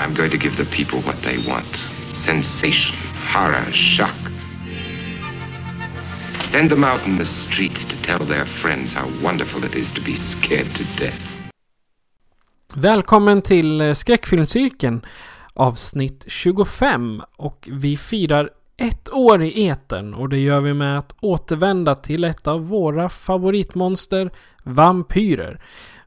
I'm going to give the people what they want. Sensation, horror, shock. Send them out in the streets to tell their friends how wonderful it is to be scared to death. Välkommen till eh, Skräckfilmscirkeln avsnitt 25 och vi firar ett år i etern och det gör vi med att återvända till ett av våra favoritmonster, vampyrer.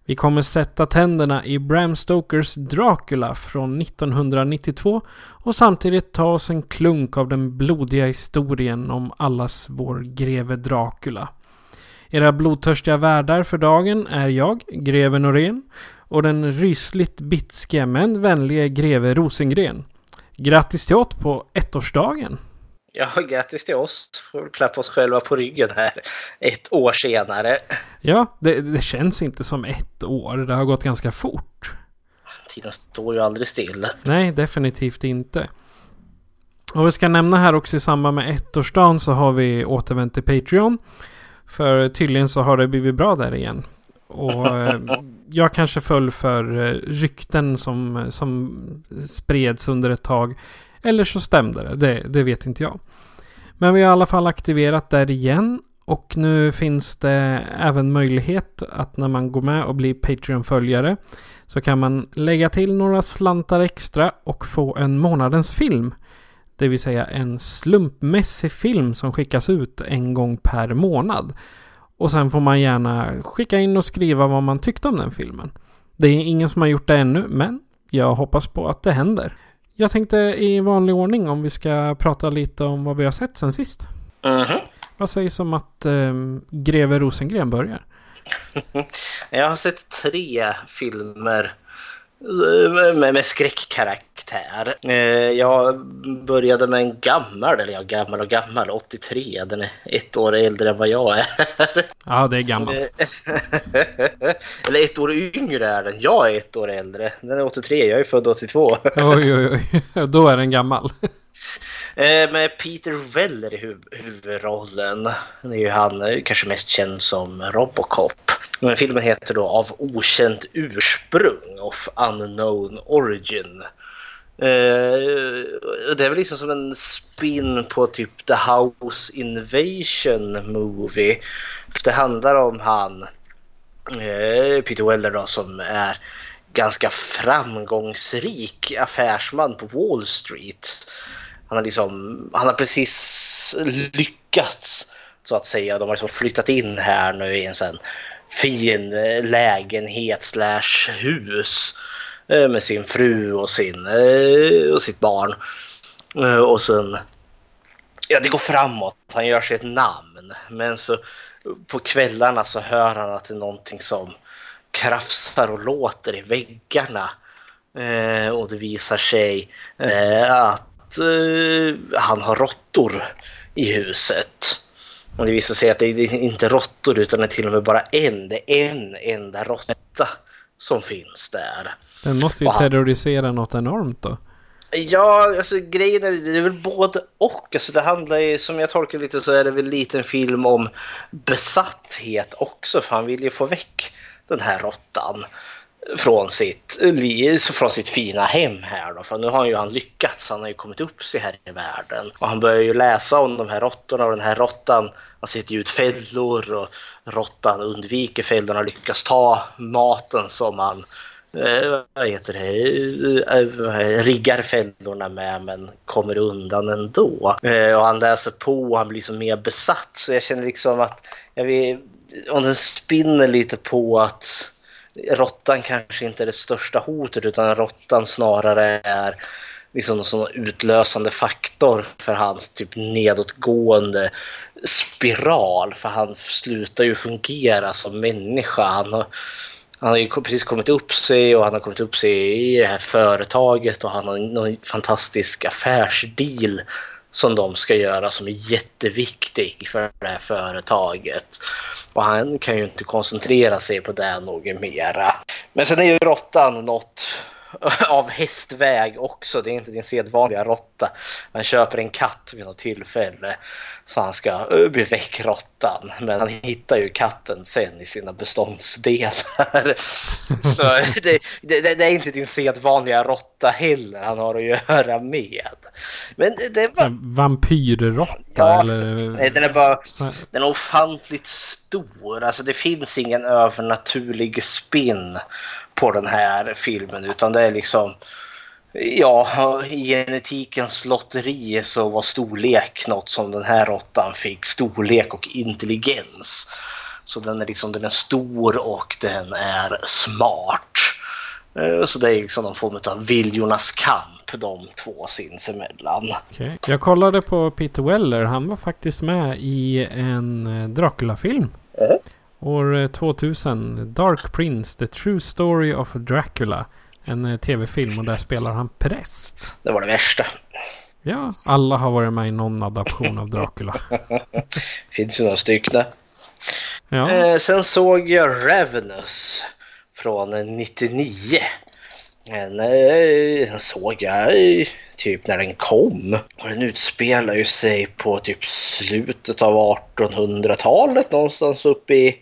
Vi kommer sätta tänderna i Bram Stokers Dracula från 1992 och samtidigt ta oss en klunk av den blodiga historien om allas vår greve Dracula. Era blodtörstiga värdar för dagen är jag, greve Norén, och den rysligt bitske men vänlige greve Rosengren. Grattis till oss på ettårsdagen! Ja, grattis till oss. Får klappa oss själva på ryggen här ett år senare. Ja, det, det känns inte som ett år. Det har gått ganska fort. Tiden står ju aldrig still. Nej, definitivt inte. Och vi ska nämna här också i samband med ettårsdagen så har vi återvänt till Patreon. För tydligen så har det blivit bra där igen. Och eh, jag kanske föll för eh, rykten som, som spreds under ett tag. Eller så stämde det, det, det vet inte jag. Men vi har i alla fall aktiverat där igen. Och nu finns det även möjlighet att när man går med och blir Patreon-följare så kan man lägga till några slantar extra och få en månadens film. Det vill säga en slumpmässig film som skickas ut en gång per månad. Och sen får man gärna skicka in och skriva vad man tyckte om den filmen. Det är ingen som har gjort det ännu, men jag hoppas på att det händer. Jag tänkte i vanlig ordning om vi ska prata lite om vad vi har sett sen sist. Mhm. Vad sägs om att eh, Greve Rosengren börjar? Jag har sett tre filmer med, med skräckkaraktär. Eh, Jag började med en gammal, eller ja, gammal och gammal, 83. Den är ett år äldre än vad jag är. Ja, det är gammalt. eller ett år yngre är den. Jag är ett år äldre. Den är 83, jag är född 82. Oj, oj, oj. Då är den gammal. Eh, med Peter Weller i huv- huvudrollen. Det är ju han eh, kanske mest känd som Robocop. Men filmen heter då Av okänt ursprung, of unknown origin. Eh, det är väl liksom som en spin på typ The House Invasion Movie. För det handlar om han, Peter Weller då, som är ganska framgångsrik affärsman på Wall Street. Han har, liksom, han har precis lyckats så att säga. De har liksom flyttat in här nu i en sån fin eh, lägenhet slash hus eh, med sin fru och, sin, eh, och sitt barn. Och sen, ja det går framåt. Han gör sig ett namn. Men så på kvällarna så hör han att det är någonting som krafsar och låter i väggarna. Och det visar sig att att eh, han har råttor i huset. Och det visar sig att det är inte råttor utan det är till och med bara en, det är en enda råtta som finns där. Den måste ju han- terrorisera något enormt då. Ja, alltså grejen är, det är väl både och. Alltså, det handlar ju, som jag tolkar lite så är det väl lite en film om besatthet också. För han vill ju få väck den här råttan från sitt, från sitt fina hem här då. För nu har ju han lyckats. Han har ju kommit upp sig här i världen. Och han börjar ju läsa om de här råttorna och den här råttan han sätter ju ut fällor och råttan undviker fällorna och lyckas ta maten som han eh, vad heter det, eh, riggar fällorna med men kommer undan ändå. Eh, och han läser på och han blir liksom mer besatt så jag känner liksom att jag vill, om den spinner lite på att råttan kanske inte är det största hotet utan råttan snarare är liksom någon utlösande faktor för hans typ nedåtgående spiral. För han slutar ju fungera som människa. Han har, han har ju precis kommit upp sig och han har kommit upp sig i det här företaget och han har en fantastisk affärsdeal som de ska göra som är jätteviktig för det här företaget. Och han kan ju inte koncentrera sig på det något mera. Men sen är ju råttan något av hästväg också. Det är inte din sedvanliga råtta. Man köper en katt vid något tillfälle så han ska eh, bli väck råttan. Men han hittar ju katten sen i sina beståndsdelar. så det, det, det är inte din sedvanliga råtta heller han har att göra med. Men det, var... Vampyrråtta ja, eller? Den är bara den är ofantligt stor. Alltså det finns ingen övernaturlig spinn på den här filmen utan det är liksom Ja, i genetikens lotteri så var storlek något som den här råttan fick. Storlek och intelligens. Så den är liksom den är stor och den är smart. Eh, så det är liksom någon form av viljornas kamp de två sinsemellan. Okay. Jag kollade på Peter Weller. Han var faktiskt med i en eh, Dracula-film. Mm. År 2000, eh, Dark Prince, The True Story of Dracula. En eh, tv-film och där spelar han präst. Det var det värsta. Ja, alla har varit med i någon adaption av Dracula. Finns ju några stycken. Ja. Eh, sen såg jag Ravenous från 99. Den, den såg jag typ när den kom. Och den utspelar ju sig på typ slutet av 1800-talet någonstans uppe i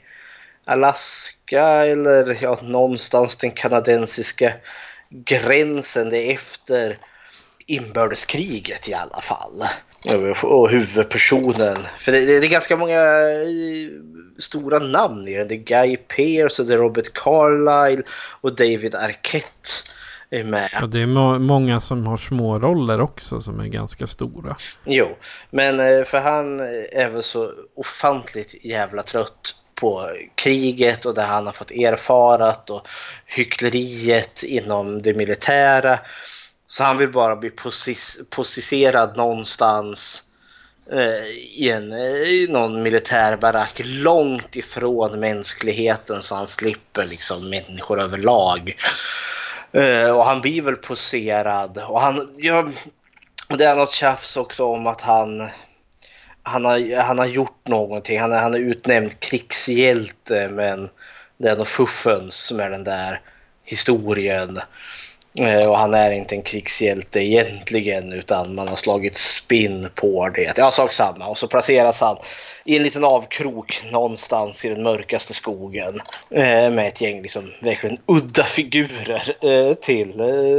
Alaska eller ja, någonstans den kanadensiska gränsen. Det är efter inbördeskriget i alla fall. Och huvudpersonen. För det, det, är ganska många eh, stora namn i den. Det är Guy Pearce och det är Robert Carlyle och David Arquette är med. Och det är må många som har små roller också som är ganska stora. Jo, men eh, för han är väl så ofantligt jävla trött på kriget och det han har fått erfarat och hyckleriet inom det militära. Så han vill bara bli posiserad någonstans eh, i, en, eh, i någon militärbarack långt ifrån mänskligheten så han slipper liksom människor överlag. Eh, och han blir väl poserad och han, ja, det är något tjafs också om att han han har, han har gjort någonting. Han är, han är utnämnd krigshjälte men det är nog fuffens som är den där historien. Eh, och han är inte en krigshjälte egentligen utan man har slagit spinn på det. Ja, sak samma. Och så placeras han i en liten avkrok någonstans i den mörkaste skogen eh, med ett gäng liksom verkligen udda figurer eh, till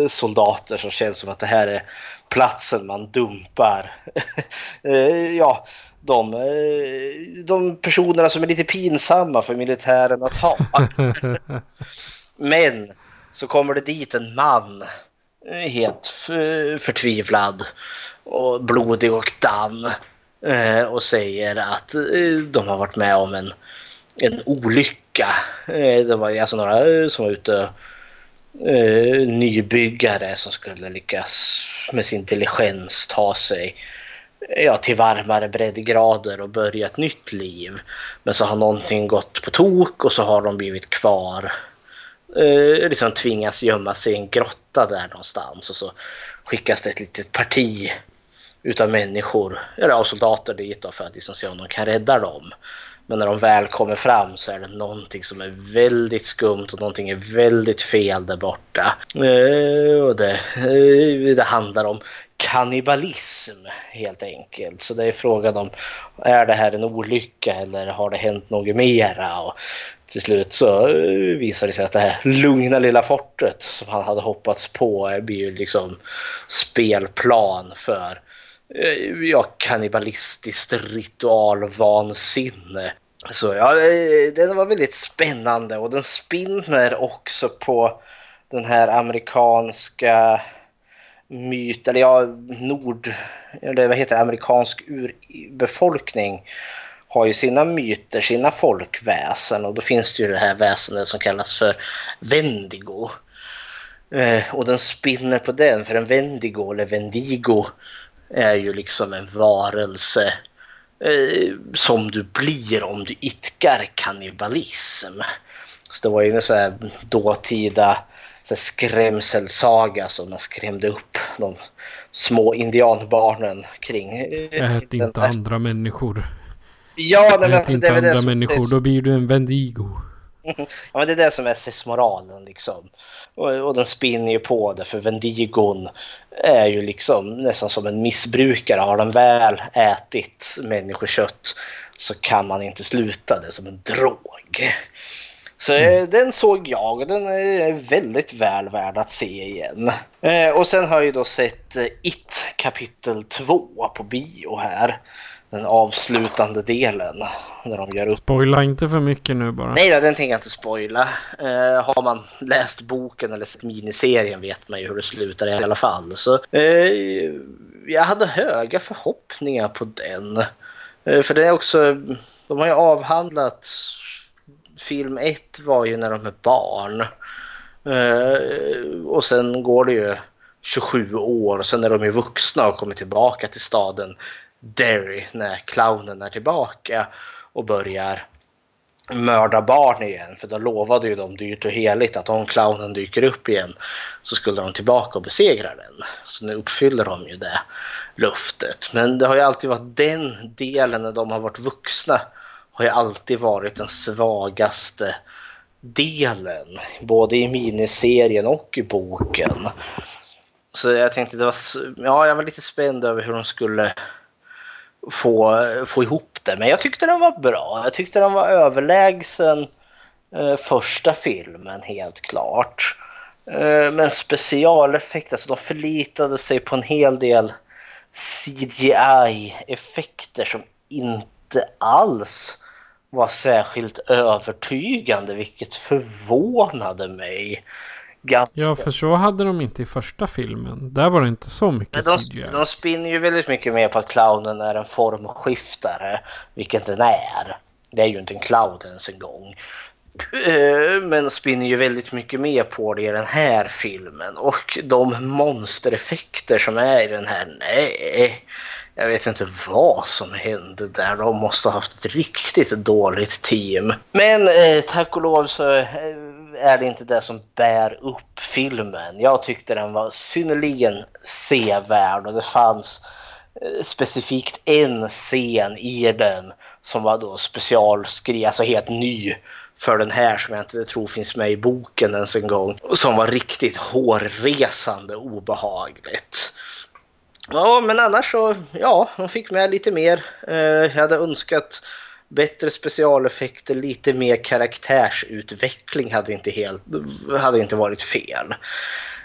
soldater som känns som att det här är platsen man dumpar. ja, de, de personerna som är lite pinsamma för militären att ha. Men så kommer det dit en man helt förtvivlad och blodig och damm eh, och säger att eh, de har varit med om en, en olycka. Eh, det var alltså några som var ute Eh, nybyggare som skulle lyckas med sin intelligens ta sig ja, till varmare breddgrader och börja ett nytt liv. Men så har någonting gått på tok och så har de blivit kvar eh, liksom tvingas gömma sig i en grotta där någonstans och så skickas det ett litet parti utav människor, eller av soldater dit då för att liksom se om de kan rädda dem. Men när de väl kommer fram så är det någonting som är väldigt skumt och någonting är väldigt fel där borta. Eh, och det, eh, det handlar om kannibalism helt enkelt. Så det är frågan om är det här en olycka eller har det hänt något mera? Och till slut så eh, visar det sig att det här lugna lilla fortet som han hade hoppats på blir ju liksom spelplan för Eh, ja, kannibalistiskt ritualvansinne. Så ja, eh, den var väldigt spännande och den spinner också på den här amerikanska myt, eller ja, nord, eller vad heter det, amerikansk urbefolkning har ju sina myter, sina folkväsen och då finns det ju det här väsendet som kallas för Vendigo. Eh, och den spinner på den, för en Vendigo eller Vendigo är ju liksom en varelse eh, som du blir om du itkar kannibalism. Så det var ju en sån här dåtida så här skrämselsaga som man skrämde upp de små indianbarnen kring. Ät inte andra människor. Ja, nej, men Ät alltså, inte det det andra som- människor, då blir du en Vendigo. Ja, men det är det som är sesmoralen liksom. Och, och den spinner ju på det för Vendigon är ju liksom nästan som en missbrukare. Har den väl ätit människokött så kan man inte sluta det som en drog. Så eh, den såg jag och den är väldigt väl värd att se igen. Eh, och sen har jag ju då sett eh, It kapitel 2 på bio här. Den avslutande delen. Där de gör upp Spoila inte för mycket nu bara. Nej, då, den tänker jag inte spoila. Eh, har man läst boken eller sett miniserien vet man ju hur det slutar i alla fall. Så, eh, jag hade höga förhoppningar på den. Eh, för det är också, de har ju avhandlat, film 1 var ju när de är barn. Eh, och sen går det ju 27 år sen är de ju vuxna och kommer tillbaka till staden Derry när clownen är tillbaka och börjar mörda barn igen. För då lovade ju de dyrt och heligt att om clownen dyker upp igen så skulle de tillbaka och besegra den. Så nu uppfyller de ju det luftet. Men det har ju alltid varit den delen när de har varit vuxna har ju alltid varit den svagaste delen. Både i miniserien och i boken. Så jag tänkte det var, ja jag var lite spänd över hur de skulle få, få ihop det. Men jag tyckte den var bra. Jag tyckte den var överlägsen eh, första filmen helt klart. Eh, men specialeffekter, alltså de förlitade sig på en hel del CGI-effekter som inte alls var särskilt övertygande, vilket förvånade mig. Ganska. Ja, för så hade de inte i första filmen. Där var det inte så Men mycket de, CGI. de spinner ju väldigt mycket mer på att clownen är en formskiftare, vilket den är. Det är ju inte en clown ens en gång. Eh, Men spinner ju väldigt mycket mer på det i den här filmen. Och de monstereffekter som är i den här, nej. Jag vet inte vad som hände där. De måste ha haft ett riktigt dåligt team. Men eh, tack och lov så eh, är det inte det som bär upp filmen. Jag tyckte den var synnerligen sevärd och det fanns eh, specifikt en scen i den som var då specialskriven, alltså helt ny för den här som jag inte tror finns med i boken ens en gång. Som var riktigt hårresande obehagligt. Ja, men annars så, ja, de fick med lite mer. Eh, jag hade önskat bättre specialeffekter, lite mer karaktärsutveckling hade inte, helt, hade inte varit fel.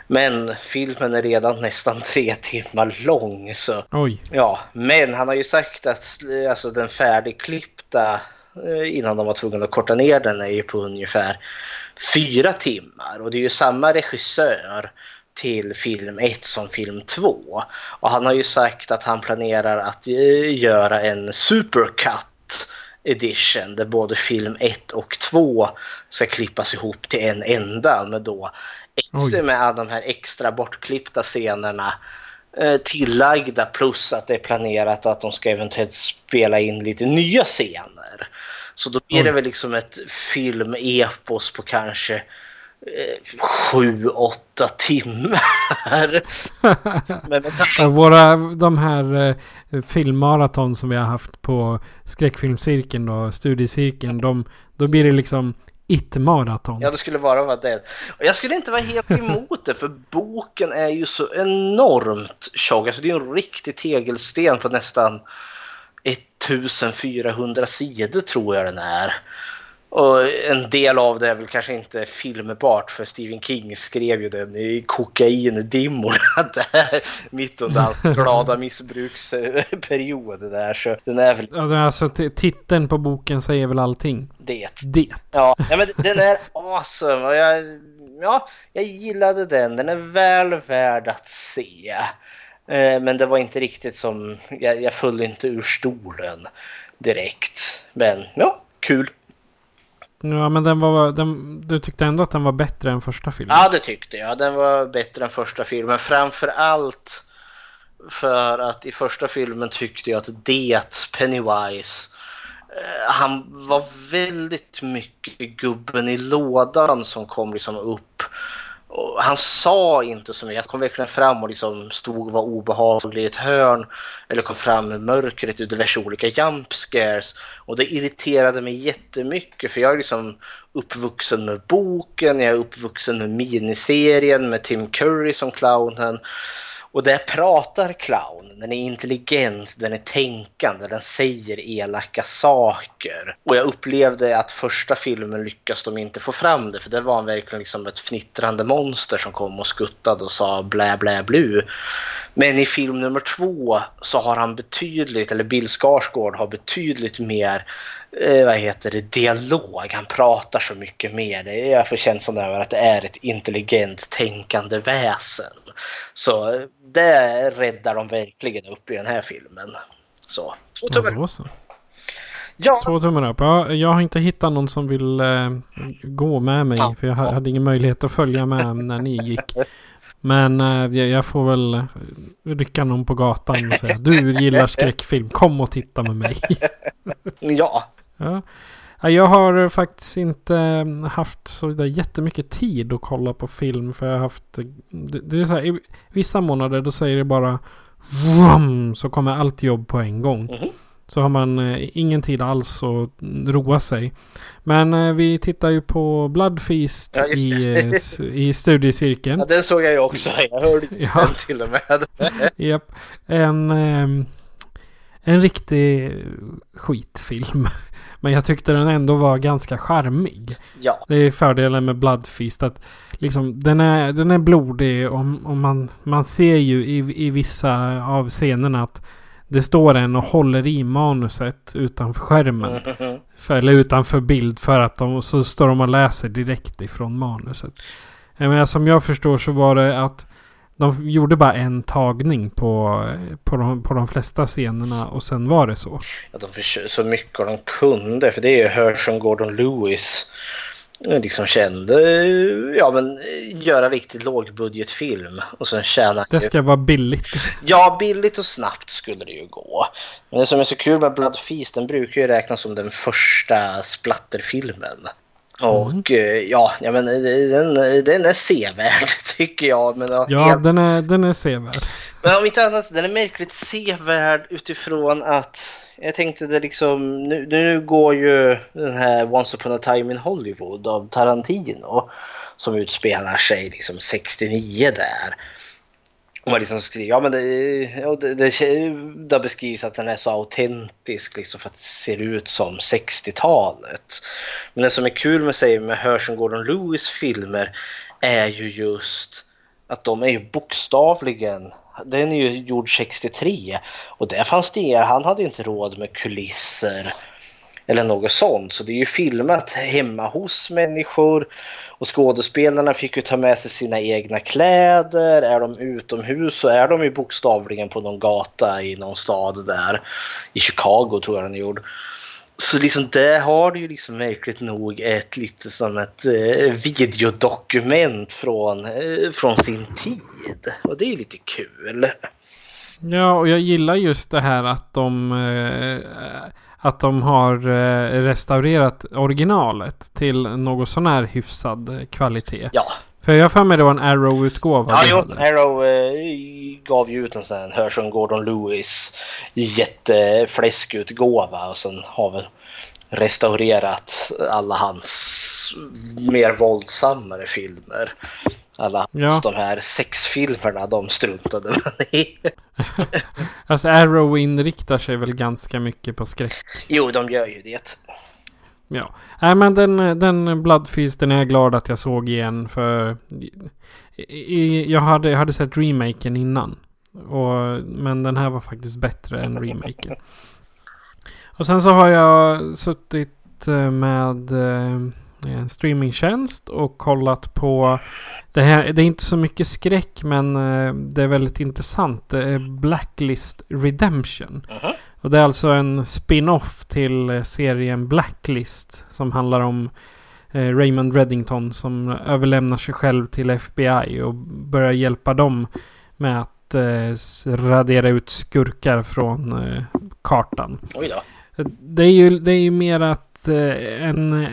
Men filmen är redan nästan tre timmar lång så Oj. Ja, men han har ju sagt att alltså, den färdigklippta eh, innan de var tvungna att korta ner den är ju på ungefär fyra timmar. Och det är ju samma regissör till film 1 som film 2. Och han har ju sagt att han planerar att eh, göra en supercut edition där både film 1 och 2 ska klippas ihop till en enda med då Oj. med alla de här extra bortklippta scenerna eh, tillagda plus att det är planerat att de ska eventuellt spela in lite nya scener. Så då blir det väl liksom ett filmepos på kanske sju, åtta timmar. Men med Våra, de här eh, filmmaraton som vi har haft på skräckfilmscirkeln då, studiecirkeln, de, då blir det liksom it-maraton. Ja, det skulle bara vara det. Och jag skulle inte vara helt emot det, för boken är ju så enormt tjock. Alltså, det är en riktig tegelsten på nästan 1400 sidor tror jag den är. Och en del av det är väl kanske inte filmbart för Stephen King skrev ju den i kokaindimmorna där mitt under hans glada missbruksperiod där. Så den är väl alltså titeln på boken säger väl allting. det. Det. Ja, ja men den är awesome och jag, ja, jag gillade den. Den är väl värd att se. Eh, Men det var inte riktigt som, jag, jag föll inte ur stolen direkt. Men ja, kul. Ja, men den var, den, du tyckte ändå att den var bättre än första filmen? Ja, det tyckte jag. Den var bättre än första filmen. Framför allt för att i första filmen tyckte jag att det, Pennywise, eh, han var väldigt mycket gubben i lådan som kom liksom upp. Och han sa inte så mycket. Han kom verkligen fram och liksom stod och var obehaglig i ett hörn. Eller kom fram med mörkret i diverse olika jump scares. Och det irriterade mig jättemycket för jag är liksom uppvuxen med boken, jag är uppvuxen med miniserien med Tim Curry som clownen. Och där pratar clown. Den är intelligent, den är tänkande, den säger elaka saker. Och jag upplevde att första filmen lyckas de inte få fram det. För det var han verkligen liksom ett fnittrande monster som kom och skuttade och sa blä blä blu. Men i film nummer två så har han betydligt, eller Bill Skarsgård har betydligt mer eh, vad heter det, dialog. Han pratar så mycket mer. Jag får känslan över att det är ett intelligent tänkande väsen. Så det räddar de verkligen upp i den här filmen. Så, två tummar så. Ja, Två tummar upp. Ja, jag har inte hittat någon som vill eh, gå med mig. Ja. För jag ha- hade ingen möjlighet att följa med när ni gick. Men eh, jag, jag får väl eh, rycka någon på gatan och säga du gillar skräckfilm. Kom och titta med mig. ja. Ja. Ja, Jag har eh, faktiskt inte eh, haft så där jättemycket tid att kolla på film. För jag har haft... eh, Det, det är så här, i vissa månader då säger det bara... Vroom, så kommer allt jobb på en gång. Mhm. Så har man eh, ingen tid alls att roa sig. Men eh, vi tittar ju på Blood Feast Ja, i, eh, s- i studiecirkeln. ja, den såg jag ju också. Jag hörde Ja. den till och med. Japp. En, ehm, en riktig skitfilm. Men jag tyckte den ändå var ganska charmig. Ja, Det är fördelen med Blood Feast. Att liksom, den, är, den är blodig och, och man, man ser ju i, i vissa av scenerna att det står en och håller i manuset utanför skärmen. För, eller utanför bild för att de så står de och läser direkt ifrån manuset. Menar, som jag förstår så var det att de gjorde bara en tagning på, på, de, på de flesta scenerna och sen var det så. att de försökte så mycket de kunde. För det är ju Herschel Gordon Lewis. eh, Liksom kände, eh, ja men eh, göra riktigt lågbudgetfilm och sen tjäna Det ska vara billigt. Ja, billigt och snabbt skulle det ju gå. Men det som är så kul med Blood Feast, den brukar ju räknas som den första splatterfilmen. Och eh, ja, ja men den, den är sevärd tycker jag. Men, ja, Ja, helt, den är, den är sevärd. men om inte annat, den är märkligt sevärd utifrån att jag tänkte det liksom, nu, nu går ju den här Once upon a time in Hollywood av Tarantino som utspelar sig liksom 69 där. Och man liksom skriver, ja men det, ja, det, det, det beskrivs att den är så autentisk liksom för att det ser ut som 60-talet. Men det som är kul med, sig med Herschel Gordon Lewis filmer är ju just att de är ju bokstavligen, den är ju gjord 63 och där fanns det, han hade inte råd med kulisser eller något sånt. Så det är ju filmat hemma hos människor och skådespelarna fick ju ta med sig sina egna kläder. Är de utomhus så är de ju bokstavligen på någon gata i någon stad där. I Chicago tror jag den är gjord. Så liksom det har du ju liksom märkligt nog ett lite som ett eh, videodokument från, eh, från sin tid. Och det är ju lite kul. Ja, och jag gillar just det här att de, eh, att de har eh, restaurerat originalet till något sån här hyfsad eh, kvalitet. Ja, För jag har för mig det var en Arrow-utgåva. Ja, jo. Arrow eh, gav ju ut en sån här Herschel Gordon Lewis jättefläskutgåva och sen har vi restaurerat alla hans mer våldsammare filmer. Alla Ja. de här sexfilmerna, de struntade man i. Alltså Arrow inriktar sig väl ganska mycket på skräck. Jo, de gör ju det. Ja. Nej men den, den Bloodfeasten är jag glad att jag såg igen för i, i, jag, hade, jag hade sett remaken innan. Och, men den här var faktiskt bättre än remaken. Och sen så har jag suttit eh, med eh, en streamingtjänst och kollat på det här. Det är inte så mycket skräck men eh, det är väldigt intressant. Det är Blacklist Redemption. Mhm. Och det är alltså en spin-off till eh, serien Blacklist. Som handlar om eh, Raymond Reddington som överlämnar sig själv till FBI och börjar hjälpa dem med att radera ut skurkar från kartan. Det är ju, det är ju mer att en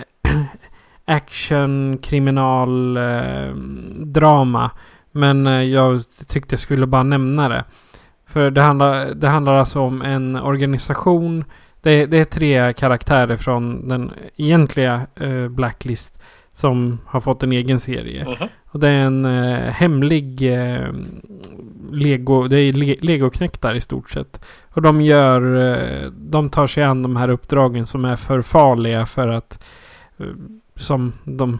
action kriminal eh, drama. Men eh, jag tyckte jag skulle bara nämna det. För det handlar, det handlar alltså om en organisation. Det, det är tre karaktärer från den egentliga eh, Blacklist. Som har fått en egen serie. Mhm. Och det är en eh, hemlig eh, Lego, det är le, legoknektar i stort sett. Och de gör, eh, de tar sig an de här uppdragen som är för farliga för att, eh, som de,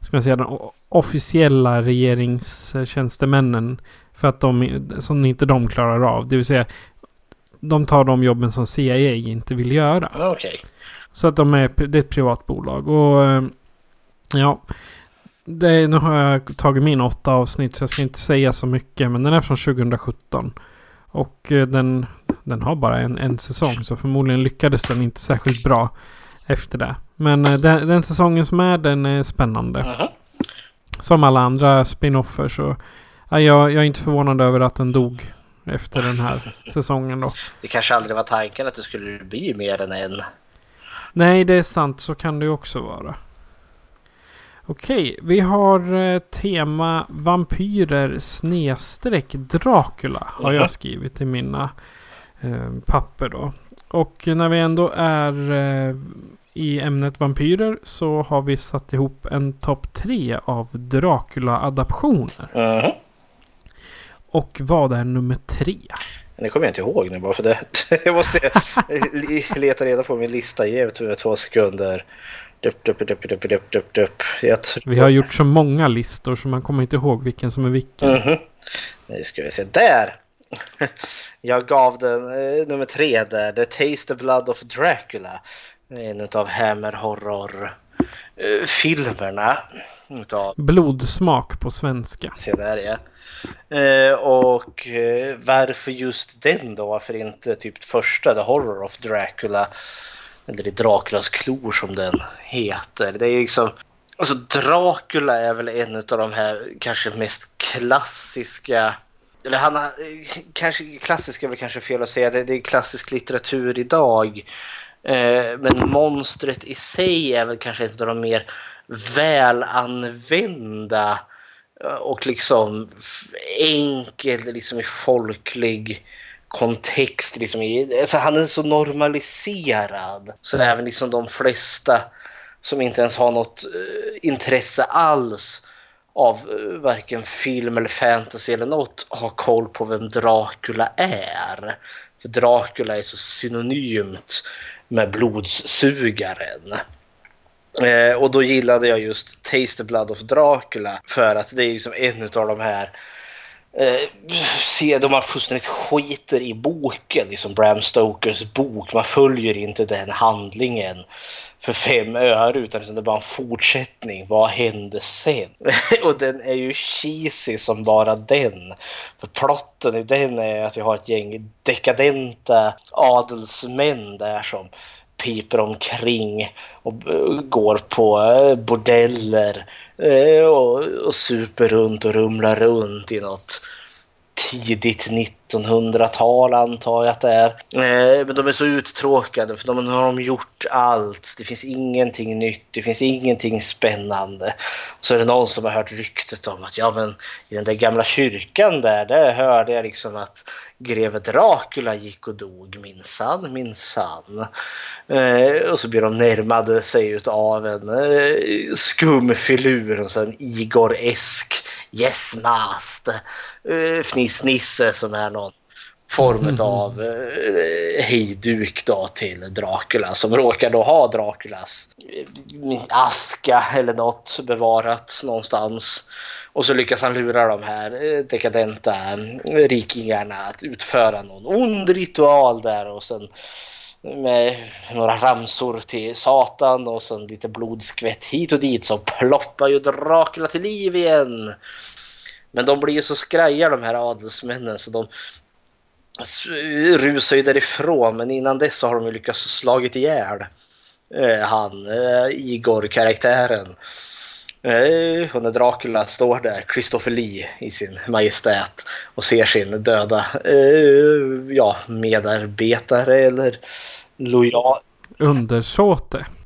ska man säga, de officiella regeringstjänstemännen, för att de, som inte de klarar av. Det vill säga, de tar de jobben som CIA inte vill göra. Okej. Så att de är, det är ett privat bolag. Och eh, ja, det, nu har jag tagit min åtta avsnitt så jag ska inte säga så mycket. Men den är från 2017. Och eh, den, den har bara en, en säsong. Så förmodligen lyckades den inte särskilt bra efter det. Men eh, den, den säsongen som är den är spännande. Mhm. Som alla andra spin-offer så ja, jag, jag är inte förvånad över att den dog efter den här säsongen då. Det kanske aldrig var tanken att det skulle bli mer än en. Nej, det är sant. Så kan det ju också vara. Okej, vi har eh, tema vampyrer snedstreck Dracula. Har jag skrivit i mina eh, papper då. Och när vi ändå är eh, i ämnet vampyrer så har vi satt ihop en topp tre av Dracula-adaptioner. Mhm. Och vad är nummer tre? Det kommer jag inte ihåg nu bara för det. Jag måste leta reda på min lista. Ge mig två sekunder. Dup, dup, dup, tror... Vi har gjort så många listor så man kommer inte ihåg vilken som är vilken. Mhm. Nu ska vi se. Där! Jag gav den eh, nummer tre där. The Taste of Blood of Dracula. En av Hammer Horror-filmerna. Utav Blodsmak på svenska. Se där ja. Eh, och eh, varför just den då? Varför inte typ första The Horror of Dracula? Eller i Draculas klor som den heter. Det är liksom... Alltså Dracula är väl en av de här kanske mest klassiska eller han kanske klassiska är väl kanske fel att säga, det, det är klassisk litteratur idag. Eh, men monstret i sig är väl kanske ett av de mer välanvända eh, och liksom enkelt liksom i folklig kontext. Liksom i, alltså han är så normaliserad så även liksom de flesta som inte ens har något eh, intresse alls av varken film eller fantasy eller något har koll på vem Dracula är. För Dracula är så synonymt med blodsugaren. Eh, och då gillade jag just Taste the Blood of Dracula för att det är liksom en av de här eh, se, de har fullständigt skiter i boken, liksom Bram Stokers bok. Man följer inte den handlingen för fem öre utan liksom det är bara en fortsättning. Vad hände sen? och den är ju cheesy som bara den. För plotten i den är att vi har ett gäng dekadenta adelsmän där som piper omkring och eh, går på eh, bordeller eh, och, och super runt och rumlar runt i något tidigt 1900-tal antar jag att det är. Eh, Men de är så uttråkade för de har de gjort allt. Det finns ingenting nytt, det finns ingenting spännande. Så är det någon som har hört ryktet om att ja men i den där gamla kyrkan där, där hörde jag liksom att greve Dracula gick och dog minsann, minsann. Eh, och så blir de närmade sig av en eh, skum filur, en sån Igor-esk yes master eh, fnissnisse som är form av eh, hejduk då till Dracula som råkar då ha Draculas eh, aska eller något bevarat någonstans. Och så lyckas han lura de här eh, dekadenta eh, rikingarna att utföra någon ond ritual där och sen med några ramsor till Satan och sen lite blodskvätt hit och dit så ploppar ju Dracula till liv igen. Men de blir ju så skraja de här adelsmännen så de rusar ju därifrån men innan dess så har de ju lyckats slagit ihjäl eh, han, eh, Igor-karaktären. Eh, och när Dracula står där, Christopher Lee i sin majestät och ser sin döda eh, ja, medarbetare eller lojal, undersåte.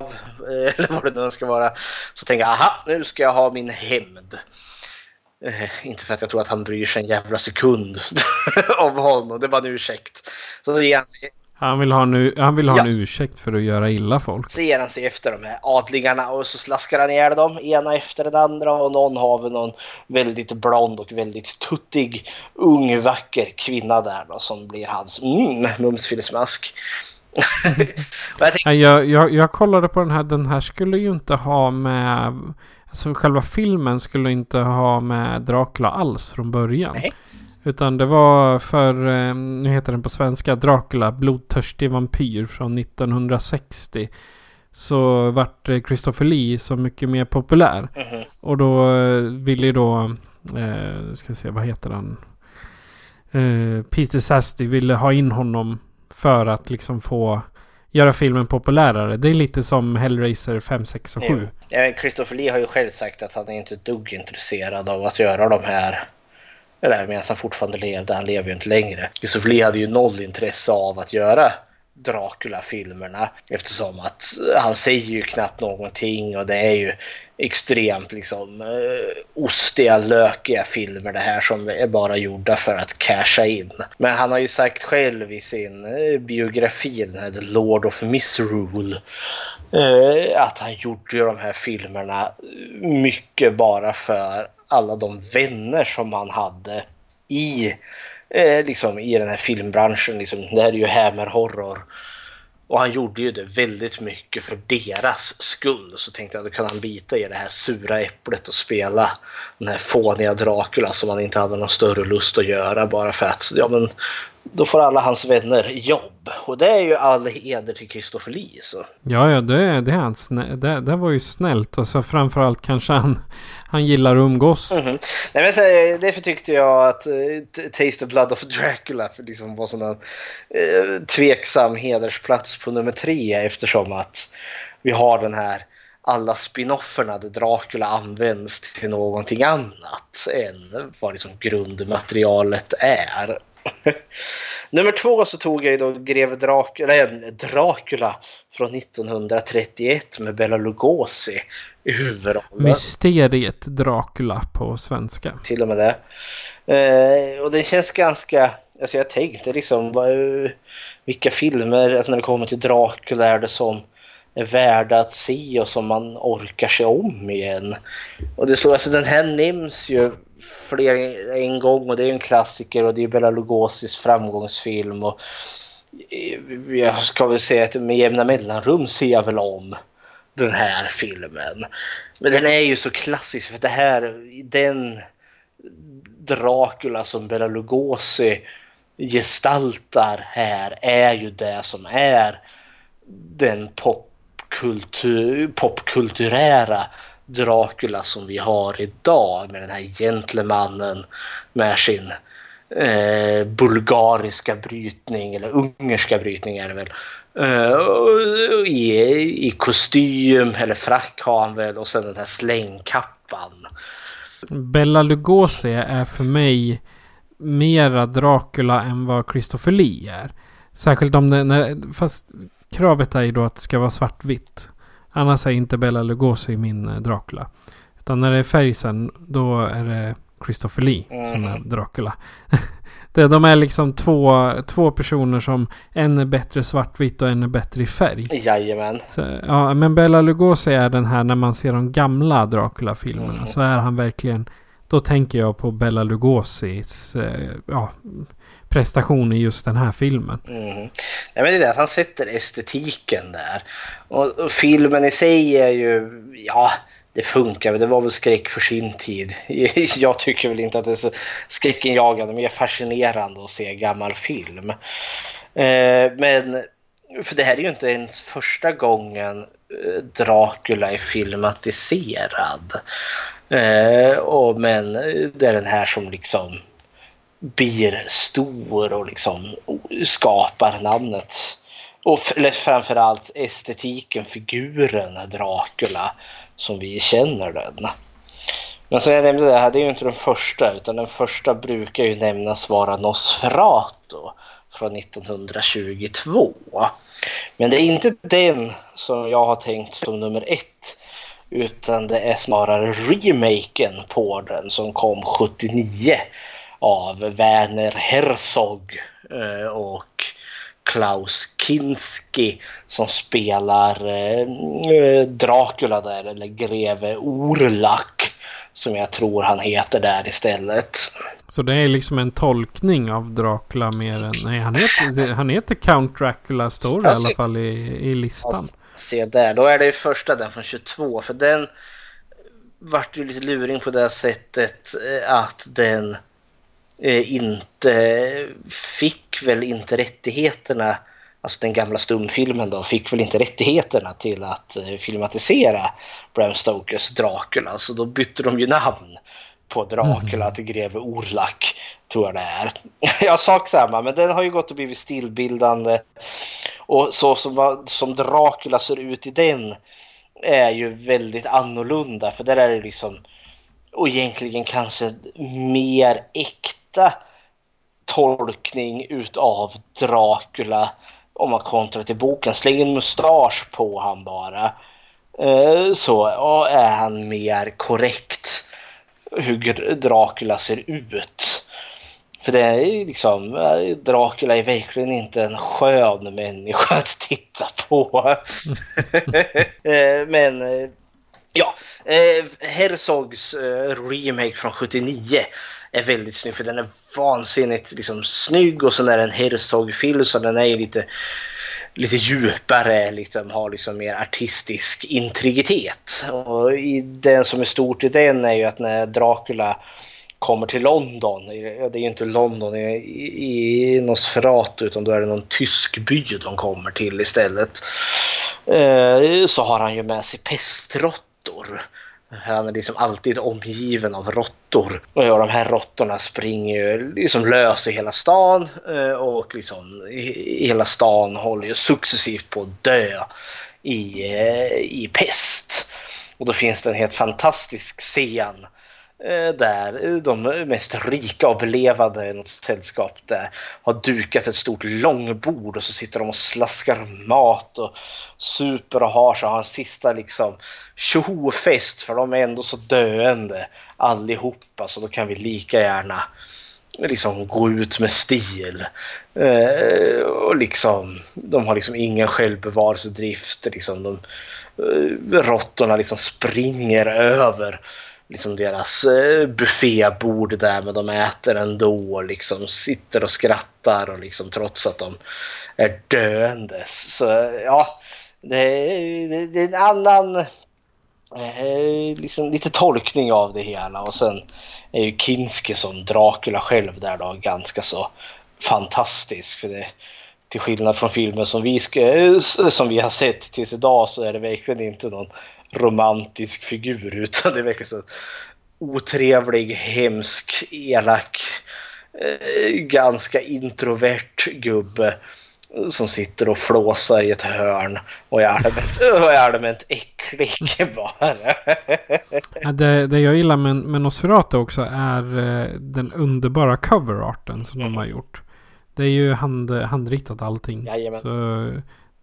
Eller vad det nu ska vara. Så tänker jag, aha, nu ska jag ha min hämnd. Eh, inte för att jag tror att han bryr sig en jävla sekund om honom. Det var en ursäkt. Så då ger han sig, Han vill ha, en, han vill ha en Ja. ursäkt för att göra illa folk. så ger han sig efter de här adlingarna och så slaskar han ihjäl dem. Ena efter den andra och någon har väl någon väldigt blond och väldigt tuttig ung vacker kvinna där då som blir hans mm, mumsfilsmask. och jag tänkte, Jag, jag, jag kollade på den här. Den här skulle ju inte ha med... Alltså själva filmen skulle inte ha med Dracula alls från början. Nej. Utan det var för, eh, nu heter den på svenska, Dracula, blodtörstig vampyr från 1960. Så vart eh, Christopher Lee så mycket mer populär. mhm. Och då eh, ville ju då, eh, ska se vad heter han? Eh, Peter Sasti ville ha in honom för att liksom få göra filmen populärare. Det är lite som Hellraiser 5, 6 och 7. Ja, men Christopher Lee har ju själv sagt att han är inte ett dugg intresserad av att göra de här eller medan han fortfarande levde, han lever ju inte längre. Christopher Lee hade ju noll intresse av att göra Dracula-filmerna eftersom att han säger ju knappt någonting och det är ju extremt liksom eh, ostiga, lökiga filmer det här som är bara gjorda för att casha in. Men han har ju sagt själv i sin eh, biografi, den här The Lord of Misrule, eh, att han gjorde ju de här filmerna mycket bara för alla de vänner som han hade i, eh, liksom, i den här filmbranschen. Liksom, det här är ju Hammer Horror. Och han gjorde ju det väldigt mycket för deras skull. Så tänkte jag då kan han bita i det här sura äpplet och spela den här fåniga Dracula som han inte hade någon större lust att göra bara för att ja, men, då får alla hans vänner jobb. Och det är ju all heder till Christopher Lee. Så. Ja, ja, det, det, är han snä- det, det var ju snällt. Och så framförallt kanske han, han gillar att umgås. Mhm. Nej, men så, därför tyckte jag att uh, Taste of Blood of Dracula för liksom var sån en eh, tveksam hedersplats på nummer tre eftersom att vi har den här alla spinofferna där Dracula används till någonting annat än vad liksom grundmaterialet är. Nummer två så tog jag ju då greve Dracula, eller, Dracula från 1931 med Bela Lugosi i huvudrollen. Mysteriet Dracula på svenska. till och med det. Eh, och det känns ganska, alltså jag tänkte liksom vad, vilka filmer, alltså när det kommer till Dracula är det som är värda att se och som man orkar se om igen. Och det slår, alltså den här nämns ju fler en gång och det är en klassiker och det är Bela Lugosis framgångsfilm och eh, jag ska väl säga att med jämna mellanrum ser jag väl om den här filmen. Men den är ju så klassisk för det här, den Dracula som Bela Lugosi gestaltar här är ju det som är den pop popkultur, popkulturära Dracula som vi har idag med den här gentlemannen med sin eh, bulgariska brytning eller ungerska brytning är det väl. Eh, i, I kostym eller frack har han väl och sen den här slängkappan. Bella Lugosi är för mig mera Dracula än vad Christopher Lee är. Särskilt om det, när, fast kravet är ju då att det ska vara svartvitt. Annars är inte Bella Lugosi min eh, Dracula. Utan när det är färg sen, då är det Christopher Lee som är Dracula. det, de är liksom två, två personer som en är bättre svartvitt och en är bättre i färg. Jajamän. Så, ja, men Bela Lugosi är den här när man ser de gamla Dracula-filmerna. Mm. Så är han verkligen... Då tänker jag på Bela Lugosis eh, ja, prestation i just den här filmen. Mm. Nej, men det är det att han sätter estetiken där. Och, och filmen i sig är ju, ja, det funkar. Det var väl skräck för sin tid. Jag tycker väl inte att det är så skräckenjagande, mer fascinerande att se gammal film. Eh, men, för det här är ju inte ens första gången eh, Dracula är filmatiserad. Eh, och, men eh, det är den här som liksom blir stor och liksom skapar namnet. Och framförallt estetiken, figuren Dracula som vi känner den. Men som jag nämnde, det här det är ju inte den första utan den första brukar ju nämnas vara Nosferatu från 1922. Men det är inte den som jag har tänkt som nummer ett. Utan det är snarare remaken på den som kom 79 av Werner Herzog eh, och Klaus Kinski som spelar eh, Dracula där, eller greve Orlak som jag tror han heter där istället. Så det är liksom en tolkning av Dracula mer än... Nej, han heter, han heter Count Dracula står det i alla fall i, i listan. Se där, då är det första den från 22 för den vart ju lite luring på det sättet eh, att den eh, inte fick väl inte rättigheterna alltså den gamla stumfilmen då, fick väl inte rättigheterna till att eh, filmatisera Bram Stokers Dracula. Så då bytte de ju namn på Dracula mm. till greve Orlak, tror jag det är. jag sak samma, men den har ju gått och blivit stillbildande. Och så som, som Dracula ser ut i den är ju väldigt annorlunda, för där är det liksom och egentligen kanske mer äkta tolkning utav Dracula om man kontrar till boken. Släng en mustasch på han bara. Eh, så är han mer korrekt hur Dracula ser ut. För det är liksom, eh, Dracula är verkligen inte en skön människa att titta på. Eh, men ja, Herzogs remake från 79 är väldigt snygg för den är vansinnigt liksom, snygg och sen är det en Herzog-film så den är lite, lite djupare, liksom, har liksom mer artistisk integritet. Och i den som är stort i den är ju att när Dracula kommer till London, det är ju inte London i, i Nosferatu utan då är det någon tysk by de kommer till istället. Eh, så har han ju med sig pestråttor. Han är liksom alltid omgiven av råttor. Och de här råttorna springer ju liksom lös i hela stan eh, och liksom hela stan håller ju successivt på att dö i, eh, i pest. Och då finns det en helt fantastisk scen Eh, där de mest rika och belevade i något sällskap där har dukat ett stort långbord och så sitter de och slaskar mat och super och har så har en sista liksom tjofest för de är ändå så döende allihopa så då kan vi lika gärna liksom gå ut med stil. Eh, och liksom, de har liksom ingen självbevarelsedrift. Liksom de, eh, råttorna liksom springer över liksom deras eh, buffébord där men de äter ändå och liksom sitter och skrattar och liksom trots att de är döendes. Så ja, det är, det är en annan eh, liksom lite tolkning av det hela och sen är ju Kinski som Dracula själv där då ganska så fantastisk för det till skillnad från filmer som vi, eh, som vi har sett tills idag så är det verkligen inte någon romantisk figur utan det verkar så otrevlig, hemsk, elak, eh, ganska introvert gubbe som sitter och flåsar i ett hörn och är allmänt, och är allmänt äcklig bara. ja, det, det jag gillar med, med Nosferatu också är eh, den underbara coverarten som mm. de har gjort. Det är ju hand, handritat allting. Jajamän. Så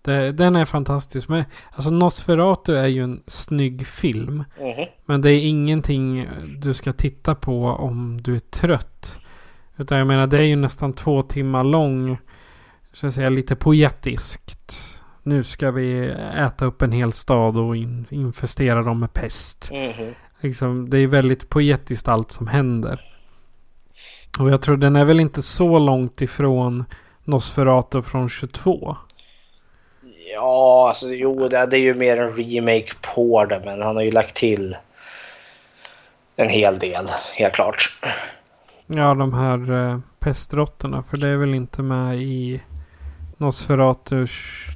det, den är fantastisk. Men, alltså Nosferatu är ju en snygg film. Mm. Men det är ingenting du ska titta på om du är trött. Utan jag menar det är ju nästan två timmar lång. Så att säga lite poetiskt. Nu ska vi äta upp en hel stad och in, infestera dem med pest. Mm. Liksom, det är väldigt poetiskt allt som händer. Och jag tror den är väl inte så långt ifrån Nosferatu från 22. Ja, alltså, jo, det, det är ju mer en remake på det, men han har ju lagt till en hel del, helt klart. Ja, de här eh, pestråttorna, för det är väl inte med i Nosferatu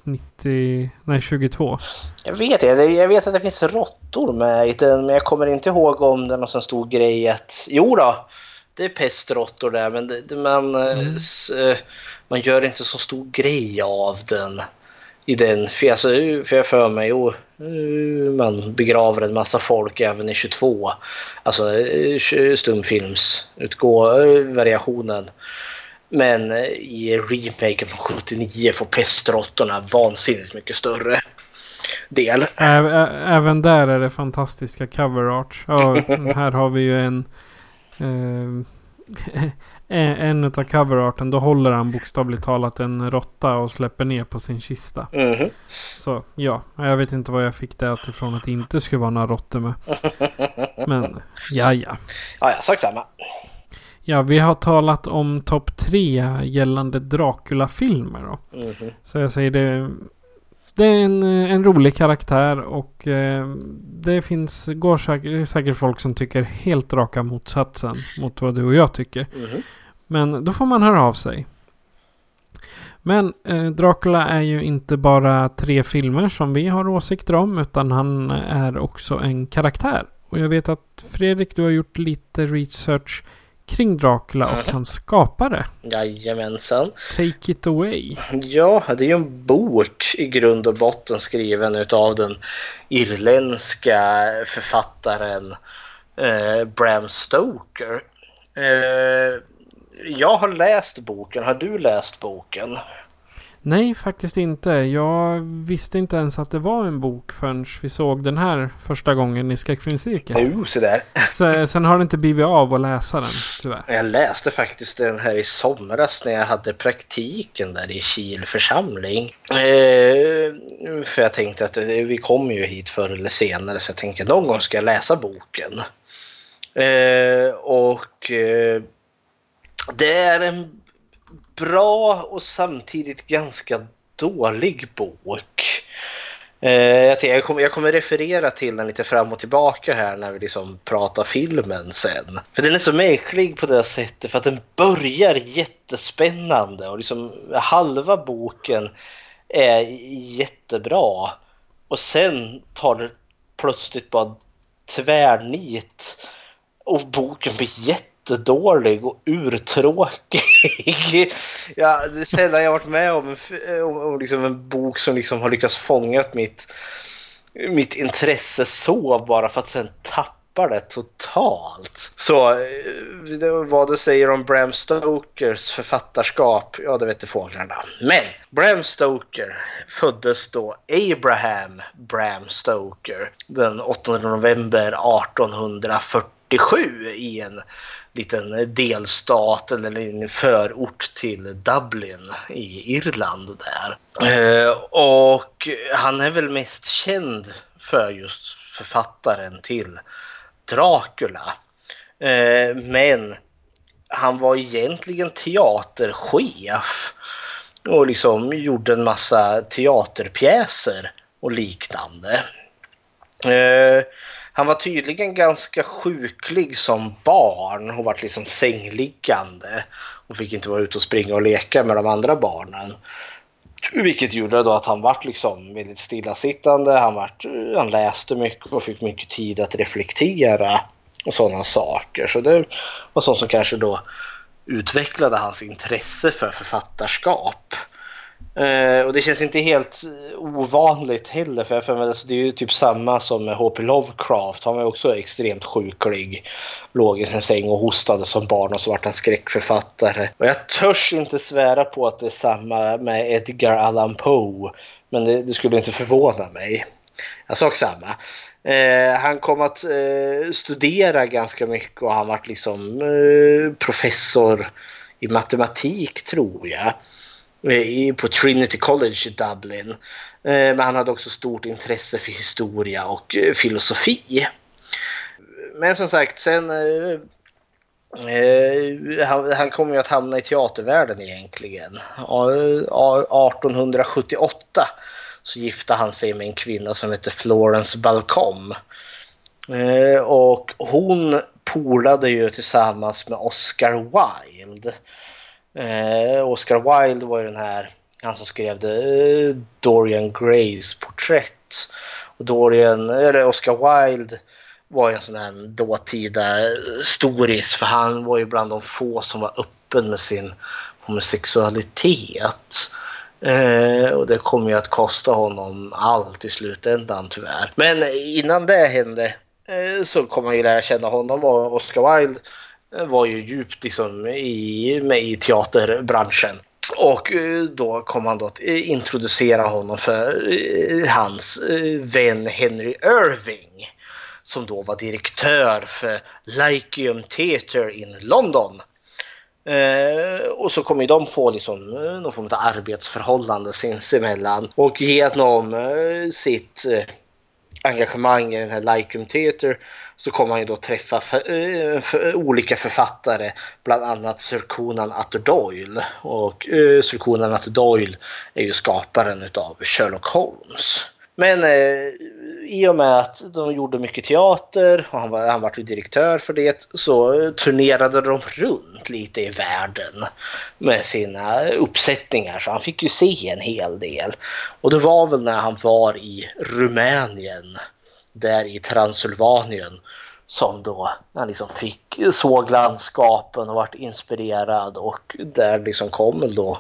90, nej 22? Jag vet, jag, jag vet att det finns råttor med i den, men jag kommer inte ihåg om det är någon sån stor grej att... Jo då, det är pestråttor där, men det, man, mm. s, eh, man gör inte så stor grej av den i den. För, alltså, för jag för mig, jo, man begraver en massa folk även i 22. Alltså stumfilmsvariationen. Men eh, i remaken från 79 får pestråttorna vansinnigt mycket större del. Även där är det fantastiska cover art. Ja, här har vi ju en... Eh, en av coverarten, då håller han bokstavligt talat en råtta och släpper ner på sin kista. Mm -hmm. Så ja, jag vet inte vad jag fick det ifrån att det inte skulle vara några råttor med. Men ja, ja. Ja, ja, sak samma. Ja, vi har talat om topp tre gällande Dracula-filmer då. Mm -hmm. Så jag säger det. Det är en, en rolig karaktär och eh, det finns går säkert, säkert folk som tycker helt raka motsatsen mot vad du och jag tycker. Mm. Men då får man höra av sig. Men eh, Dracula är ju inte bara tre filmer som vi har åsikter om utan han är också en karaktär. Och jag vet att Fredrik, du har gjort lite research kring Dracula och hans skapare. Jajamensan. Take it away. Ja, det är ju en bok i grund och botten skriven utav den irländska författaren eh, Bram Stoker. Eh, jag har läst boken. Har du läst boken? Nej, faktiskt inte. Jag visste inte ens att det var en bok förrän vi såg den här första gången i skräckfilmscirkeln. Jo, så där. Så, sen har det inte blivit av att läsa den, tyvärr. Jag läste faktiskt den här i somras när jag hade praktiken där i Kil församling. Eh, för jag tänkte att vi kommer ju hit förr eller senare så jag tänkte någon gång ska jag läsa boken. Eh, och eh, det är en bra och samtidigt ganska dålig bok. Eh, jag, kommer, jag kommer referera till den lite fram och tillbaka här när vi liksom pratar filmen sen. För den är så märklig på det sättet för att den börjar jättespännande och liksom halva boken är jättebra. Och sen tar det plötsligt bara tvärnit och boken blir jätte jättedålig och urtråkig. ja, det är sällan jag varit med om, en, om, om liksom en bok som liksom har lyckats fånga mitt, mitt intresse så bara för att sen tappa det totalt. Så eh, vad det säger om Bram Stokers författarskap, ja det vet fåglarna. Men Bram Stoker föddes då Abraham Bram Stoker den 8 november 1840. 47 i en liten delstat eller en förort till Dublin i Irland där. Eh, och han är väl mest känd för just författaren till Dracula. Eh, men han var egentligen teaterchef och liksom gjorde en massa teaterpjäser och liknande. Eh, han var tydligen ganska sjuklig som barn och var liksom sängliggande och fick inte vara ute och springa och leka med de andra barnen. Vilket gjorde då att han var liksom väldigt stillasittande, han, var, han läste mycket och fick mycket tid att reflektera och sådana saker. Så det var sånt som kanske då utvecklade hans intresse för författarskap. Uh, och det känns inte helt ovanligt heller för, för alltså, det är ju typ samma som med H.P. Lovecraft. Han var också extremt sjuklig. Låg i sin säng och hostade som barn och så vart han skräckförfattare. Och jag törs inte svära på att det är samma med Edgar Allan Poe. Men det, det skulle inte förvåna mig. Jag sa samma. Eh, han kom att eh, studera ganska mycket och han vart liksom eh, professor i matematik tror jag Eh, på Trinity College i Dublin. Eh, men han hade också stort intresse för historia och eh, filosofi. Men som sagt, sen... Han, han kom ju att hamna i teatervärlden egentligen. 1878 så gifte han sig med en kvinna som hette Florence Balcom. Och hon polade ju tillsammans med Oscar Wilde. Eh, Oscar Wilde var ju den här, han som skrev det, eh, Dorian Grays porträtt. Och Dorian, eller Oscar Wilde var ju en sån här dåtida storis för han var ju bland de få som var öppen med sin homosexualitet. Eh, och det kommer ju att kosta honom allt i slutändan tyvärr. Men innan det hände eh, så kom man ju lära känna honom och Oscar Wilde Eh, var ju djupt liksom i, med i teaterbranschen. Och eh, då kom han då att eh, introducera honom för hans vän Henry Irving som då var direktör för Lyceum Theatre in London. Eh, och så kommer de få liksom, någon form av arbetsförhållande sinsemellan. Och genom eh, sitt eh, engagemang i den här Lyceum Theatre så kommer han ju då träffa för, eh, för, eh, olika författare, bland annat Sir Conan Arthur Doyle. Och eh, Sir Conan Doyle är ju skaparen av Sherlock Holmes. Men eh, i och med att de gjorde mycket teater och han var, han var direktör för det så eh, turnerade de runt lite i världen med sina uppsättningar så han fick ju se en hel del. Och det var väl när han var i Rumänien, där i Transylvanien, som då han liksom fick såg landskapen och vart inspirerad och där liksom kom då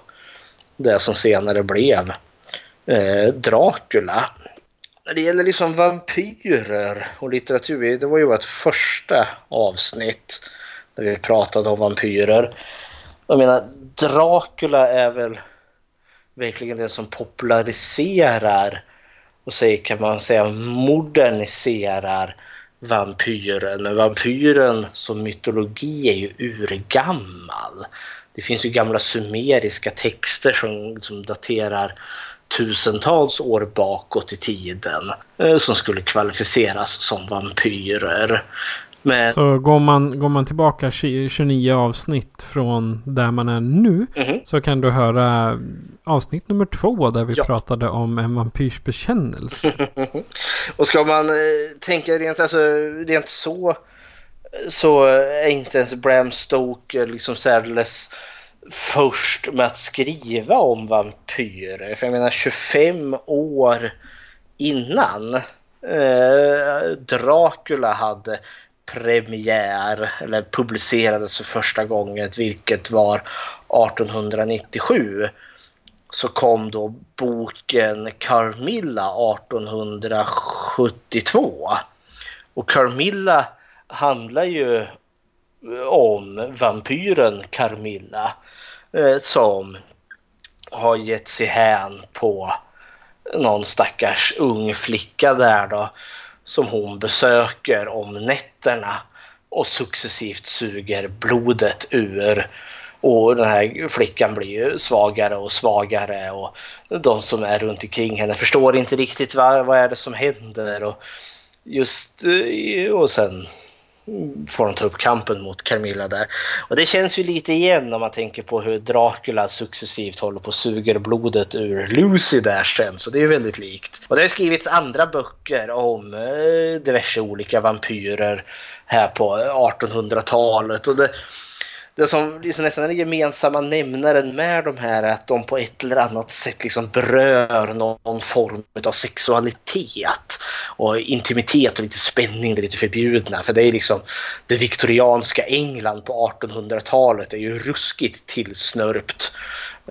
det som senare blev eh, Dracula. När det gäller liksom vampyrer och litteratur, det var ju vårt första avsnitt när vi pratade om vampyrer. Jag menar, Dracula är väl verkligen det som populariserar och säger, kan man säga moderniserar vampyren. Men vampyren som mytologi är ju urgammal. Det finns ju gamla sumeriska texter som, som daterar tusentals år bakåt i tiden eh, som skulle kvalificeras som vampyrer. Men... Så går man, går man tillbaka 29 avsnitt från där man är nu mm -hmm. så kan du höra avsnitt nummer två där vi ja. pratade om en vampyrs bekännelse. och ska man eh, tänka rent, alltså, rent så så är inte ens Bram Stoker liksom särdeles först med att skriva om vampyrer. För jag menar 25 år innan eh, Dracula hade premiär eller publicerades för första gången, vilket var 1897 så kom då boken Carmilla 1872. Och Carmilla handlar ju om vampyren Carmilla eh, som har gett sig hän på någon stackars ung flicka där då som hon besöker om nätterna och successivt suger blodet ur. Och den här flickan blir ju svagare och svagare och de som är runt omkring henne förstår inte riktigt vad, vad är det som händer. Och just eh, och sen får de ta upp kampen mot Carmilla där. Och det känns ju lite igen om man tänker på hur Dracula successivt håller på och suger blodet ur Lucy där sen. Så det är ju väldigt likt. Och det har skrivits andra böcker om eh, diverse olika vampyrer här på 1800-talet. Och det, det som liksom nästan är den gemensamma nämnaren med de här är att de på ett eller annat sätt liksom berör någon form av sexualitet och intimitet och lite spänning, det lite förbjudna. För det är liksom det viktorianska England på 1800-talet är ju ruskigt tillsnörpt.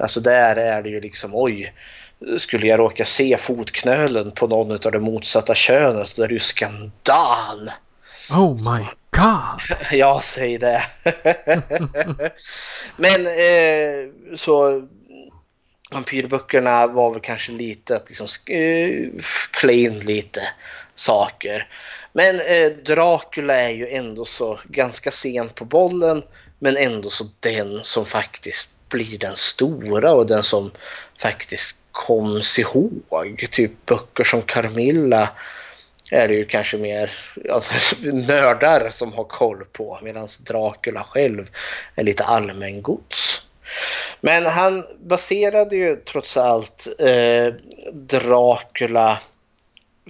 Alltså där är det ju liksom oj, skulle jag råka se fotknölen på någon av det motsatta könet då är det ju skandal. Oh my god! Ja, säg det. Men eh, så vampyrböckerna var väl kanske lite att liksom eh, klä in lite saker. Men eh, Dracula är ju ändå så ganska sen på bollen men ändå så den som faktiskt blir den stora och den som faktiskt koms ihåg. Typ böcker som Carmilla är det ju kanske mer alltså, nördar som har koll på medan Dracula själv är lite allmängods. Men han baserade ju trots allt eh, Dracula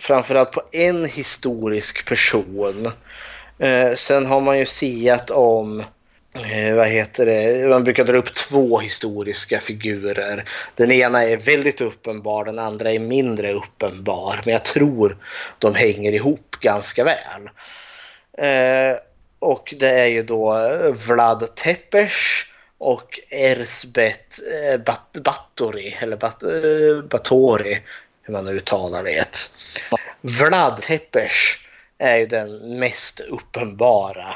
framförallt på en historisk person. Eh, sen har man ju siat om Eh, vad heter det? Man brukar dra upp två historiska figurer. Den ena är väldigt uppenbar, den andra är mindre uppenbar. Men jag tror de hänger ihop ganska väl. Eh, och det är ju då Vlad Tepes och Erzbet eh, Bat Bathory, eller Bat eh, Batori, hur man uttalar det. Vlad Tepes är ju den mest uppenbara.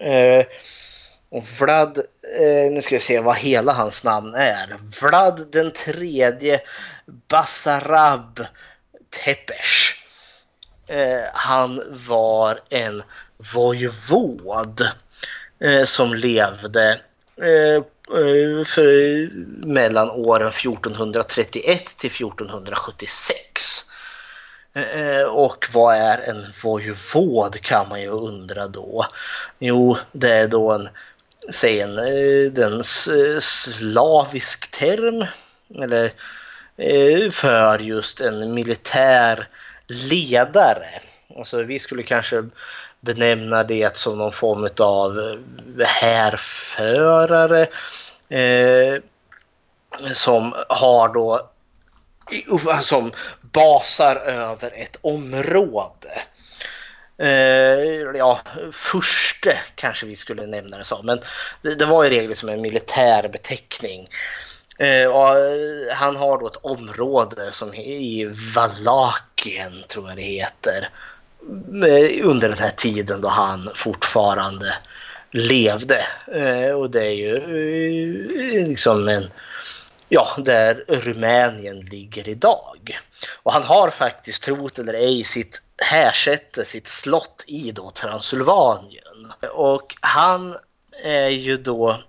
Eh, och Vlad, eh, nu ska vi se vad hela hans namn är. Vlad den tredje Basarab Tepes. Eh, han var en vojvod eh, som levde eh, eh för, mellan åren 1431 till 1476. Eh, eh, och vad är en vojvod kan man ju undra då. Jo, det är då en, Sen eh, den eh, slavisk term eller eh, för just en militär ledare. Alltså vi skulle kanske benämna det som någon form av härförare eh, som har då som basar över ett område. Eh, ja, förste kanske vi skulle nämna det som, men det, det var i regel som en militär beteckning. Eh, och eh, han har då ett område som i Valakien, tror jag det heter, eh, under den här tiden då han fortfarande levde. Eh, och det är ju eh, liksom en ja, där Rumänien ligger idag. Och han har faktiskt, trot eller ej, sitt härsätte, sitt slott i då Transylvanien. Och han är ju då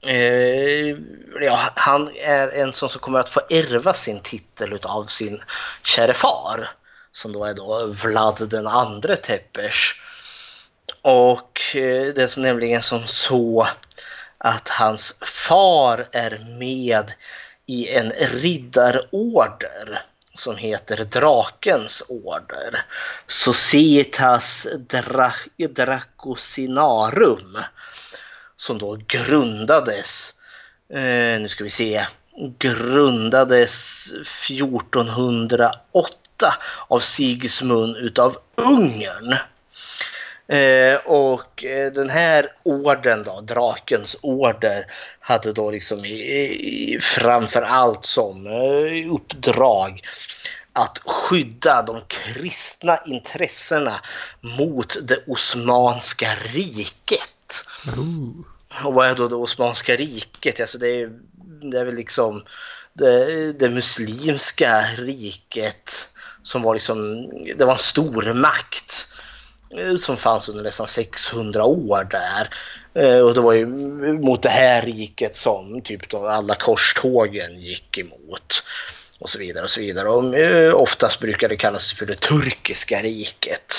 Eh, ja, han är en sån som kommer att få ärva sin titel av sin käre far. Som då är då Vlad den andre Tepes. Och eh, det är nämligen som så att hans far är med i en riddarorder som heter Drakens order. Societas Dra Dracosinarum som då grundades, eh, nu ska vi se, grundades 1408 av Sigismund utav Ungern. Eh, och eh, den här orden då, Drakens order, hade då liksom i, i, framför allt som eh, uppdrag att skydda de kristna intressena mot det Osmanska riket. Oh. Och vad är då det Osmanska riket? Alltså det, är, det är väl liksom det, det muslimska riket som var liksom, det var en stor makt Eh, som fanns under nästan 600 år där. Eh, och det var ju mot det här riket som typ alla korstågen gick emot. Och så vidare och så vidare. Och eh, oftast brukar det kallas för det turkiska riket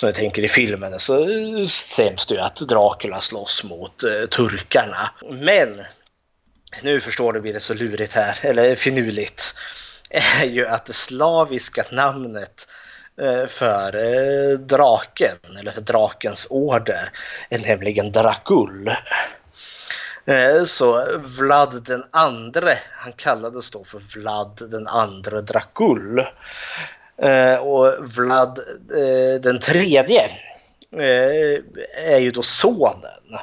som jag tänker i filmen så sägs det ju att Dracula slåss mot eh, turkarna. Men nu förstår du blir det så lurigt här, eller finurligt, är ju att det slaviska namnet eh, Eh, för eh, draken, eller för drakens order, nämligen Dracul. Eh, så Vlad den andre, han kallades då för Vlad den andre Dracul. Och Vlad den tredje är ju då sonen.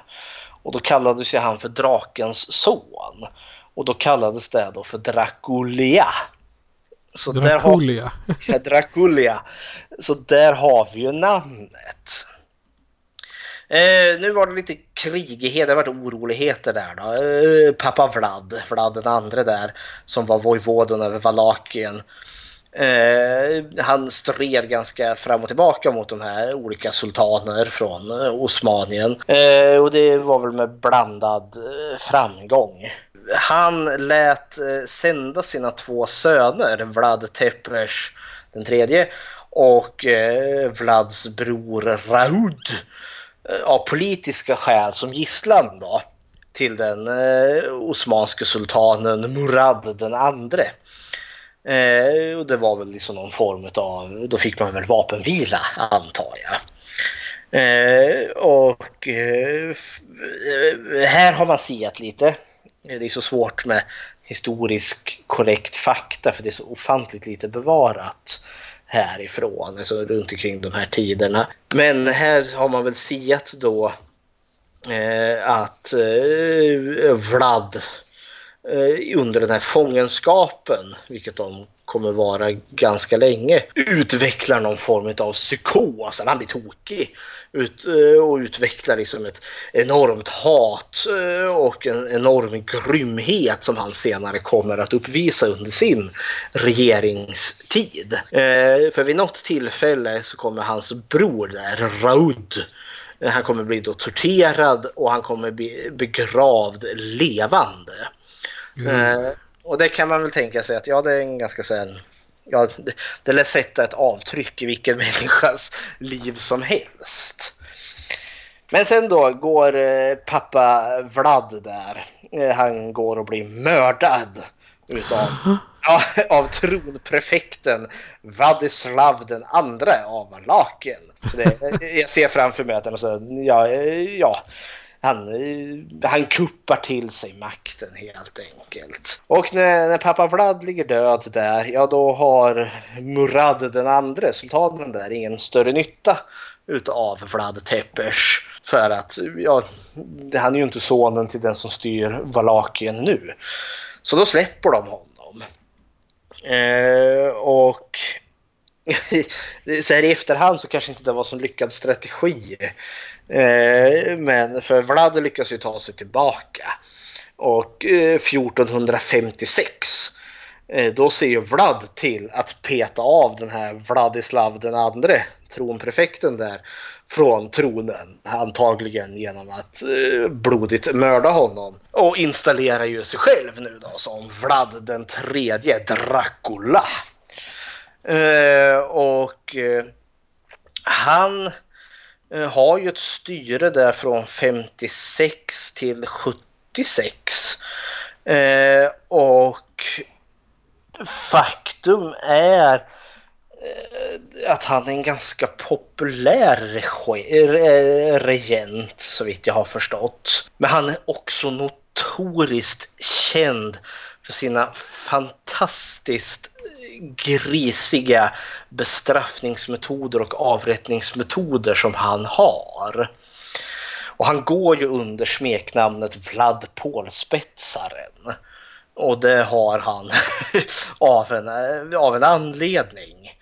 Och då kallades ju han för drakens son. Och då kallades det då för Draculia. Så Draculia. Där har, ja, Draculia. Så där har vi ju namnet. Eh, nu var det lite krigighet, det var oroligheter där då. Eh, pappa Vlad, Vlad den andre där, som var vojvoden över Valakien. Eh, han stred ganska fram och tillbaka mot de här olika sultaner från Osmanien. Eh, och det var väl med blandad eh, framgång. Han lät eh, sända sina två söner, Vlad Tepes den tredje och eh, Vlads bror Raoud eh, av politiska skäl som gisslan då till den eh, osmanske sultanen Murad den andre. Eh, och det var väl liksom någon form av, då fick man väl vapenvila antar jag. Eh, och eh, eh här har man siat lite. Det är så svårt med historisk korrekt fakta för det är så ofantligt lite bevarat härifrån, alltså runt omkring de här tiderna. Men här har man väl siat då eh, att eh, Vlad Eh, under den här fångenskapen, vilket de kommer vara ganska länge, utvecklar någon form av psykos. Han blir tokig ut, eh, och utvecklar liksom ett enormt hat eh, och en enorm grymhet som han senare kommer att uppvisa under sin regeringstid. För vid något tillfälle så kommer hans bror där, Raud, han kommer bli då torterad och han kommer bli begravd levande. Mm. och det kan man väl tänka sig att ja, det är en ganska sen ja, det, det lär sätta ett avtryck i vilken människas liv som helst. Men sen då går eh, pappa Vlad där. Eh, han går och blir mördad utav ja, av tronprefekten Vladislav den andra av Laken. Så det, jag ser framför mig att han, så, ja, ja, han, eh, han kuppar till sig makten helt enkelt. Och när, när pappa Vlad ligger död där, ja då har Murad den andre, sultanen där, ingen större nytta utav Vlad Tepes. För att ja, han är ju inte sonen till den som styr Valakien nu. Så då släpper de honom. Eh, och så här i efterhand så kanske inte det var så lyckad strategi. Eh, men för Vlad lyckas ju ta sig tillbaka. Och eh, 1456 eh, då ser ju Vlad till att peta av den här Vladislav den andre, tronprefekten där, från tronen. Antagligen genom att blodigt mörda honom. Och installerar ju sig själv nu då som Vlad den tredje, Dracula. Och han Eh, har ju ett styre där från 56 till 76. Eh, och faktum är Eh, att han är en ganska populär regent så vitt jag har förstått. Men han är också notoriskt känd för sina fantastiskt grisiga bestraffningsmetoder och avrättningsmetoder som han har. Och han går ju under smeknamnet Vlad Pålspetsaren. Och det har han av en, av en anledning.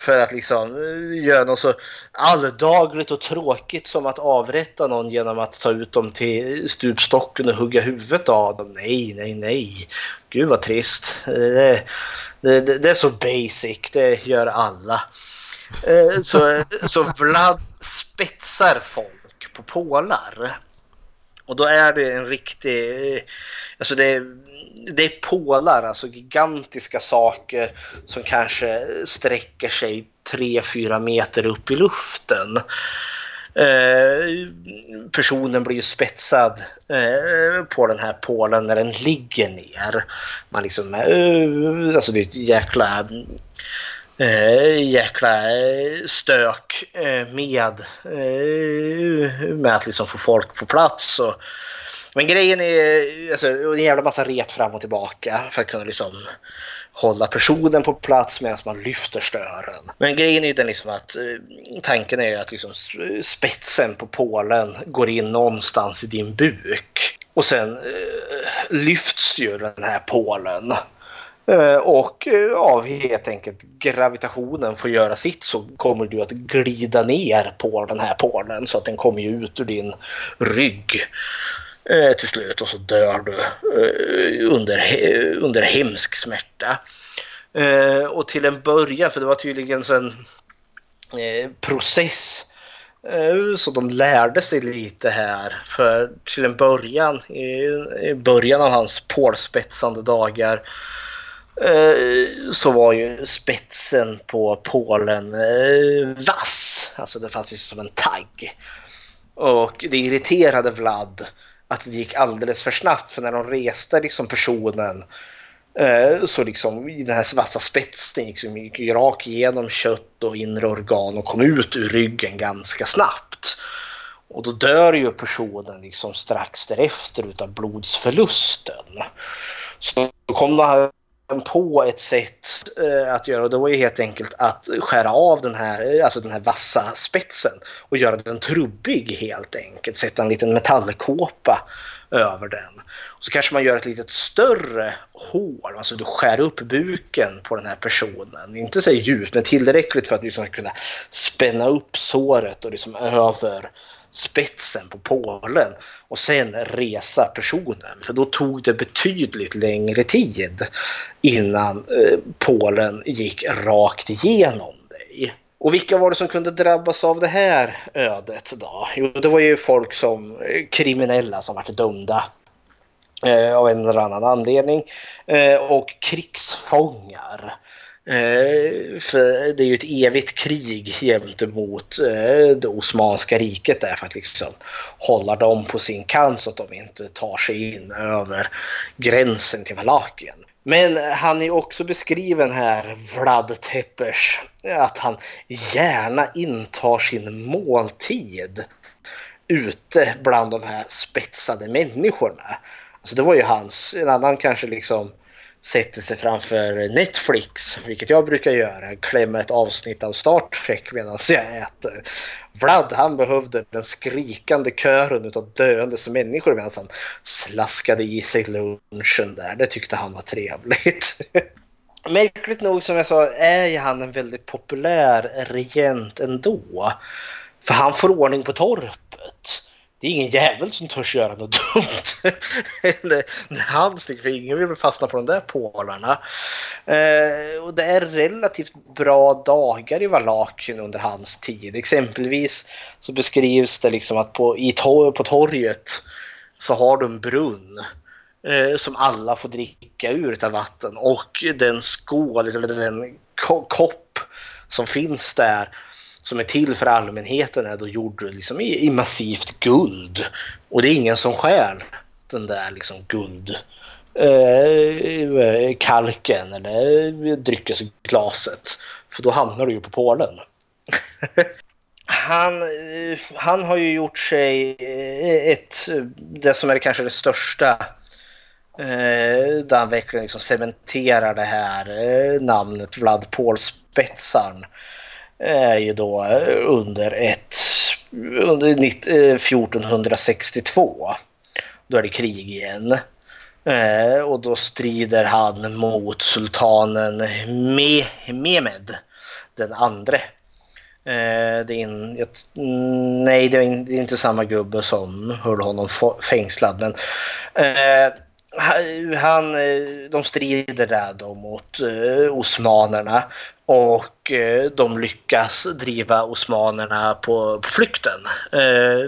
För att liksom eh, göra något så alldagligt och tråkigt som att avrätta någon genom att ta ut dem till stupstocken och hugga huvudet av dem. Nej, nej, nej. Gud vad trist. Eh, eh, det, det, det är så basic, det gör alla. Så, så Vlad spetsar folk på pålar. Och då är det en riktig Alltså det, det är pålar, alltså gigantiska saker som kanske sträcker sig 3-4 meter upp i luften. Eh, personen blir ju spetsad eh, på den här pålen när den ligger ner. Man liksom, eh, alltså det är ett jäkla eh, jäkla eh, stök eh, med, med att liksom få folk på plats. Och, men grejen är alltså, en jävla massa rep fram och tillbaka för att kunna liksom hålla personen på plats medan man lyfter stören. Men grejen är ju den liksom att eh, tanken är att liksom spetsen på pålen går in någonstans i din buk. Och sen eh, lyfts ju den här pålen. Eh, och av av helt enkelt gravitationen får göra sitt så kommer du att glida ner på den här pålen så att den kommer ut ur din rygg eh, till slut och så dör du eh, under, under hemsk smärta. Eh, och till en början, för det var tydligen så en eh, process eh, så de lärde sig lite här. För till en början, i, början av hans pålspetsande dagar eh, så var ju spetsen på pålen eh, vass. Alltså det fanns ju som en tagg. Och det irriterade Vlad att det gick alldeles för snabbt för när de reste liksom personen eh, så liksom den här vassa spetsen gick, gick rakt igenom kött och inre organ och kom ut ur ryggen ganska snabbt. Och då dör ju personen liksom strax därefter utav blodsförlusten. Så då kom det här på ett sätt eh, att göra och det var ju helt enkelt att skära av den här, eh, alltså den här vassa spetsen och göra den trubbig helt enkelt. Sätta en liten metallkåpa över den. Och så kanske man gör ett lite större hål, alltså du skär upp buken på den här personen. Inte så djupt, men tillräckligt för att du liksom ska kunna spänna upp såret och liksom över spetsen på pålen och sen resa personen. För då tog det betydligt längre tid innan eh, pålen gick rakt igenom dig. Och vilka var det som kunde drabbas av det här ödet då? Jo, det var ju folk som eh, kriminella som varit dömda eh, av en eller annan anledning eh, och krigsfångar. Eh, för det är ju ett evigt krig gentemot eh, det Osmanska riket där för att liksom hålla dem på sin kant så att de inte tar sig in över gränsen till Valakien. Men han är också beskriven här, Vlad Tepes, att han gärna intar sin måltid ute bland de här spetsade människorna. Alltså det var ju hans, en annan kanske liksom sätter sig framför Netflix, vilket jag brukar göra, klämma ett avsnitt av Star Trek medan jag äter. Vlad han behövde den skrikande kören av döende människor medan han slaskade i sig lunchen där. Det tyckte han var trevligt. Märkligt nog som jag sa är han en väldigt populär regent ändå. För han får ordning på torpet det är ingen jävel som törs göra något dumt. när han sticker, för ingen vill fastna på de där pålarna. Eh, och det är relativt bra dagar i Valakien under hans tid. Exempelvis så beskrivs det liksom att på, i tor på torget så har de en brunn eh, som alla får dricka ur av vatten och den skål, eller den kopp som finns där som är till för allmänheten är då gjord liksom i, i massivt guld. Och det är ingen som skär den där liksom guld eh, kalken eller dryckesglaset. För då hamnar du ju på Polen. han, eh, han har ju gjort sig eh, ett, det som är kanske det största eh, där han verkligen liksom cementerar det här eh, namnet Vlad Paul Spetsarn är ju då eh, under ett under 1462. Eh, då är det krig igen. Eh, och då strider han mot sultanen Me Mehmed den andre. Det är in, jag, nej, det är, in, det är, inte samma gubbe som höll honom fängslad. Men, eh, han, de strider där då mot eh, osmanerna och eh, de lyckas driva osmanerna på, på flykten. Eh,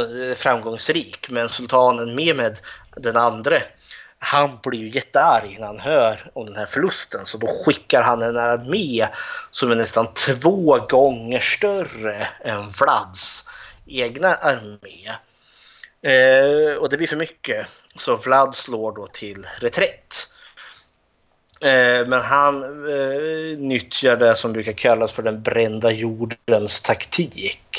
eh, framgångsrik. Men sultanen Mehmed den andre han blir ju jättearg när han hör om den här förlusten så då skickar han en armé som är nästan två gånger större än Vlads egna armé. Eh, och det blir för mycket så Vlad slår då till reträtt. Eh, men han eh, nyttjar det som brukar kallas för den brända jordens taktik.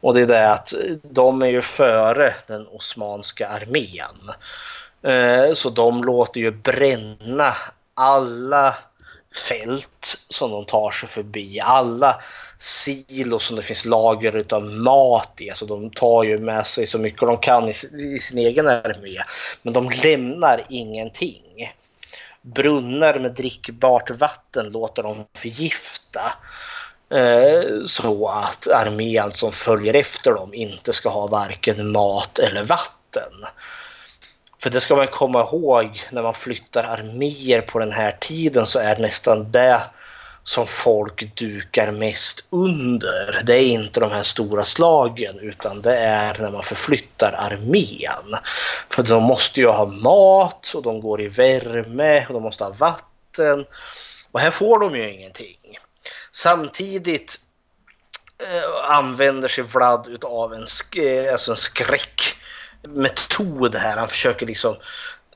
Och det är det att de är ju före den osmanska armén. Eh, så de låter ju bränna alla fält som de tar sig förbi. Alla silos som det finns lager utav mat i. Alltså de tar ju med sig så mycket de kan i, sin egen armé. Men de lämnar ingenting brunnar med drickbart vatten låter dem förgifta. Eh, så att armén som följer efter dem inte ska ha varken mat eller vatten. För det ska man komma ihåg när man flyttar arméer på den här tiden så är nästan det som folk dukar mest under. Det är inte de här stora slagen utan det är när man förflyttar armén. För de måste ju ha mat och de går i värme och de måste ha vatten. Och här får de ju ingenting. Samtidigt eh, använder sig Vlad av en, sk alltså en skräckmetod här. Han försöker liksom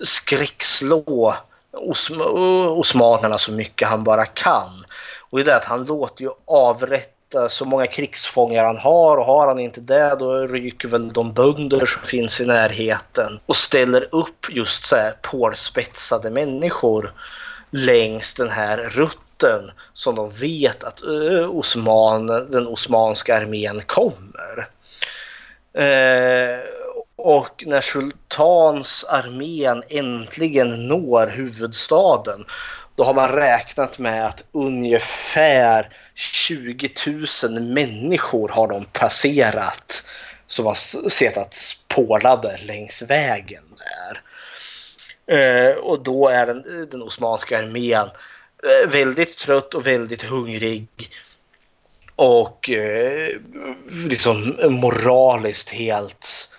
skräckslå osmanerna så mycket han bara kan. Och det är att han låter ju avrätta så många krigsfångar han har och har han inte det då ryker väl de bönder som finns i närheten och ställer upp just så här pålspetsade människor längs den här rutten som de vet att uh, Osman, den osmanska armén kommer. Uh, och när sultans armén äntligen når huvudstaden då har man räknat med att ungefär 20 000 människor har de passerat som har suttit pålade längs vägen där. Eh, och då är den, den osmanska armén eh, väldigt trött och väldigt hungrig. Och eh, liksom moraliskt helt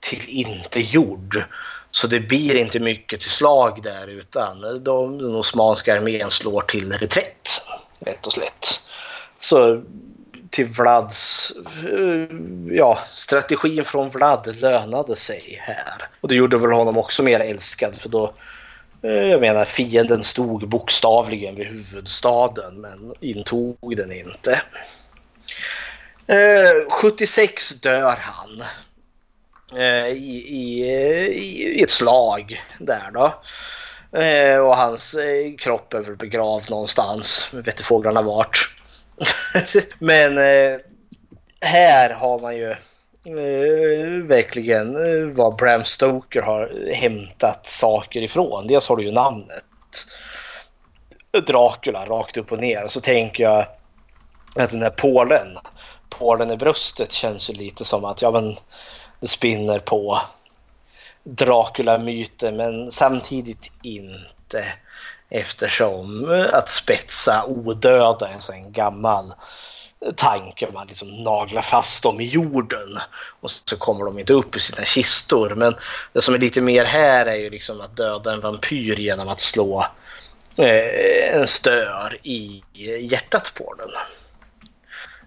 till inte gjord. Så det blir inte mycket till slag där utan de, den osmanska armén slår till reträtt. Rätt och slätt. Så till Vlads... Eh, ja, strategin från Vlad lönade sig här. Och det gjorde väl honom också mer älskad för då... Eh, jag menar fienden stod bokstavligen vid huvudstaden men intog den inte. Eh, 76 dör han. Eh, i, i, i, ett slag där då. Eh, och hans eh, kropp är väl begravd någonstans. Vet inte fåglarna vart. Men eh, här har man ju eh, verkligen eh, vad Bram Stoker har hämtat saker ifrån. Dels har du ju namnet Dracula rakt upp och ner. Och så tänker jag att den här pålen, pålen i bröstet känns ju lite som att ja men spinner på Dracula-myten men samtidigt inte eftersom att spetsa odöda är en sån gammal tanke man liksom naglar fast dem i jorden och så kommer de inte upp i sina kistor. Men det som är lite mer här är ju liksom att döda en vampyr genom att slå eh, en stör i hjärtat på den.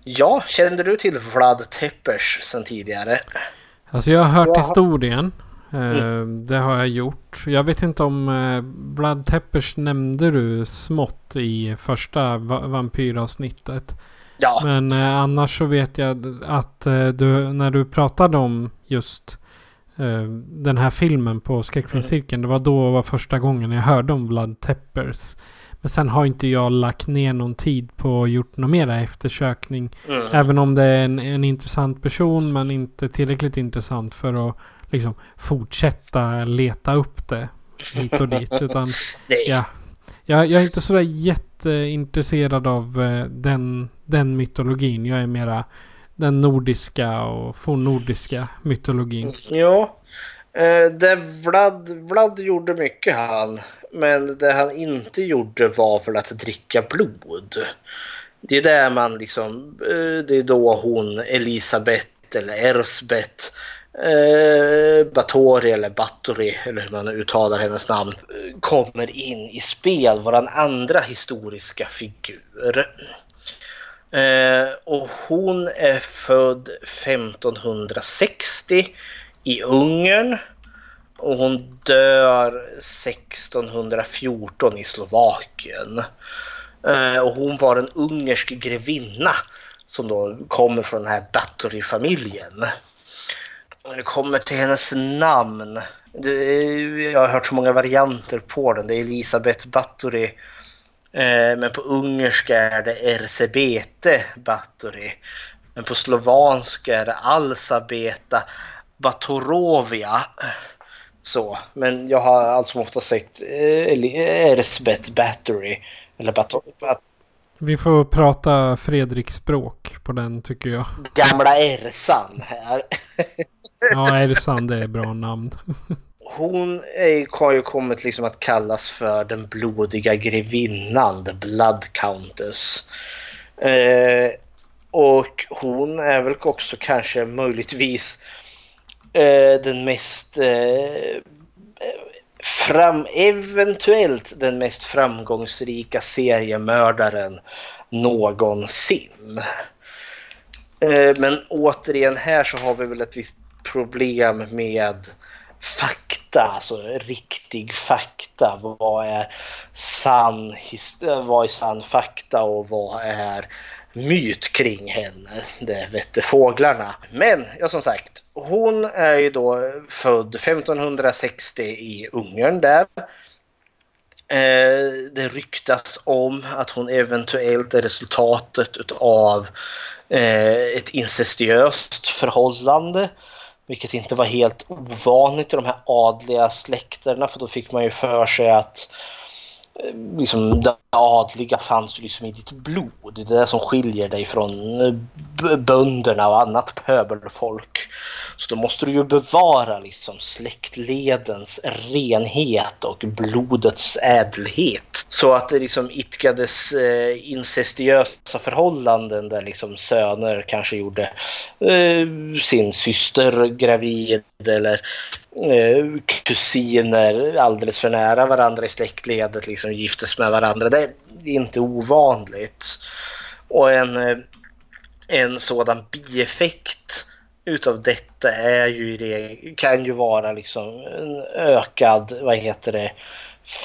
Ja, kände du till Vlad Tepes sen tidigare? Alltså jag har hört Jaha. historien. Mm. Det har jag gjort. Jag vet inte om eh, Blood Teppers nämnde du smått i första vampyravsnittet. Ja. Men eh, annars så vet jag att du, när du pratade om just den här filmen på Skräckfilmscirkeln. Mm. Det var då var första gången jag hörde om Blood Teppers. Men sen har inte jag lagt ner någon tid på att gjort någon mera eftersökning. Mm. Även om det är en, en intressant person men inte tillräckligt intressant för att liksom fortsätta leta upp det hit och dit. Utan ja, jag, jag är inte sådär jätteintresserad av eh, den, den mytologin. Jag är mera den nordiska och fornnordiska mytologin. Ja, eh, det Vlad, Vlad gjorde mycket han. Men det han inte gjorde var väl att dricka blod. Det är där man liksom, eh, det är då hon Elisabeth eller Ersbeth eh, Batori eller Bathory eller hur man uttalar hennes namn kommer in i spel, våran andra historiska figur. Eh, och hon är född 1560 i Ungern och hon dör 1614 i Slovakien. Eh, och hon var en ungersk grevinna som då kommer från den här Bathory-familjen. När det kommer till hennes namn. Det, jag har hört så många varianter på den. Det är Elisabeth Bathory. Eh, men på ungerska är det Erzebete Bathory. Men på slovanska är det Alsabeta Batorovia. Så, men jag har allt som ofta sagt eh, Ersbet Battery. Eller Battery. Vi får prata Fredrik-språk på den tycker jag. Gamla Ersan här. ja, Ersan det är bra namn. Hon är, har ju kommit liksom att kallas för den blodiga grevinnan, the blood countess. Eh, och hon är väl också kanske möjligtvis eh, den mest eh, fram, eventuellt den mest framgångsrika seriemördaren någonsin. Eh, men återigen här så har vi väl ett visst problem med fakta, alltså riktig fakta. Vad är sann, vad är sann fakta och vad är myt kring henne, det vette fåglarna. Men ja, som sagt, hon är ju då född 1560 i Ungern där. Eh, det ryktas om att hon eventuellt är resultatet av eh, ett incestuöst förhållande. Vilket inte var helt ovanligt i de här adliga släkterna för då fick man ju för sig att liksom, det adliga fanns ju liksom i ditt blod. Det är det som skiljer dig från bönderna och annat pöbelfolk. Så då måste du ju bevara liksom släktledens renhet och blodets ädelhet. Så att det liksom itkades eh, incestiösa förhållanden där liksom söner kanske gjorde eh, sin syster gravid eller eh, kusiner alldeles för nära varandra i släktledet liksom giftes med varandra. Det är inte ovanligt. Och en, eh, en sådan bieffekt utav detta är ju det, kan ju vara liksom en ökad, vad heter det,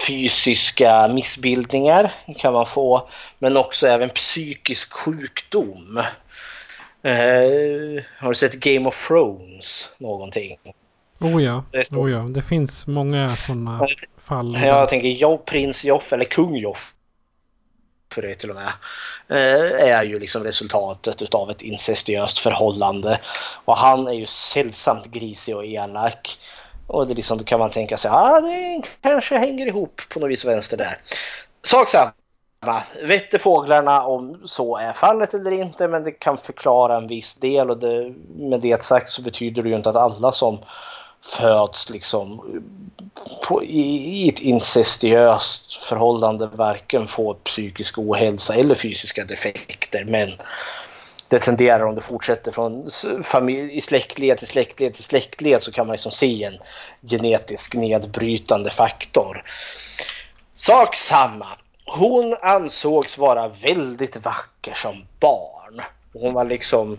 fysiska missbildningar kan man få. Men också även psykisk sjukdom. Eh, har du sett Game of Thrones någonting? Oh ja, oh ja. det finns många sådana fall. Jag tänker jo, prins Joff eller kung Joff för det till och med, eh, är ju liksom resultatet av ett incestiöst förhållande. Och han är ju sällsamt grisig och elak. Och det liksom, då kan man tänka sig ah, det kanske hänger ihop på något vis vänster där. Sak samma. Vette fåglarna om så är fallet eller inte men det kan förklara en viss del och det, med det sagt så betyder det ju inte att alla som föds liksom på, i, i, ett incestiöst förhållande varken får psykisk ohälsa eller fysiska defekter. Men det tenderar om det fortsätter från familj, i släktled till släktled till släktled så kan man liksom se en genetisk nedbrytande faktor. Sak samma. Hon ansågs vara väldigt vacker som barn. Hon var liksom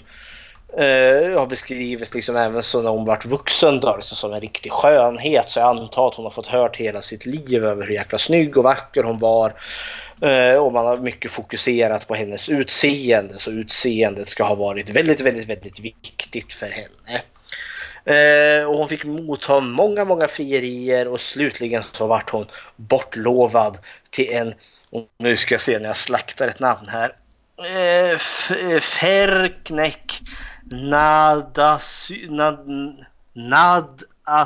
eh, har beskrivits liksom även så när hon vart vuxen då, liksom som en riktig skönhet. Så jag antar att hon har fått hört hela sitt liv över hur jäkla snygg och vacker hon var. Eh, och man har mycket fokuserat på hennes utseende. Så utseendet ska ha varit väldigt, väldigt, väldigt viktigt för henne. Eh, och hon fick motta många, många frierier och slutligen så vart hon bortlovad till en, nu ska jag se när jag slaktar ett namn här, eh, Ferknek Nadasy, nad, Nadasdy.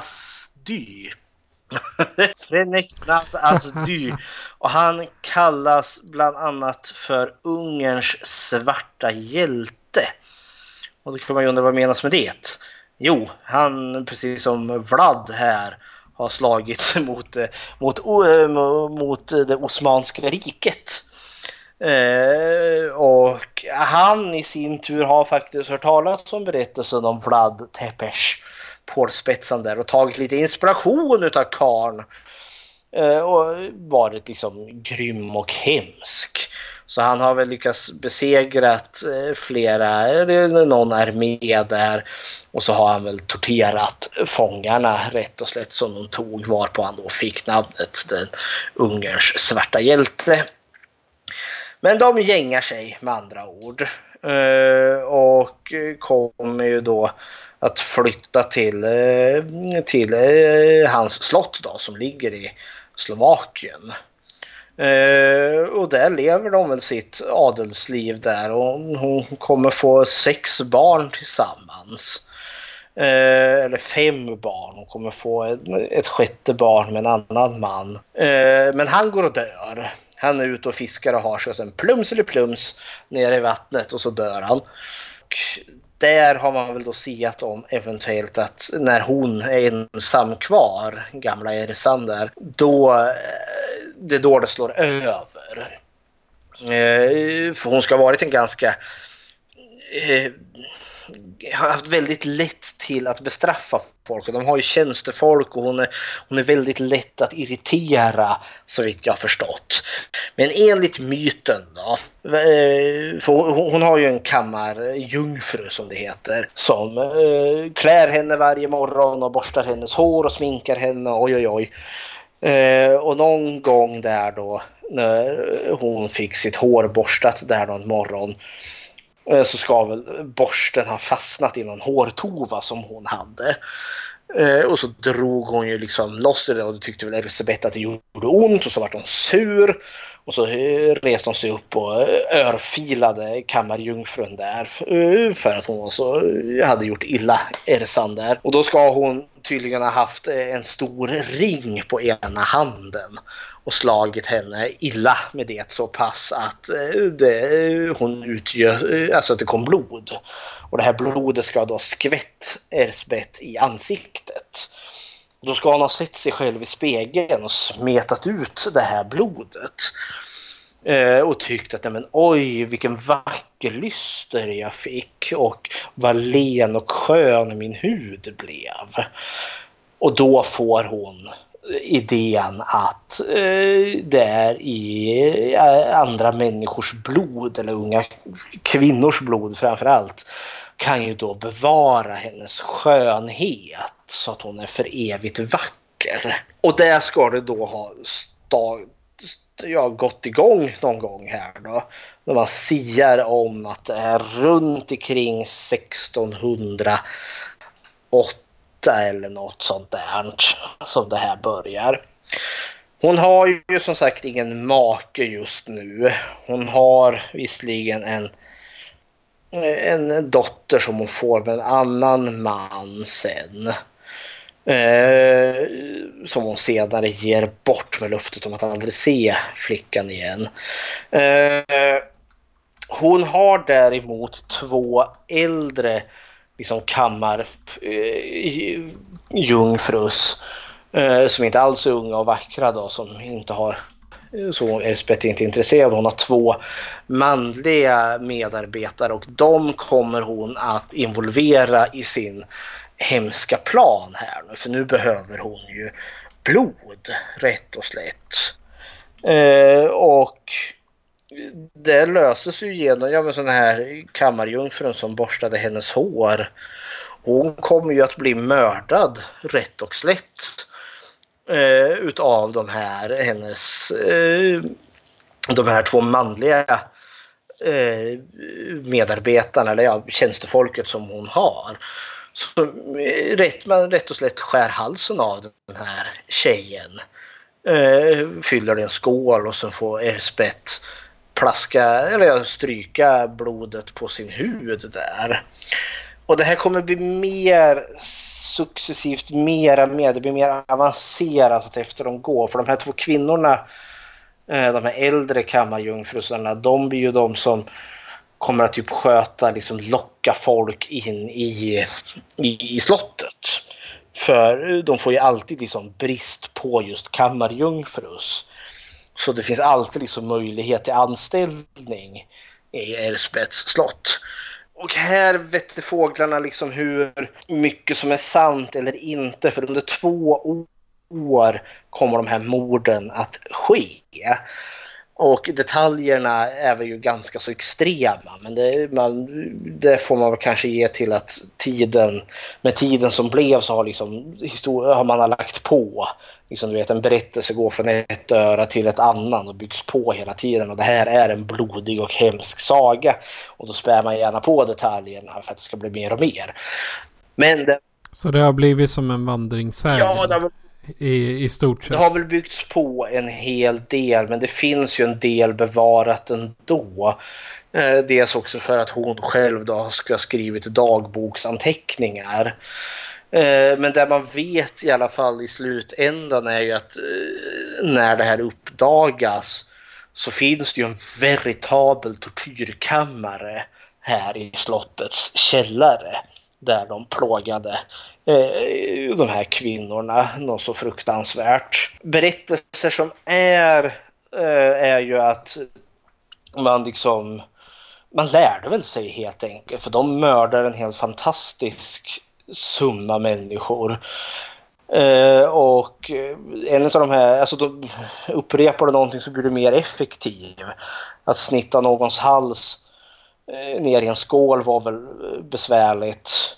Frenek Nadasdy. Och han kallas bland annat för Ungerns svarta hjälte. Och då kan man ju undra vad menas med det? Jo, han precis som Vlad här har slagits mot, mot, mot det Osmanska riket. Eh, och han i sin tur har faktiskt hört talas om berättelsen om Vlad Tepes, pålspetsan där och tagit lite inspiration utav karn eh, och varit liksom grym och hemsk. Så han har väl lyckats besegrat eh, flera, eller någon armé där och så har han väl torterat fångarna rätt och slätt som de tog varpå han då fick namnet den Ungerns svarta hjälte. Men de gängar sig med andra ord. Eh, och kommer ju då att flytta till, eh, till eh, hans slott då, som ligger i Slovakien. Eh, och där lever de väl sitt adelsliv där och hon kommer få sex barn tillsammans. Eh, eller fem barn. Hon kommer få ett, ett sjätte barn med en annan man. Eh, men han går och dör. Han är ute och fiskar och har sig och sen plums eller plums ner i vattnet och så dör han. Och där har man väl då siat om eventuellt att när hon är ensam kvar, gamla Ersan där, då eh, det är då det slår över. Eh, för hon ska ha varit en ganska eh, har haft väldigt lätt till att bestraffa folk. De har ju tjänstefolk och hon är, hon är väldigt lätt att irritera så vitt jag har förstått. Men enligt myten då, eh, för hon har ju en kammarjungfru som det heter som eh, klär henne varje morgon och borstar hennes hår och sminkar henne. Oj oj oj. Eh, och någon gång där då när hon fick sitt hår borstat där någon morgon Eh, så ska väl borsten ha fastnat i någon hårtova som hon hade. Eh, och så drog hon ju liksom loss det och då tyckte väl Elisabeth att det gjorde ont och så vart hon sur. Och så eh, reste hon sig upp och örfilade kammarjungfrun där för att hon så hade gjort illa Ersan där. Och då ska hon tydligen ha haft en stor ring på ena handen och slagit henne illa med det så pass att eh, det, eh, hon utgör, eh, alltså att det kom blod. Och det här blodet ska då skvätt Ersbet i ansiktet. Då ska han ha sett sig själv i spegeln och smetat ut det här blodet. Eh, och tyckt att men, oj vilken vacker lyster jag fick och vad len och skön min hud blev. Och då får hon idén att eh, det är i eh, andra människors blod eller unga kvinnors blod framför allt kan ju då bevara hennes skönhet så att hon är för evigt vacker. Och det ska det då ha stag, ja, gått igång någon gång här då. När man siar om att det är runt omkring 1608 eller något sånt där som det här börjar. Hon har ju som sagt ingen make just nu. Hon har visserligen en en dotter som hon får med en annan man sen. Eh, som hon senare ger bort med löftet om att aldrig se flickan igen. Eh, hon har däremot två äldre liksom kammar eh, jungfrus eh, som inte alls är unga och vackra då som inte har så Elspeth är inte intresserad. Hon har två manliga medarbetare och de kommer hon att involvera i sin hemska plan här nu. För nu behöver hon ju blod, rätt och slätt. Eh, och det löses ju genom ja, sån här kammarjungfrun som borstade hennes hår. Hon kommer ju att bli mördad rätt och slätt eh, utav de här hennes eh, de här två manliga eh, medarbetarna eller ja, tjänstefolket som hon har. Så eh, rätt, man rätt och slätt skär halsen av den här tjejen. Eh, fyller en skål och sen får Elspeth plaska eller stryka blodet på sin hud där. Och det här kommer bli mer successivt mera med. Det blir mer avancerat efter de går. För de här två kvinnorna, eh, de här äldre kammarjungfrusarna, de blir ju de som kommer att typ sköta, liksom locka folk in i, i, i slottet. För de får ju alltid liksom brist på just kammarjungfrus. Så det finns alltid liksom möjlighet till anställning i Elspets slott. Och här vet fåglarna liksom hur mycket som är sant eller inte. För under två år kommer de här morden att ske. Och detaljerna är väl ju ganska så extrema. Men det, man, det får man väl kanske ge till att tiden, med tiden som blev så har, liksom, har man lagt på. Liksom, du vet, en berättelse går från ett öra till ett annat och byggs på hela tiden. Och det här är en blodig och hemsk saga. Och då spär man gärna på detaljerna för att det ska bli mer och mer. Men det, så det har blivit som en vandringssägen? Ja, det har i, i stort sett. Det har väl byggts på en hel del men det finns ju en del bevarat ändå. Eh, dels också för att hon själv då ska ha skrivit dagboksanteckningar. Eh, men det man vet i alla fall i slutändan är ju att eh, när det här uppdagas så finns det ju en veritabel tortyrkammare här i slottets källare där de plågade eh, de här kvinnorna något så fruktansvärt. Berättelser som är eh, är ju att man liksom man lärde väl sig helt enkelt för de mördar en helt fantastisk summa människor. Eh, och eh, en av de här, alltså då upprepar du någonting så blir du mer effektiv. Att snitta någons hals eh, ner i en skål var väl eh, besvärligt.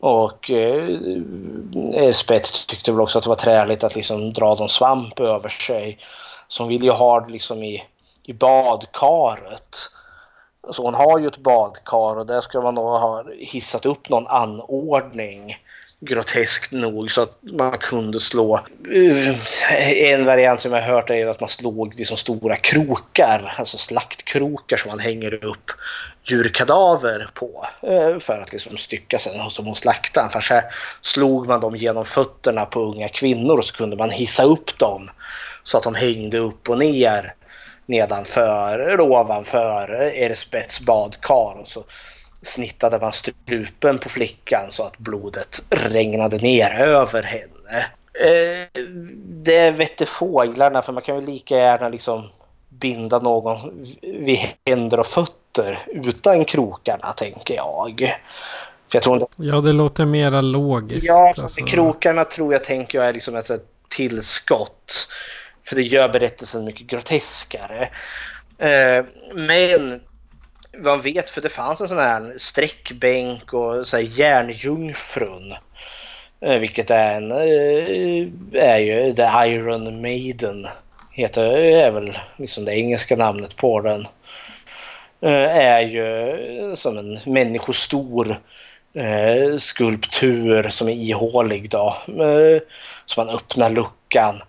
Och eh, Spett tyckte väl också att det var träligt att liksom dra någon svamp över sig. Så hon vill ju ha det liksom i, i badkaret. Så hon har ju ett badkar och där ska man nog ha hissat upp någon anordning groteskt nog så att man kunde slå. Eh, en variant som jag har hört är att man slog liksom stora krokar, alltså slaktkrokar som man hänger upp djurkadaver på eh, för att liksom stycka sen som hon slaktade. För så här slog man dem genom fötterna på unga kvinnor och så kunde man hissa upp dem så att de hängde upp och ner nedanför eller ovanför Ersbets badkar. Och så snittade man strupen på flickan så att blodet regnade ner över henne. Eh, det vette fåglarna för man kan ju lika gärna liksom binda någon vid händer och fötter utan krokarna tänker jag. För jag tror inte... Ja, det låter mera logiskt. Ja, alltså. krokarna tror jag tänker jag är liksom ett tillskott. För det gör berättelsen mycket groteskare. Eh, men man vet, för det fanns en sån här sträckbänk och så här järnjungfrun. Eh, vilket är en, eh, är ju The Iron Maiden. Heter, är väl liksom det engelska namnet på den. Eh, är ju som en människostor eh, skulptur som är ihålig då. Eh, så man öppnar luckan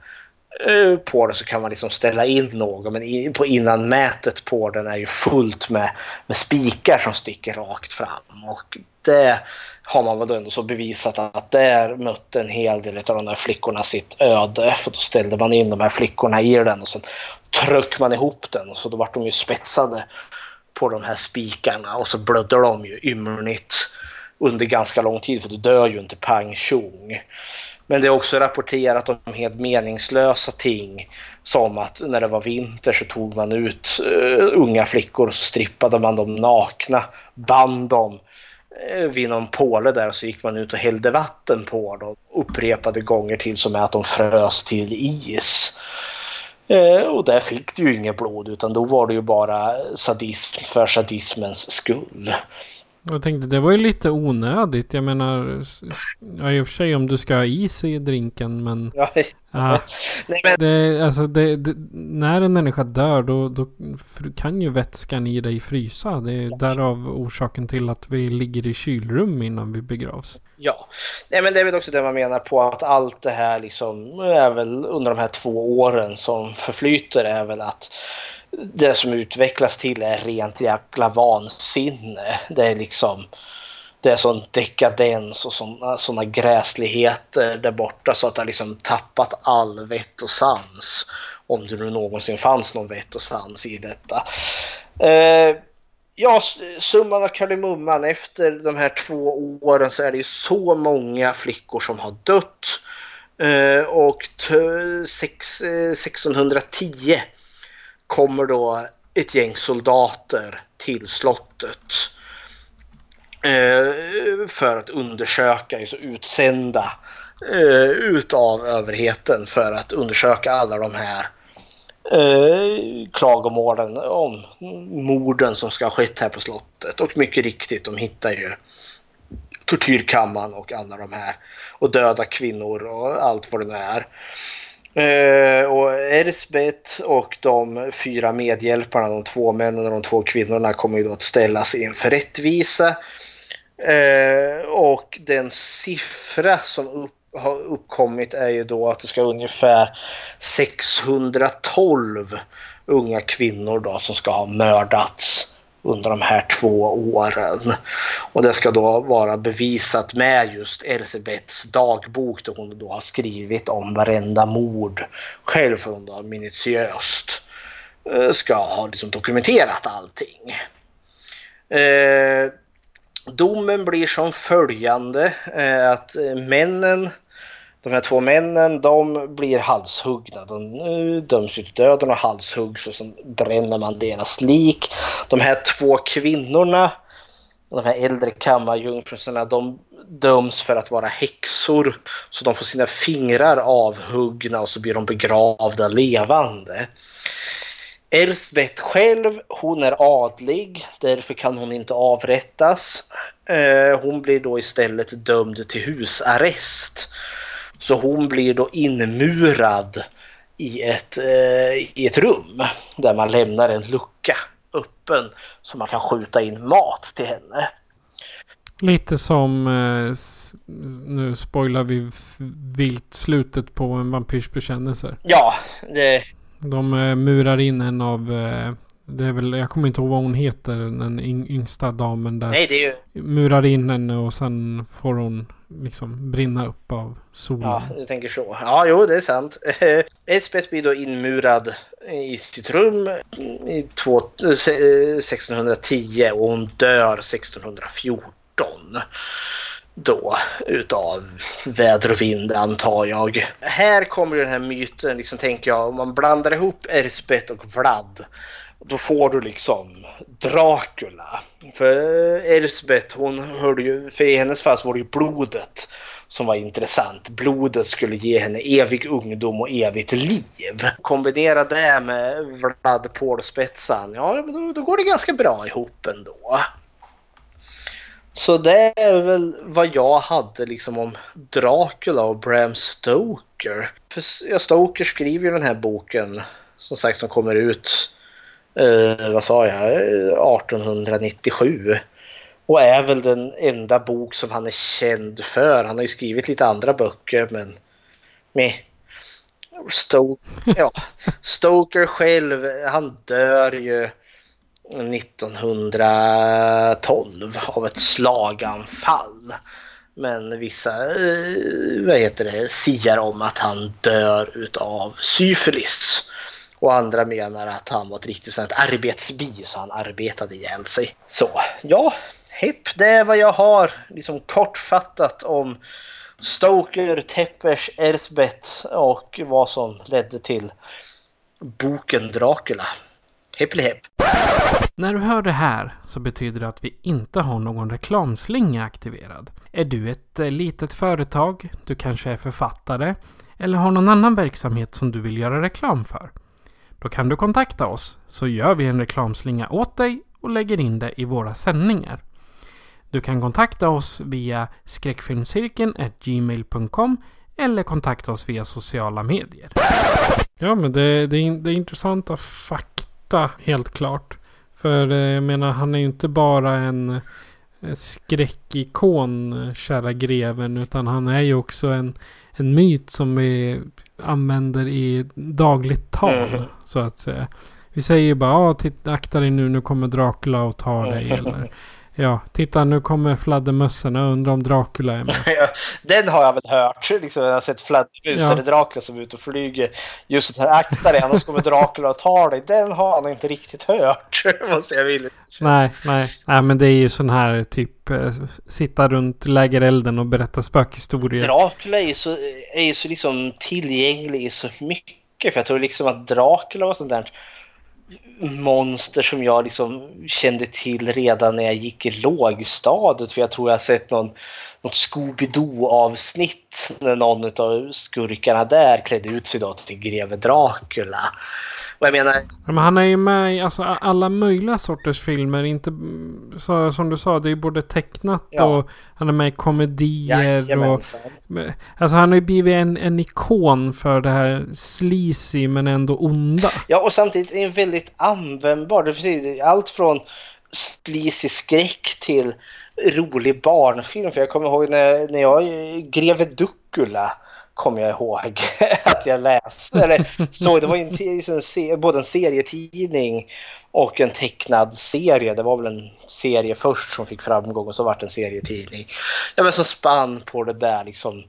Eh, på den så kan man liksom ställa in något men på innanmätet på den är ju fullt med, med spikar som sticker rakt fram. Och det har man väl ändå så bevisat att där mötte en hel del av de där flickorna sitt öde. För då ställde man in de här flickorna i den och sen tryckte man ihop den och så då vart de ju spetsade på de här spikarna och så blödde de ju ymnigt under ganska lång tid för du dör ju inte pang tjong. Men det är också rapporterat om helt meningslösa ting. Som att när det var vinter så tog man ut uh, unga flickor och så strippade man dem nakna, band dem uh, vid någon påle där och så gick man ut och hällde vatten på dem upprepade gånger till som att de frös till is. Uh, och där fick du ju inget blod utan då var det ju bara sadism för sadismens skull. Jag tänkte det var ju lite onödigt. Jag menar, ja, i och för sig om du ska ha is i drinken men... Ja. ja Nej, men... Det, alltså det, det, när en människa dör då, då kan ju vätskan i dig frysa. Det är därav orsaken till att vi ligger i kylrum innan vi begravs. Ja, Nej, men det är väl också det man menar på att allt det här liksom är väl under de här två åren som förflyter är väl att det som utvecklas till är rent jäkla vansinne. Det är liksom det är sån dekadens och såna, såna gräsligheter där borta så att det har liksom tappat all vett och sans. Om det nu någonsin fanns någon vett och sans i detta. Eh, ja, summan av kardemumman. Efter de här två åren så är det ju så många flickor som har dött. Eh, och 1610 kommer då ett gäng soldater till slottet eh, för att undersöka, alltså utsända eh, utav överheten för att undersöka alla de här eh, klagomålen om morden som ska ha skett här på slottet. Och mycket riktigt, de hittar ju tortyrkammaren och alla de här och döda kvinnor och allt vad det nu är. Eh, och Ersbet och de fyra medhjälparna, de två männen och de två kvinnorna kommer ju då att ställas inför rättvisa. Eh, och den siffra som upp, har uppkommit är ju då att det ska ungefär 612 unga kvinnor då som ska ha mördats under de här två åren. Och det ska då vara bevisat med just Elisabeths dagbok där hon då har skrivit om varenda mord själv. För hon då minutiöst eh, ska ha liksom dokumenterat allting. Eh, domen blir som följande eh, att eh, männen de här två männen de blir halshuggna. De döms till döden och halshuggs och sen bränner man deras lik. De här två kvinnorna, de här äldre kammarjungfrurna, de döms för att vara häxor. Så de får sina fingrar avhuggna och så blir de begravda levande. Elsbeth själv, hon är adlig, därför kan hon inte avrättas. Eh, hon blir då istället dömd till husarrest. Så hon blir då inmurad i ett, eh, i ett rum där man lämnar en lucka öppen så man kan skjuta in mat till henne. Lite som, eh, nu spoilar vi vilt slutet på en vampyrs bekännelser. Ja, det, De eh, murar in en av, eh, det är väl, jag kommer inte ihåg vad hon heter, den yng- yngsta damen där. nej det är ju, Murar in henne och sen får hon liksom brinna upp av solen. ja jag tänker så. Ja, jo det är sant. Elspeth blir då inmurad i sitt rum i två, eh, 1610 och hon dör 1614. Då utav väder och vind antar jag. Här kommer ju den här myten, liksom tänker jag, om man blandar ihop Elspeth och Vlad då får du liksom Dracula. För Elsbeth, hon hörde ju, för i hennes fall så var det ju blodet som var intressant. Blodet skulle ge henne evig ungdom och evigt liv. Kombinera det med Vlad Paul-spetsan, ja då, då går det ganska bra ihop ändå. Så det är väl vad jag hade liksom om Dracula och Bram Stoker. För ja, Stoker skriver ju den här boken som sagt som kommer ut, eh, vad sa jag, Eh, 1897. Och är väl den enda bok som han är känd för. Han har ju skrivit lite andra böcker men med Stoker, ja, Stoker själv, han dör ju 1912 av ett slaganfall. Men vissa eh, vad heter det, siar om att han dör utav syfilis. Och andra menar att han var ett riktigt sånt arbetsbi så han arbetade ihjäl sig. Så ja, hipp, det är vad jag har liksom kortfattat om Stoker, Teppers, Erzbeth och vad som ledde till boken Dracula. Hipp När du hör det här så betyder det att vi inte har någon reklamslinga aktiverad. Är du ett eh, litet företag, du kanske är författare eller har någon annan verksamhet som du vill göra reklam för? Då kan du kontakta oss så gör vi en reklamslinga åt dig och lägger in det i våra sändningar. Du kan kontakta oss via skräckfilmscirkeln gmail.com eller kontakta oss via sociala medier. Ja, men det, det, är, det är intressanta fakta helt klart. För eh, jag menar, han är ju inte bara en skräckikon, eh, kära greven, utan han är ju också en, en myt som är använder i dagligt tal, Mhm. så att säga. Vi säger ju bara, titta, akta dig nu, nu kommer Dracula och tar dig. Eller, ja, titta nu kommer fladdermössorna, undrar om Dracula är med. Den har jag väl hört. Liksom, jag har sett fladdermus Ja. eller Dracula som är ute och flyger. Just den här akta dig, annars kommer Dracula och tar dig. Den har han inte riktigt hört. Måste jag vilja. Nej, nej. Nej, men det är ju sån här typ eh, sitta runt lägerelden och berätta spökhistorier. Dracula är ju så, är ju så liksom tillgänglig i så mycket. För jag tror liksom att Dracula var sånt där monster som jag liksom kände till redan när jag gick i lågstadiet. För jag tror jag har sett någon, något Scooby-Doo avsnitt när någon av skurkarna där klädde ut sig då till greve Dracula. Och jag menar, Men han är ju med i alltså, alla möjliga sorters filmer. Inte, så, som du sa, det är både tecknat Ja. och han är med i komedier. Och, jajamensan. men- alltså han har ju blivit en, en ikon för det här sleazy men ändå onda. Ja, och samtidigt är den väldigt användbar. Det precis allt från sleazy skräck till rolig barnfilm. För jag kommer ihåg när, när jag greve Duckula kommer jag ihåg att jag läste. Eller så, det var en, liksom en, både en serietidning och en tecknad serie. Det var väl en serie först som fick framgång och så vart det en serietidning. Ja, men som spann på det där liksom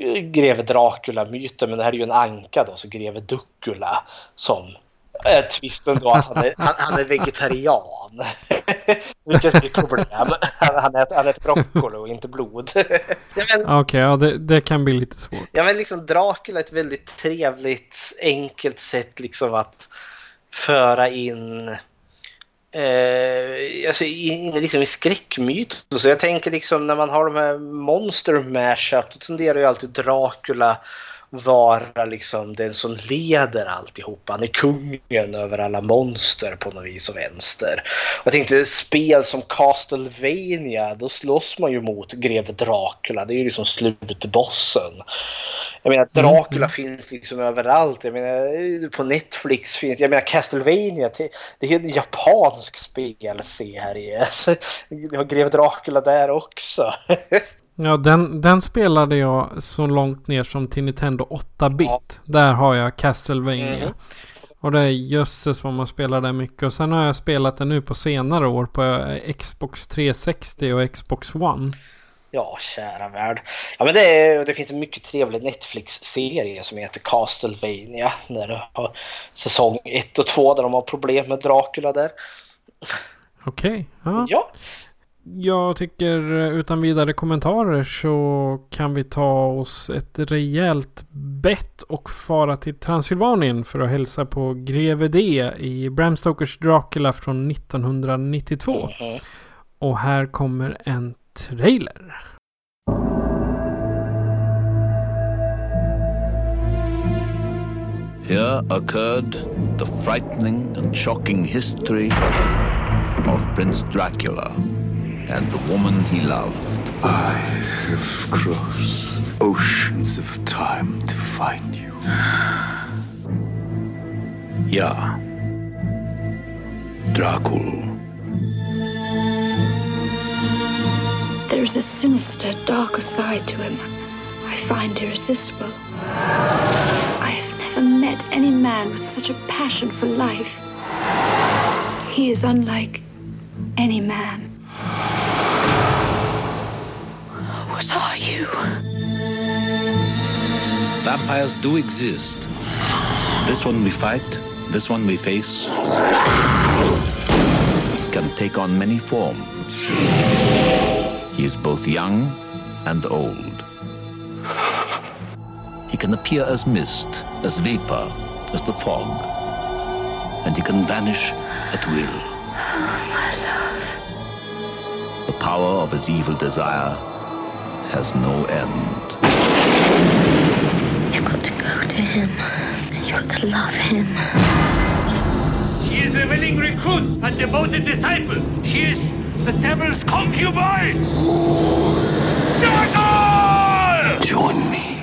eh, greve Dracula-myten, men det här är ju en anka då, så greve Duckula som är twisten då att han är, han, han är vegetarian. Vilket blir problem. Han, han, äter, han äter broccoli och inte blod. Okej, ja det, det kan bli lite svårt. ja, men liksom Dracula är ett väldigt trevligt, enkelt sätt liksom att föra in Eh, alltså in liksom i skräckmyt. Så jag tänker liksom när man har de här monster mashup då tenderar ju alltid Dracula vara liksom den som leder alltihopa. Han är kungen över alla monster på något vis och vänster. Jag tänkte spel som Castlevania, då slåss man ju mot greve Dracula. Det är ju liksom slutbossen. Jag menar Dracula mm. finns liksom överallt. Jag menar på Netflix finns, jag menar Castlevania, det är en japansk spelserie. Så jag har greve Dracula där också. Ja, den, den spelade jag så långt ner som till Nintendo 8-bit. Ja. Där har jag Castlevania. Mm. Och det är jösses vad man spelar där mycket. Och sen har jag spelat det nu på senare år på Xbox 360 och Xbox One. Ja, kära värld. Ja, men det, är, det finns en mycket trevlig Netflix-serie som heter Castlevania. Där du har säsong 1 och 2 där de har problem med Dracula där. Okej. Okay, ja. ja. Jag tycker utan vidare kommentarer så kan vi ta oss ett rejält bett och fara till Transylvanien för att hälsa på Greve D i Bram Stokers Dracula från 1992. Mm -hmm. Och här kommer en trailer. Here occurred the frightening and shocking history of Prince Dracula. And the woman he loved. I have crossed oceans of time to find you. yeah. Dracul. There's a sinister, darker side to him. I find irresistible. I have never met any man with such a passion for life. He is unlike any man. What are you? Vampires do exist. This one we fight, this one we face. Can take on many forms. He is both young and old. He can appear as mist, as vapor, as the fog. And he can vanish at will. Oh, my love. The power of his evil desire has no end. You've got to go to him, and you've got to love him. She is a willing recruit and devoted disciple. She is the devil's concubine. Devil! Join me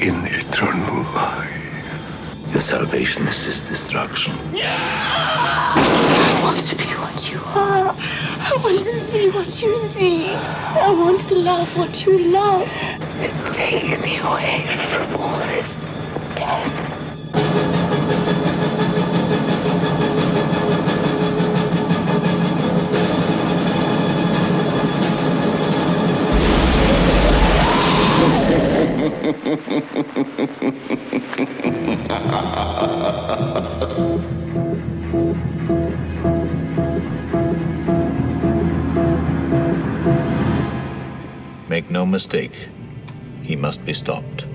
in eternal life. Your salvation is his destruction. I want to be what you are. I want to see what you see. I want to love what you love. Take me away from all this death. Make no mistake, he must be stopped.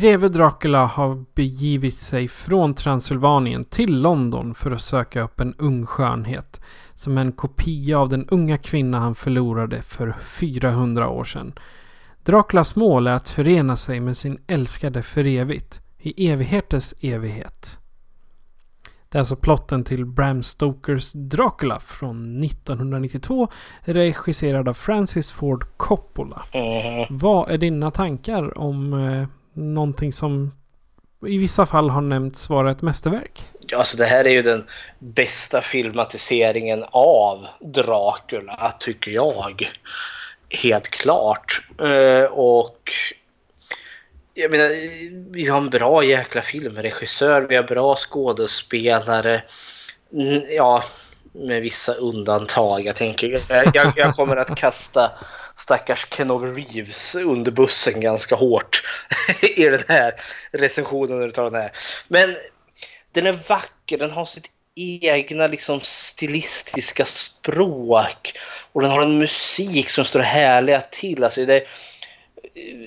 Greve Dracula har begivit sig från Transylvanien till London för att söka upp en ung skönhet. Som en kopia av den unga kvinna han förlorade för 400 år sedan. Draculas mål är att förena sig med sin älskade för evigt. I evigheters evighet. Det är alltså plotten till Bram Stokers Dracula från 1992 regisserad av Francis Ford Coppola. Mm. Vad är dina tankar om eh, någonting som i vissa fall har nämnts vara ett mästerverk. Alltså det här är ju den bästa filmatiseringen av Dracula, tycker jag. Helt klart. Eh, och jag menar, vi har en bra jäkla filmregissör, vi har bra skådespelare. Mm, ja, med vissa undantag. Jag tänker, jag, jag kommer att kasta stackars Kenov Reeves under bussen ganska hårt i den här recensionen den här. Men den är vacker, den har sitt egna liksom stilistiska språk och den har en musik som står härliga till. Alltså det,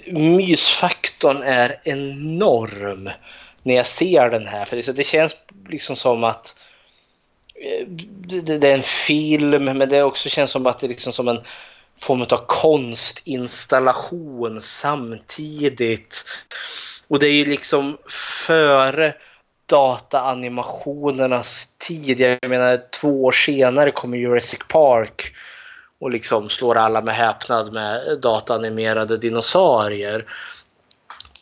mysfaktorn är enorm när jag ser den här. För det känns liksom som att eh, det, det är en film, men det också känns som att det är liksom som en form av konstinstallation samtidigt. Och det är ju liksom före dataanimationernas tid. Jag menar två år senare kommer Jurassic Park och liksom slår alla med häpnad med dataanimerade dinosaurier.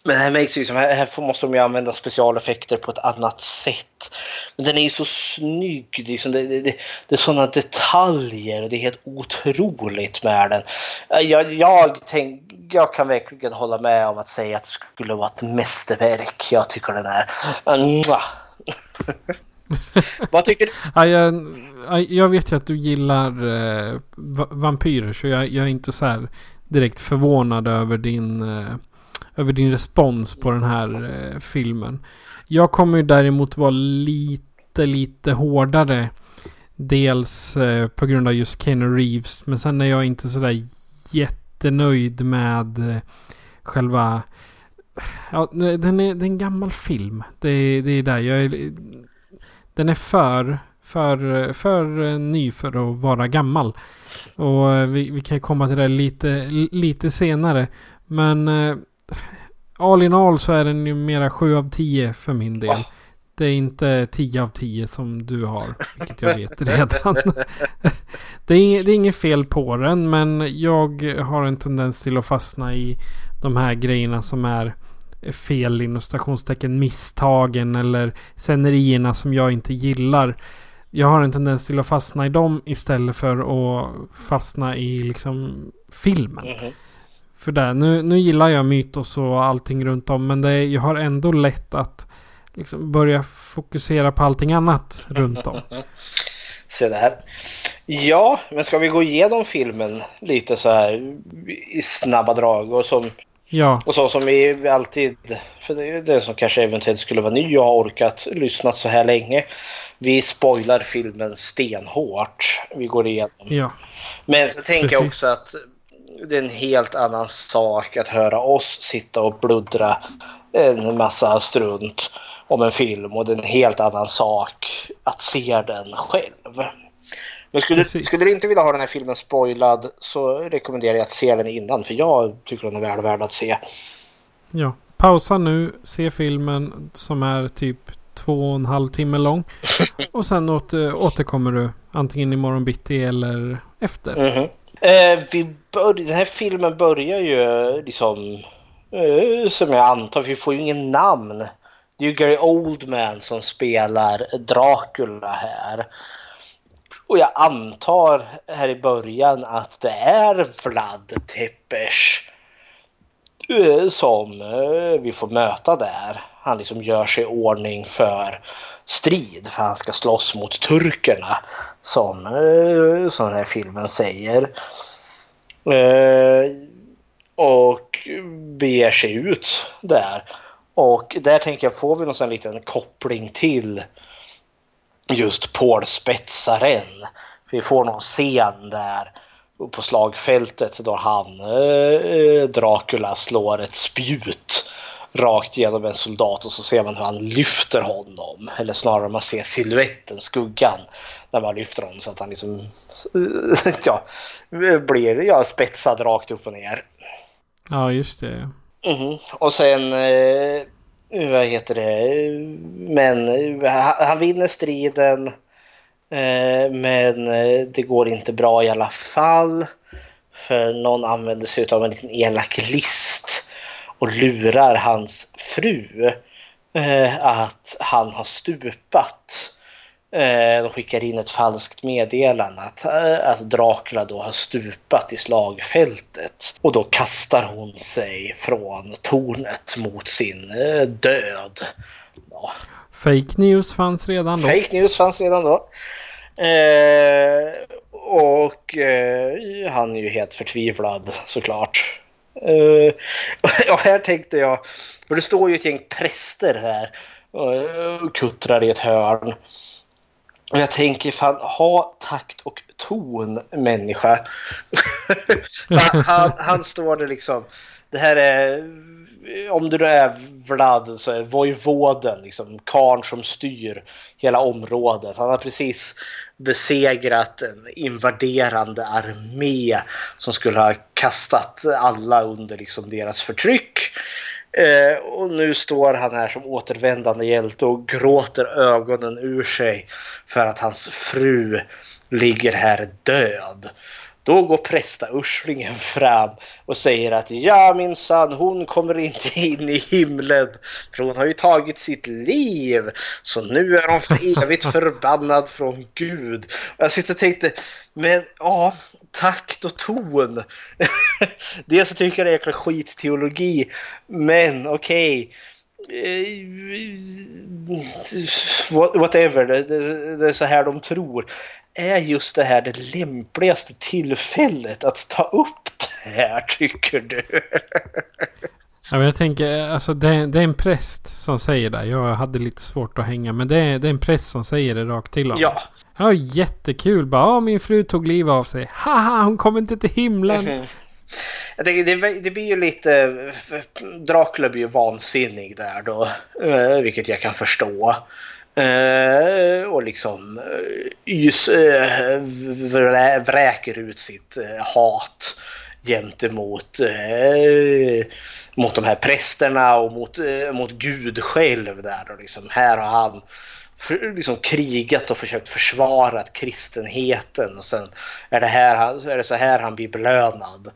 Men här märks liksom, här, här måste de ju använda specialeffekter på ett annat sätt. Men den är ju så snygg. Liksom, det, det, det är sådana detaljer. Det är helt otroligt med den. Jag, jag, tänk, jag kan verkligen hålla med om att säga att det skulle vara ett mästerverk. Jag tycker den är... Vad tycker du? Ja, jag, jag vet ju att du gillar eh, vampyrer så jag, jag, är inte så här direkt förvånad över din, eh, över din respons på den här eh, filmen. Jag kommer ju däremot vara lite, lite hårdare. Dels eh, på grund av just Keanu Reeves. Men sen är jag inte sådär jättenöjd med eh, själva... Ja, den är, det är en gammal film. Det, det är där jag är den är för, för, för eh, ny för att vara gammal. Och eh, vi, vi kan komma till det lite, lite senare. Men eh, all in all så är den ju mera 7 av 10 för min del. Det är inte 10 av 10 som du har, vilket jag vet redan. det, är, det är inget fel på den, men jag har en tendens till att fastna i de här grejerna som är fel inom stationstecken misstagen eller scenerierna som jag inte gillar. Jag har en tendens till att fastna i dem istället för att fastna i liksom filmen. Mm. För där, nu, nu gillar jag mytos och allting runt om men det, jag har ändå lätt att liksom börja fokusera på allting annat runt om. Se där. Ja, men ska vi gå igenom filmen lite så här i snabba drag och som Ja. Och så som vi alltid, för det är det som kanske eventuellt skulle vara ny och har orkat lyssna så här länge. Vi spoilar filmen stenhårt. Vi går igenom. Ja. Men så tänker Precis. jag också att det är en helt annan sak att höra oss sitta och bluddra en massa strunt om en film och det är en helt annan sak att se den själv. Men skulle, skulle du inte vilja ha den här filmen spoilad så rekommenderar jag att se den innan för jag tycker den är väl värd att se. Ja, pausa nu, se filmen som är typ två och en halv timme lång. och sen åter, återkommer du antingen imorgon bitti eller efter. Mm -hmm eh, vi bör, den här filmen börjar ju liksom eh, som jag antar, vi får ju ingen namn. Det är ju Gary Oldman som spelar Dracula här. Och jag antar här i början att det är Vlad Tepes eh, som eh, vi får möta där. Han liksom gör sig i ordning för strid för han ska slåss mot turkerna som, eh, som den här filmen säger. Eh, och beger sig ut där. Och där tänker jag, får vi någon sån liten koppling till just Paul Spetsaren. Vi får någon scen där på slagfältet då han, eh, Dracula, slår ett spjut rakt genom en soldat och så ser man hur han lyfter honom. Eller snarare man ser siluetten, skuggan, när man lyfter honom så att han liksom ja, blir ja, spetsad rakt upp och ner. Ja, just det. Mm. Och sen eh, vad heter det, men han vinner striden. Eh, men eh, det går inte bra i alla fall. För någon använder sig av en liten elak list och lurar hans fru eh, att han har stupat. Eh, de skickar in ett falskt meddelande att, eh, att Dracula då har stupat i slagfältet. Och då kastar hon sig från tornet mot sin eh, död. Ja. Fake news fanns redan då. Fake news fanns redan då. Eh, och eh, han är ju helt förtvivlad såklart. Eh, och här tänkte jag, för det står ju ett gäng präster här och kuttrar i ett hörn. Och jag tänker fan, ha takt och ton människa. han, han, han, står där liksom det här är, om du nu är Vlad så är Vojvoden liksom karn som styr hela området. Han har precis besegrat en invaderande armé som skulle ha kastat alla under liksom deras förtryck. Eh, och nu står han här som återvändande hjälte och gråter ögonen ur sig för att hans fru ligger här död. Då går prästa Urslingen fram och säger att ja minsann, hon kommer inte in i himlen för hon har ju tagit sitt liv. Så nu är hon för evigt förbannad från Gud. Och jag sitter och tänkte, men ja, takt och ton. Dels så tycker jag det är jäkla skitteologi, men okej. Okay whatever, det, det, det, är så här de tror är just det här det lämpligaste tillfället att ta upp det här, tycker du? ja, men jag tänker, alltså det, det, är en präst som säger det. Jag hade lite svårt att hänga, men det är, det är en präst som säger det rakt till honom. Ja. Ja, jättekul. Bara, min fru tog livet av sig. Haha, hon kom inte till himlen. Jag tänker, det, det blir ju lite... Eh, Dracula blir ju vansinnig där då, eh, vilket jag kan förstå. Eh, och liksom ys, vräker ut sitt hat gentemot mot de här prästerna och mot, mot Gud själv. Där Då liksom, här har han för, liksom krigat och försökt försvara kristenheten och sen är det, här, är det så här han blir belönad.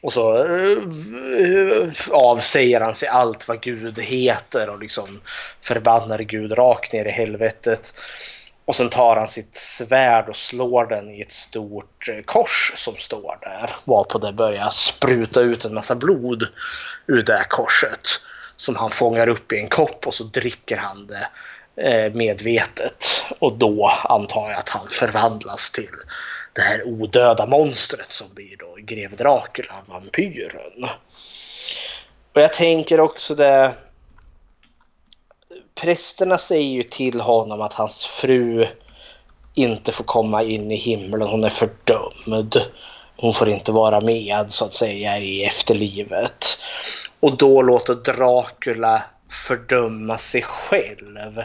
Och så eh, avsäger han sig allt vad Gud heter och liksom förbannar Gud rakt ner i helvetet. Och sen tar han sitt svärd och slår den i ett stort eh, kors som står där. Varpå det börjar spruta ut en massa blod ur det korset. Som han fångar upp i en kopp och så dricker han det Eh, medvetet. Och då antar jag att han förvandlas till det här odöda monstret som blir då greve Dracula, vampyren. Och jag tänker också det... Prästerna säger ju till honom att hans fru inte får komma in i himlen. Hon är fördömd. Hon får inte vara med så att säga i efterlivet. Och då låter Dracula fördöma sig själv.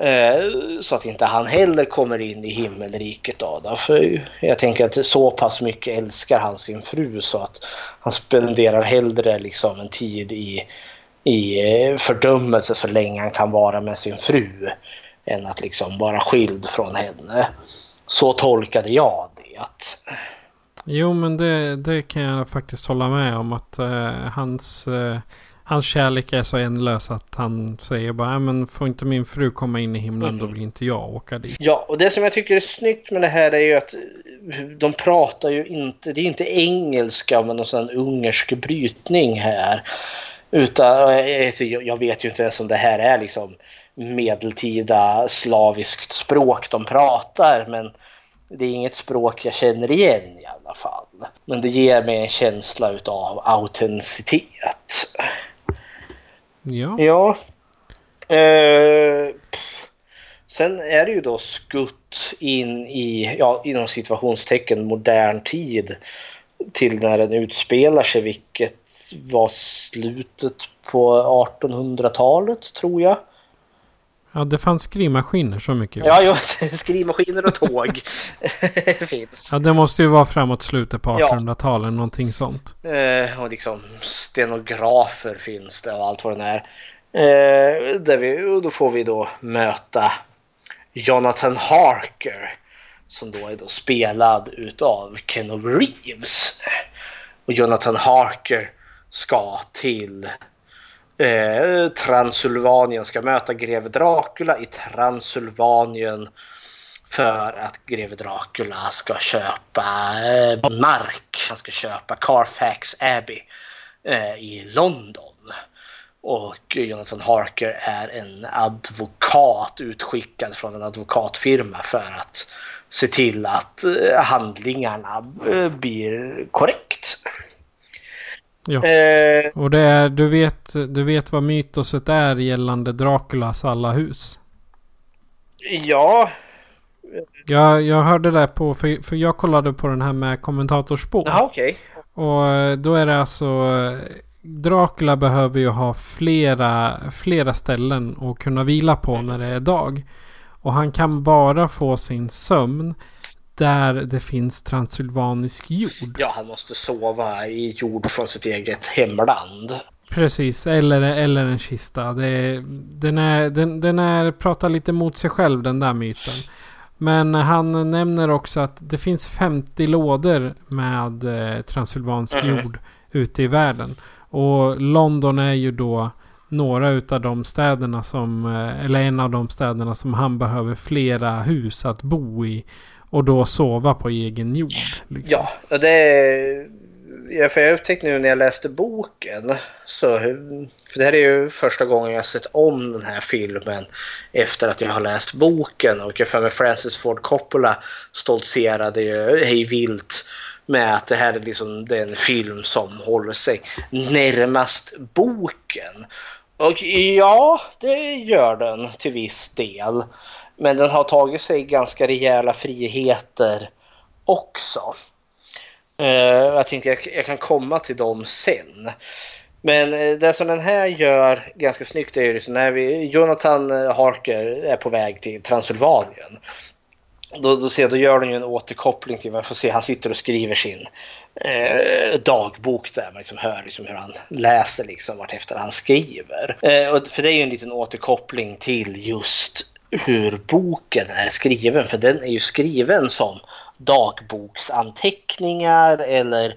Eh, så att inte han heller kommer in i himmelriket. Då, För jag tänker att så pass mycket älskar han sin fru så att han spenderar hellre liksom en tid i, i eh, fördömelse så länge han kan vara med sin fru än att liksom vara skild från henne. Så tolkade jag det. Jo men det, det kan jag faktiskt hålla med om att eh, hans eh hans kärlek är så ändlös att han säger bara men får inte min fru komma in i himlen mm. då vill inte jag åka dit. Ja, och det som jag tycker är snyggt med det här är ju att de pratar ju inte, det är inte engelska med någon sån ungersk brytning här. Utan alltså, jag vet ju inte ens om det här är liksom medeltida slaviskt språk de pratar men det är inget språk jag känner igen i alla fall. Men det ger mig en känsla utav autenticitet. Ja. Ja. Eh, sen är det ju då skutt in i, ja, inom situationstecken modern tid till när den utspelar sig, vilket var slutet på 1800-talet tror jag. Ja, det fanns skrivmaskiner så mycket. Ja, ja skrivmaskiner och tåg finns. Ja, det måste ju vara framåt slutet på 1800-talet, ja. någonting sånt. Eh, och liksom stenografer finns det och allt vad det är. Eh, där vi, och då får vi då möta Jonathan Harker som då är då spelad utav Ken Reeves. Och Jonathan Harker ska till eh, Transylvanien ska möta greve Dracula i Transylvanien för att greve Dracula ska köpa eh, mark. Han ska köpa Carfax Abbey eh, i London. Och Jonathan Harker är en advokat utskickad från en advokatfirma för att se till att eh, handlingarna eh, blir korrekt. Ja. Eh, och det är, du vet, du vet vad mytoset är gällande Draculas alla hus? Ja. Jag, jag hörde det på, för, för jag kollade på den här med kommentatorspår. Jaha, okej. Okay. Och eh, då är det alltså... eh, Dracula behöver ju ha flera, flera ställen att kunna vila på när det är dag. Och han kan bara få sin sömn där det finns transylvanisk jord. Ja, han måste sova i jord från sitt eget hemland. Precis, eller, eller en kista. Det, den, är, den, den är, pratar lite mot sig själv den där myten. Men han nämner också att det finns 50 lådor med eh, transylvansk Mhm. jord ute i världen. Och London är ju då några utav de städerna som, eh, eller en av de städerna som han behöver flera hus att bo i. Och då sova på egen jord. Liksom. Ja, och det är... För jag upptäckte nu när jag läste boken, så, för det här är ju första gången jag sett om den här filmen efter att jag har läst boken och jag för mig Francis Ford Coppola stoltserade ju hej vilt med att det här är liksom den film som håller sig närmast boken. Och ja, det gör den till viss del. Men den har tagit sig ganska rejäla friheter också. Eh, jag tänkte jag, jag kan komma till dem sen. Men eh, det som den här gör ganska snyggt är ju liksom när vi, Jonathan eh, Harker är på väg till Transylvanien. Då, då, ser, då gör den ju en återkoppling till, man får se, han sitter och skriver sin eh, dagbok där. Man liksom hör liksom hur han läser liksom vartefter han skriver. Eh, och, för det är ju en liten återkoppling till just hur boken är skriven. För den är ju skriven som dagboksanteckningar eller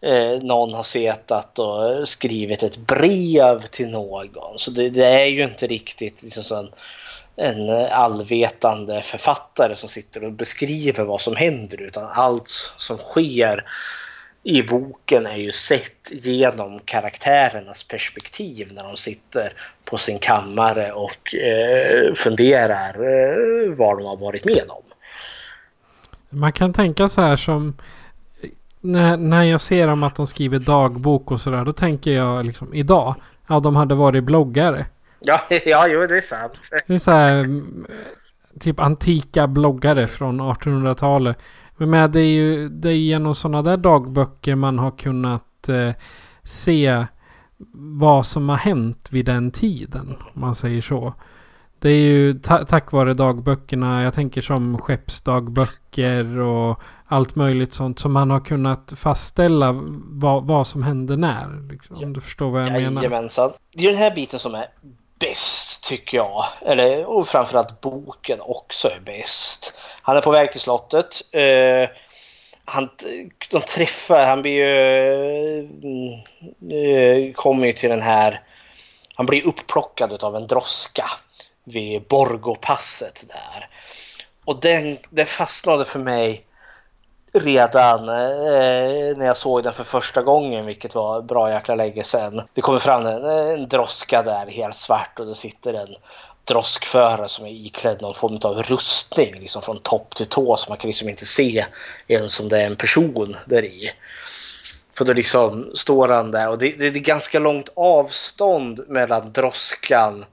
eh, någon har setat och skrivit ett brev till någon. Så det, det är ju inte riktigt liksom så en, en allvetande författare som sitter och beskriver vad som händer utan allt som sker i boken är ju sett genom karaktärernas perspektiv när de sitter på sin kammare och eh, funderar eh, vad de har varit med om. Man kan tänka så här som när, när jag ser om att de skriver dagbok och sådär. Då tänker jag liksom idag. Ja, de hade varit bloggare. Ja, ja jo, det är sant. Det är så här mm, typ antika bloggare från 1800-talet. Men med, det är ju det är genom sådana där dagböcker man har kunnat eh, se vad som har hänt vid den tiden. Om man säger så. Det är ju ta tack vare dagböckerna. Jag tänker som skeppsdagböcker och allt möjligt sånt som man har kunnat fastställa vad, vad som hände när. Liksom, om du förstår vad jag menar. Jajamensan. Det är den här biten som är bäst tycker jag. Eller, och framförallt boken också är bäst. Han är på väg till slottet. Eh, han, de träffar, han blir ju, eh, mm, eh, kommer ju till den här, han blir upplockad av en droska vid Borgopasset där. Och den, den fastnade för mig redan eh, när jag såg den för första gången, vilket var bra jäkla länge sedan. Det kommer fram en, en droska där, helt svart och det sitter en droskförare som är iklädd någon form av rustning liksom från topp till tå så man kan liksom inte se ens om det är en person där i. För då liksom står han där och det, det är ganska långt avstånd mellan droskan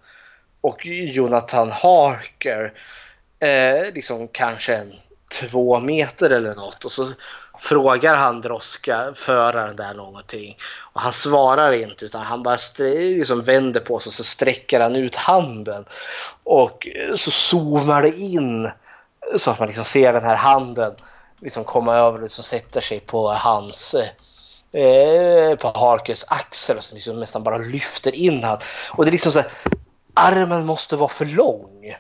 och Jonathan Harker. Eh, liksom kanske en två meter eller något och så frågar han droska föraren där någonting. Och han svarar inte utan han bara liksom vänder på sig och så sträcker han ut handen. Och så zoomar det in så att man liksom ser den här handen liksom komma över och liksom sätter sig på hans eh, på Harkers axel och så liksom nästan bara lyfter in han. Och det är liksom så här, armen måste vara för lång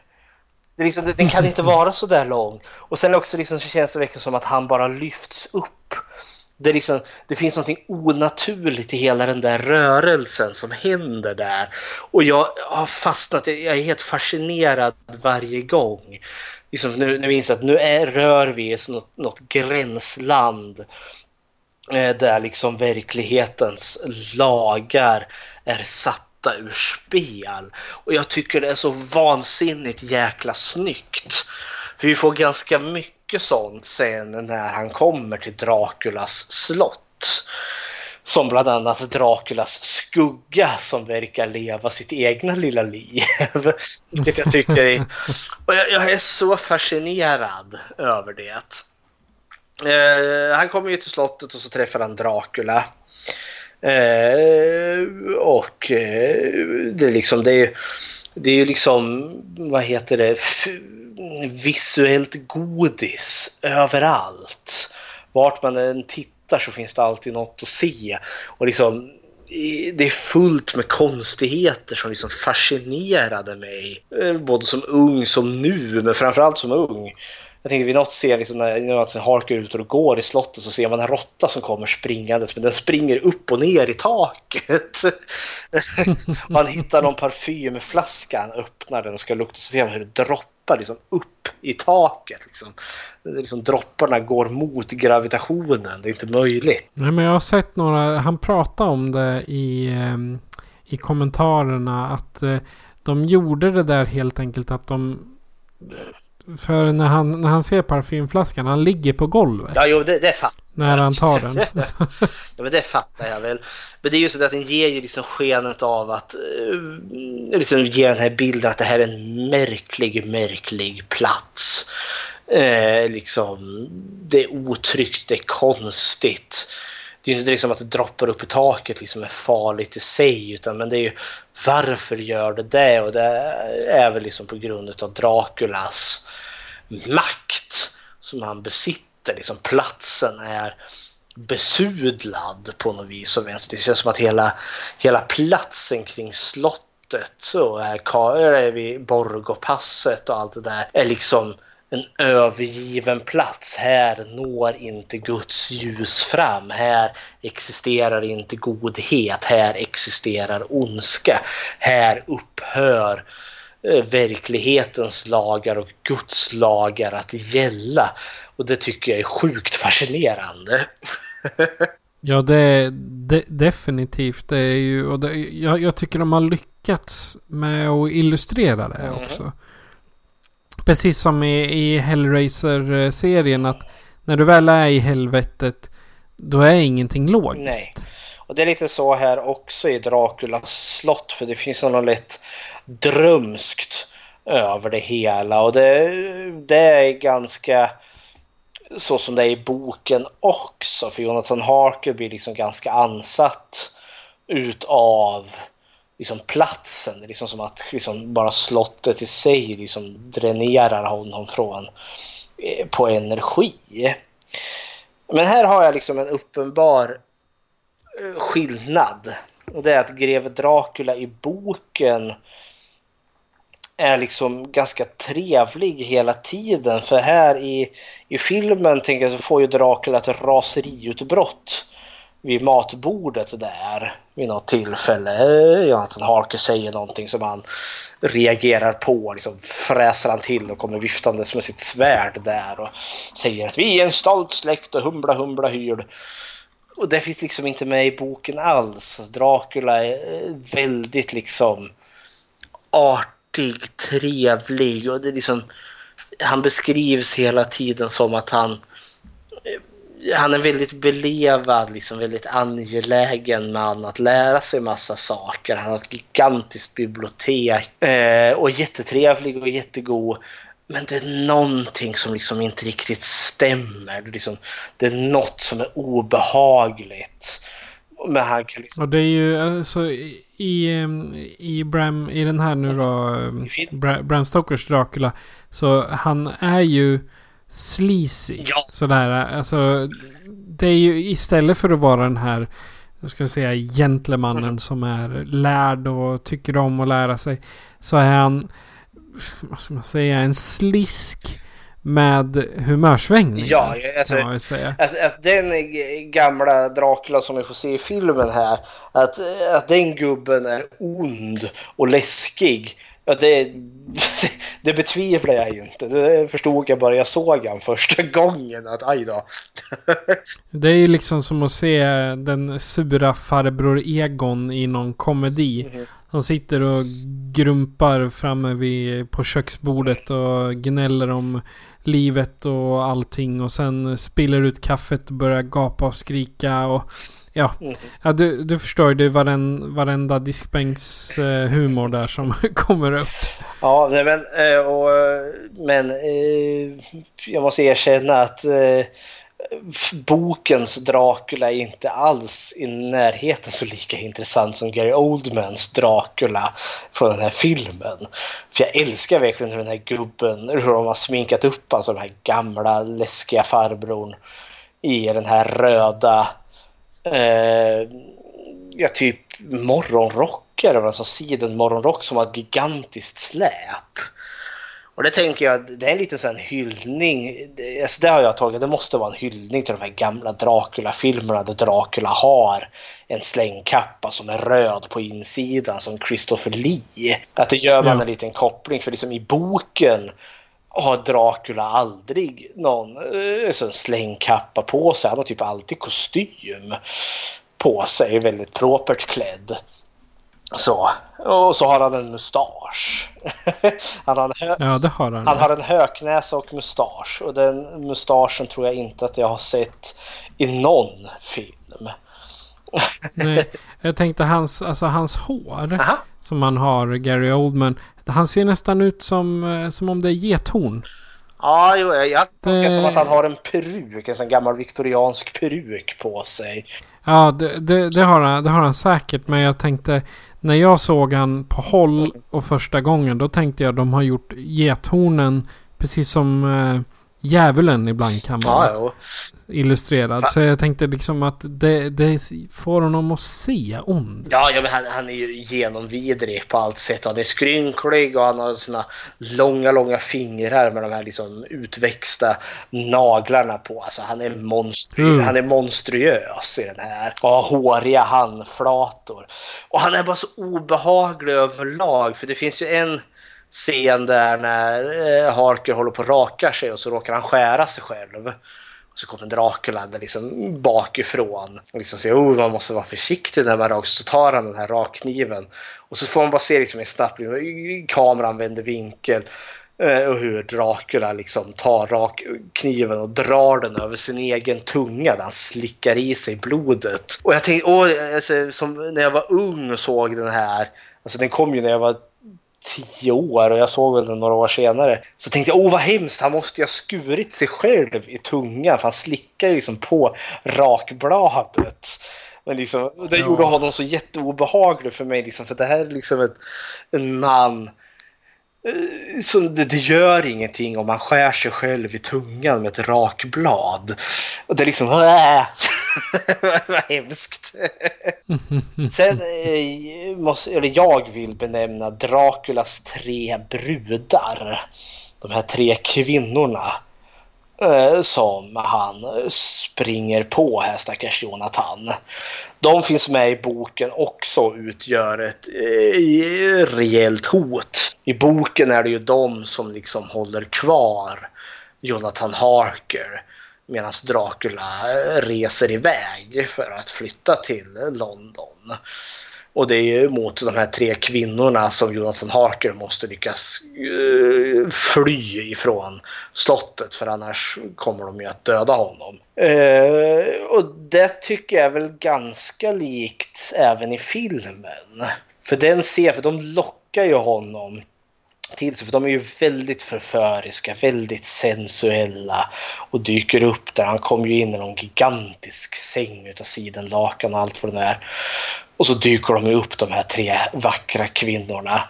det liksom, den kan inte vara så där lång. Och sen också liksom, så känns det verkligen som att han bara lyfts upp. Det, liksom, det finns något onaturligt i hela den där rörelsen som händer där. Och jag har fastnat, jag är helt fascinerad varje gång. Liksom, nu, nu inser att nu är, rör vi oss något, något gränsland eh, där liksom verklighetens lagar är satta ur spel. Och jag tycker det är så vansinnigt jäkla snyggt. För vi får ganska mycket sånt sen när han kommer till Draculas slott. Som bland annat Draculas skugga som verkar leva sitt egna lilla liv. Vilket jag tycker är... Och jag, jag är så fascinerad över det. Eh, han kommer ju till slottet och så träffar han Dracula. Eh, och eh, det är liksom, det är, det är ju liksom, vad heter det, F visuellt godis överallt. Vart man än tittar så finns det alltid något att se. Och liksom, det är fullt med konstigheter som liksom fascinerade mig. Eh, både som ung som nu, men framförallt som ung. Jag tänker vid något ser liksom när, när Harker är ute och går i slottet så ser man en råtta som kommer springandes men den springer upp och ner i taket. man hittar någon parfymflaska, han öppnar den och ska lukta så ser man hur det droppar liksom upp i taket. Liksom. Liksom, dropparna går mot gravitationen, det är inte möjligt. Nej men jag har sett några, han pratade om det i, ehm, i kommentarerna att eh, de gjorde det där helt enkelt att de för när han, när han ser parfymflaskan, han ligger på golvet. Ja, jo, det, det fattar När han tar den. ja, men det fattar jag väl. Men det är ju så att den ger ju liksom skenet av att uh, liksom ge den här bilden att det här är en märklig, märklig plats. Eh, liksom, det är otryggt, det är konstigt. Det är ju inte liksom att det droppar upp i taket liksom är farligt i sig utan men det är ju varför gör det det? Och det är väl liksom på grund av Draculas makt som han besitter. Liksom platsen är besudlad på något vis och. Det känns som att hela, hela platsen kring slottet så är, är vid Borgopasset och allt det där är liksom en övergiven plats. Här når inte Guds ljus fram. Här existerar inte godhet. Här existerar ondska. Här upphör eh, verklighetens lagar och Guds lagar att gälla. Och det tycker jag är sjukt fascinerande. ja, det är de, definitivt. Det är ju, och det, jag, jag, tycker de har lyckats med att illustrera det mm. Precis som i, i Hellraiser-serien att när du väl är i helvetet då är ingenting logiskt. Nej. Och det är lite så här också i Draculas slott för det finns något lätt drömskt över det hela och det, det är ganska så som det är i boken också för Jonathan Harker blir liksom ganska ansatt utav liksom platsen. Det är liksom som att liksom bara slottet i sig liksom dränerar honom från eh, på energi. Men här har jag liksom en uppenbar eh, skillnad. Och det är att greve Dracula i boken är liksom ganska trevlig hela tiden. För här i, i filmen tänker jag så får ju Dracula ett raseriutbrott vid matbordet där vid något tillfälle. Eh, Jonathan Harker säger någonting som han reagerar på. Liksom fräser han till och kommer viftandes med sitt svärd där och säger att vi är en stolt släkt och humla humla hyrd. Och det finns liksom inte med i boken alls. Dracula är eh, väldigt liksom artig, trevlig och det är liksom han beskrivs hela tiden som att han eh, han är väldigt belevad, liksom väldigt angelägen man att lära sig massa saker. Han har ett gigantiskt bibliotek eh, och jättetrevlig och jättegod. Men det är någonting som liksom inte riktigt stämmer. Det är, liksom, det är något som är obehagligt. Men han kan liksom... Och det är ju alltså i, i, Bram, i den här nu då, Bram Stokers Dracula. Så han är ju sleazy. Ja. Sådär, alltså. Det är ju istället för att vara den här, jag ska säga, gentlemannen mm. som är lärd och tycker om att lära sig. Så är han, vad ska man säga, en slisk med humörsvängningar. Ja, alltså, säga. Alltså, att den gamla Dracula som vi får se i filmen här, att, att den gubben är ond och läskig. Ja, det, det betvivlar jag inte. Det förstod jag bara jag såg han första gången. Att aj då. det är ju liksom som att se den sura farbror Egon i någon komedi. Mm. Han sitter och grumpar framme vid, på köksbordet och gnäller om livet och allting. Och sen spiller ut kaffet och börjar gapa och skrika. Och Ja, mm. ja du, du förstår. Det är varen, varenda diskbänks eh, där som kommer upp. Ja, nej, men, eh, och, men eh, jag måste erkänna att bokens Dracula är inte alls i närheten så lika intressant som Gary Oldmans Dracula från den här filmen. För jag älskar verkligen hur den här gubben, hur de har sminkat upp alltså den här gamla läskiga farbrorn i den här röda eh, ja, typ morgonrock eller vad som sidenmorgonrock som har ett gigantiskt släp. Och det tänker jag, det är en liten sån hyllning. Alltså det har jag tagit, det måste vara en hyllning till de här gamla Dracula-filmerna där Dracula har en slängkappa som är röd på insidan som Christopher Lee. Att det gör man ja. en liten koppling för liksom i boken har Dracula aldrig någon eh, slängkappa på sig. Han har typ alltid kostym på sig, väldigt propert klädd. Så. Och så har han en mustasch. han, har en ja, det har han. Han har en höknäsa och mustasch. Och den mustaschen tror jag inte att jag har sett i någon film. Nej, jag tänkte hans, alltså hans hår. Aha. Som han har, Gary Oldman. Han ser nästan ut som, eh, som om det är gethorn. Ja, jo, jag tolkar det... som att han har en peruk, en sån gammal viktoriansk peruk på sig. Ja, det, det, det, har han, det har han säkert. Men jag tänkte när jag såg han på håll och första gången då tänkte jag de har gjort gethornen precis som äh, djävulen ibland kan vara. Ja, illustrerad. Fa så jag tänkte liksom att det, det får honom att se ond Ja, ja men han, han är ju genomvidrig på allt sätt. Han är skrynklig och han har sina långa, långa fingrar med de här liksom utväxta naglarna på. Alltså han är, monstru mm. han är monstruös i den här. Och har håriga handflator. Och han är bara så obehaglig överlag. För det finns ju en scen där när eh, Harker håller på att raka sig och så råkar han skära sig själv så kommer Dracula liksom bakifrån och liksom säger oh, man måste vara försiktig när man rakar. Så tar han den här rakkniven och så får man bara se liksom en snabb kameran vänder vinkel eh, och hur Dracula liksom tar rakkniven och drar den över sin egen tunga där han slickar i sig blodet. Och jag tänkte, åh, alltså, som när jag var ung och såg den här, alltså den kom ju när jag var tio år och jag såg väl den några år senare. Så tänkte jag, åh vad hemskt, han måste ju ha skurit sig själv i tungan för han slickar ju liksom på rakbladet. Men liksom, det gjorde honom så jätteobehaglig för mig liksom, för det här är liksom ett, en man så det, det, gör ingenting om man skär sig själv i tungan med ett rakblad. Och det är liksom... Äh, vad hemskt. Sen eh, måste, eller jag vill benämna Draculas tre brudar. De här tre kvinnorna. Eh, som han springer på här stackars Jonathan. De finns med i boken också och utgör ett eh, rejält hot. I boken är det ju de som liksom håller kvar Jonathan Harker medan Dracula reser iväg för att flytta till London. Och det är ju mot de här tre kvinnorna som Jonathan Harker måste lyckas uh, fly ifrån slottet för annars kommer de ju att döda honom. Uh, och det tycker jag är väl ganska likt även i filmen. För den ser, för de lockar ju honom till sig. För de är ju väldigt förföriska, väldigt sensuella och dyker upp där. Han kommer ju in i någon gigantisk säng utav sidenlakan och allt vad det är. Och så dyker de upp de här tre vackra kvinnorna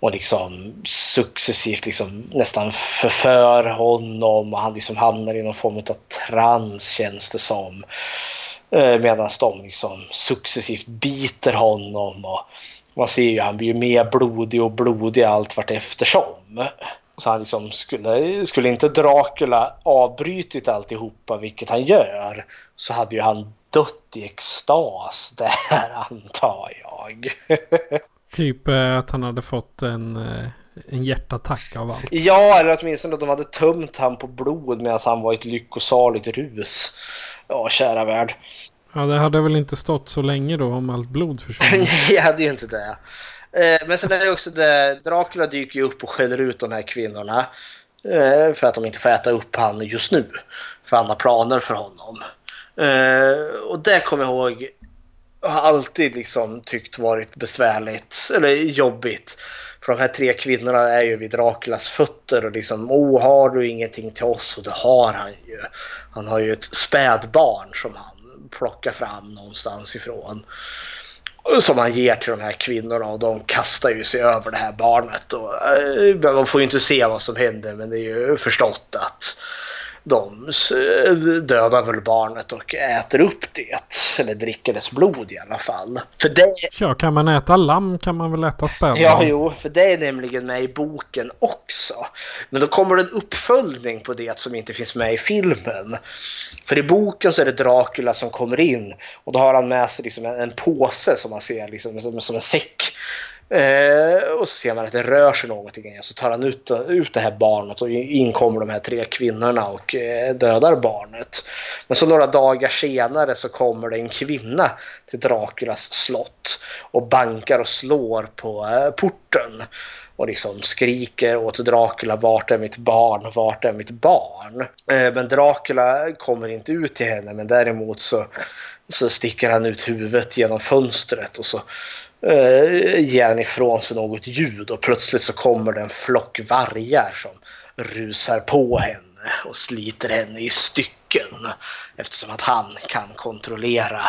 och liksom successivt liksom nästan förför honom och han liksom hamnar i någon form av trans känns det som. Eh, medan de liksom successivt biter honom och man ser ju han blir ju mer blodig och blodig allt vart eftersom. Så han liksom skulle, skulle inte Dracula avbrytit alltihopa, vilket han gör, så hade ju han dött i extas där antar jag. typ eh, att han hade fått en, eh, en hjärtattack av allt. Ja, eller åtminstone att de hade tömt han på blod medan han var i ett lyckosaligt rus. Ja, kära värld. Ja, det hade väl inte stått så länge då om allt blod försvann. Nej, jag hade ju inte det. Eh, men sen är det också det, Dracula dyker ju upp och skäller ut de här kvinnorna. För att de inte får äta upp han just nu. För han har planer för honom. Uh, och det kommer jag ihåg har alltid liksom tyckt varit besvärligt eller jobbigt. För de här tre kvinnorna är ju vid Draculas fötter och liksom, oh, har du ingenting till oss? Och det har han ju. Han har ju ett spädbarn som han plockar fram någonstans ifrån. Som han ger till de här kvinnorna och de kastar ju sig över det här barnet. Och, eh, får ju inte se vad som händer men det är ju förstått att de dödar väl barnet och äter upp det. Eller dricker dess blod i alla fall. För det... Ja, kan man äta lamm kan man väl äta spädbarn. Ja, jo, för det är nämligen med i boken också. Men då kommer det en uppföljning på det som inte finns med i filmen. För i boken så är det Dracula som kommer in och då har han med sig liksom en, en påse som man ser liksom, som, som en säck Eh, och så ser man att det rör sig någonting. Så tar han ut, ut det här barnet och in kommer de här tre kvinnorna och eh, dödar barnet. Men så några dagar senare så kommer det en kvinna till Draculas slott och bankar och slår på eh, porten. Och liksom skriker åt Dracula vart är mitt barn, vart är mitt barn? Eh, men Dracula kommer inte ut till henne men däremot så, så sticker han ut huvudet genom fönstret och så eh, ger han ifrån sig något ljud och plötsligt så kommer det en flock vargar som rusar på henne och sliter henne i stycken eftersom att han kan kontrollera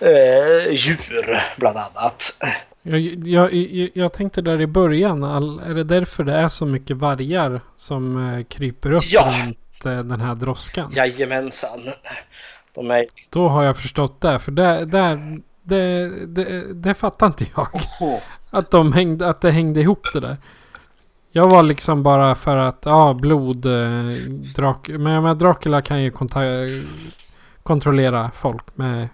eh, djur bland annat. Jag, jag, jag, tänkte där i början, all, är det därför det är så mycket vargar som eh, kryper upp ja. runt eh, den här droskan? Jajamensan. De är... Då har jag förstått det, för där, där det, det, det fattar inte jag. Oh. Att, de hängde, att det hängde ihop det där. Jag var liksom bara för att, ja, blod, eh, drak, men, men Dracula kan ju kontrollera folk med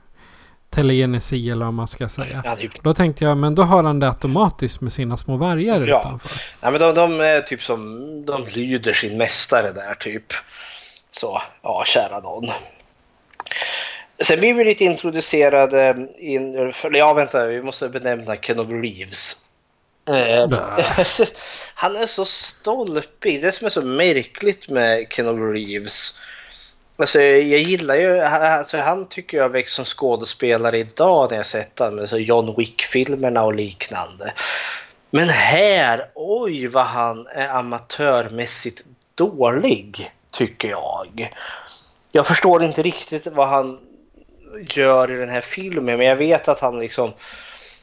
telegenesi eller vad man ska säga. Ja, typ. Då tänkte jag, men då har han det automatiskt med sina små vargar ja. utanför. Ja, men de, de är typ som, de lyder sin mästare där typ. Så, ja, kära någon. Sen blir vi lite introducerade in, ja vänta, vi måste benämna Keanu Reeves. Eh, han är så stolpig. Det som är så märkligt med Keanu Reeves. Alltså, jag gillar ju, alltså, han tycker jag växt som skådespelare idag när jag sett honom med John Wick-filmerna och liknande. Men här, oj vad han är amatörmässigt dålig, tycker jag. Jag förstår inte riktigt vad han gör i den här filmen. Men jag vet att han liksom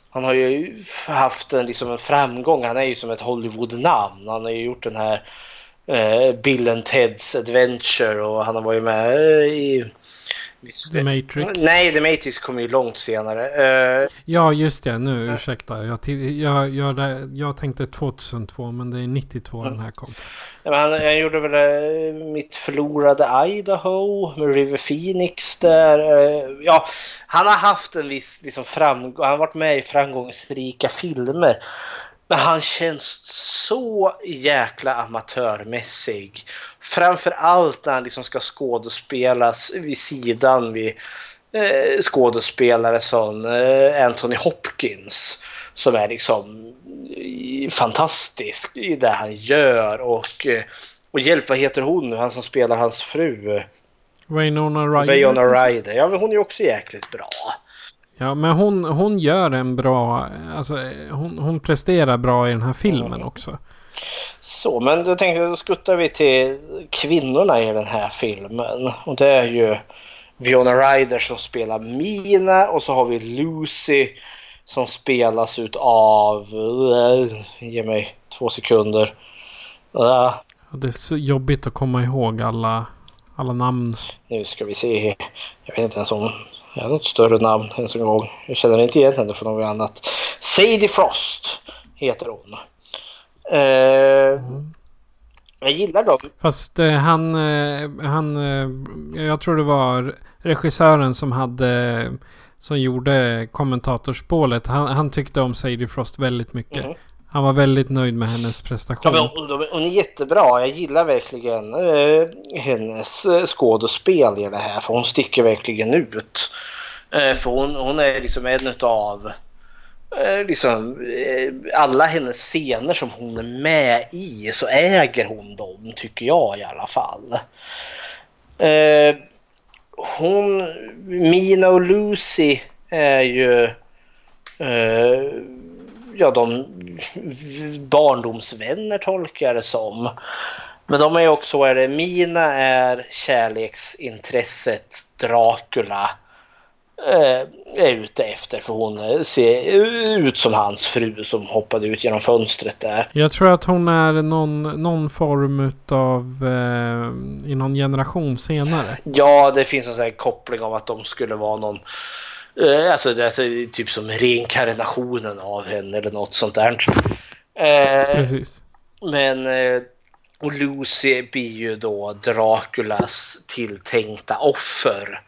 han har ju haft en, liksom en framgång. Han är ju som ett Hollywood-namn. Han har ju gjort den här eh, Bill and Teds Adventure och han har varit med i The Matrix? Nej, The Matrix kom ju långt senare. Uh, ja, just det. Nu, uh, ursäkta. Jag, jag, jag, jag, tänkte 2002, men det är 92 uh, den här kom. Han, han gjorde väl uh, Mitt förlorade Idaho med River Phoenix där. Uh, ja, han har haft en viss liksom, framgång. Han har varit med i framgångsrika filmer. Men han känns så jäkla amatörmässig. Framför allt när han liksom ska skådespelas vid sidan vid eh, skådespelare som eh, Anthony Hopkins. Som är liksom eh, fantastisk i det han gör. Och, eh, och hjälp, vad heter hon nu? Han som spelar hans fru. Winona Ryder. Ryder. Ja, men hon är också jäkligt bra. Ja, men hon, hon gör en bra... Alltså, hon, hon presterar bra i den här filmen mm. också. Så, men då tänkte jag, då skuttar vi till kvinnorna i den här filmen. Och det är ju Viona Ryder som spelar Mina och så har vi Lucy som spelas ut av... Äh, ge mig två sekunder. Äh. Det är så jobbigt att komma ihåg alla, alla namn. Nu ska vi se. Jag vet inte ens om jag har något större namn ens en gång. Jag känner inte igen henne från något annat. Sadie Frost heter hon. Eh. Jag gillar dem. Fast eh, han, eh, han, eh, jag tror det var regissören som hade, som gjorde kommentatorspålet. Han, han tyckte om Sadie Frost väldigt mycket. Mm. Han var väldigt nöjd med hennes prestation. Ja, hon är jättebra. Jag gillar verkligen eh, hennes eh, skådespel i det här. För hon sticker verkligen ut. Eh, för hon, hon är liksom en av eh, liksom, eh, alla hennes scener som hon är med i så äger hon dem tycker jag i alla fall. Eh, hon, Mina och Lucy är ju eh, ja, de barndomsvänner tolkar det som. Men de är också, är det, Mina är kärleksintresset Dracula eh, är ute efter för hon ser ut som hans fru som hoppade ut genom fönstret där. Jag tror att hon är någon, någon form av eh, i någon generation senare. Ja, det finns en sån här koppling av att de skulle vara någon eh, Alltså, det är typ som reinkarnationen av henne eller något sånt där. Eh, Precis. Men eh, och Lucy blir ju då Draculas tilltänkta offer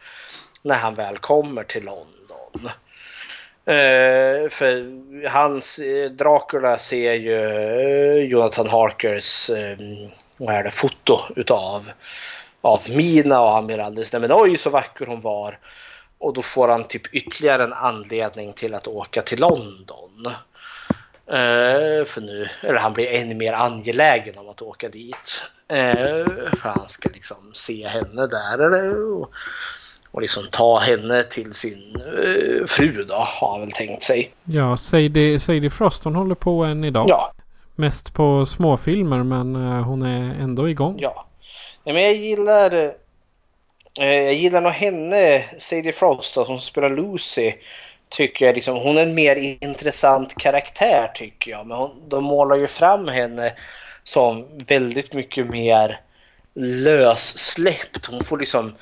när han väl kommer till London. Eh, för hans, Dracula ser ju Jonathan Harkers eh, vad är det, foto utav av Mina och han blir alldeles, nej men oj så vacker hon var. Och då får han typ ytterligare en anledning till att åka till London. Uh, för nu, eller han blir ännu mer angelägen om att åka dit. Uh, för han ska liksom se henne där eller, och, och liksom ta henne till sin uh, fru då, har han väl tänkt sig. Ja, Sadie, Sadie Frost hon håller på än idag. Ja. Mest på småfilmer men hon är ändå igång. Ja. Nej, men jag gillar jag gillar nog henne, Sadie Frost då, som spelar Lucy tycker jag liksom, hon är en mer intressant karaktär tycker jag. Men hon, de målar ju fram henne som väldigt mycket mer lössläppt. Hon får liksom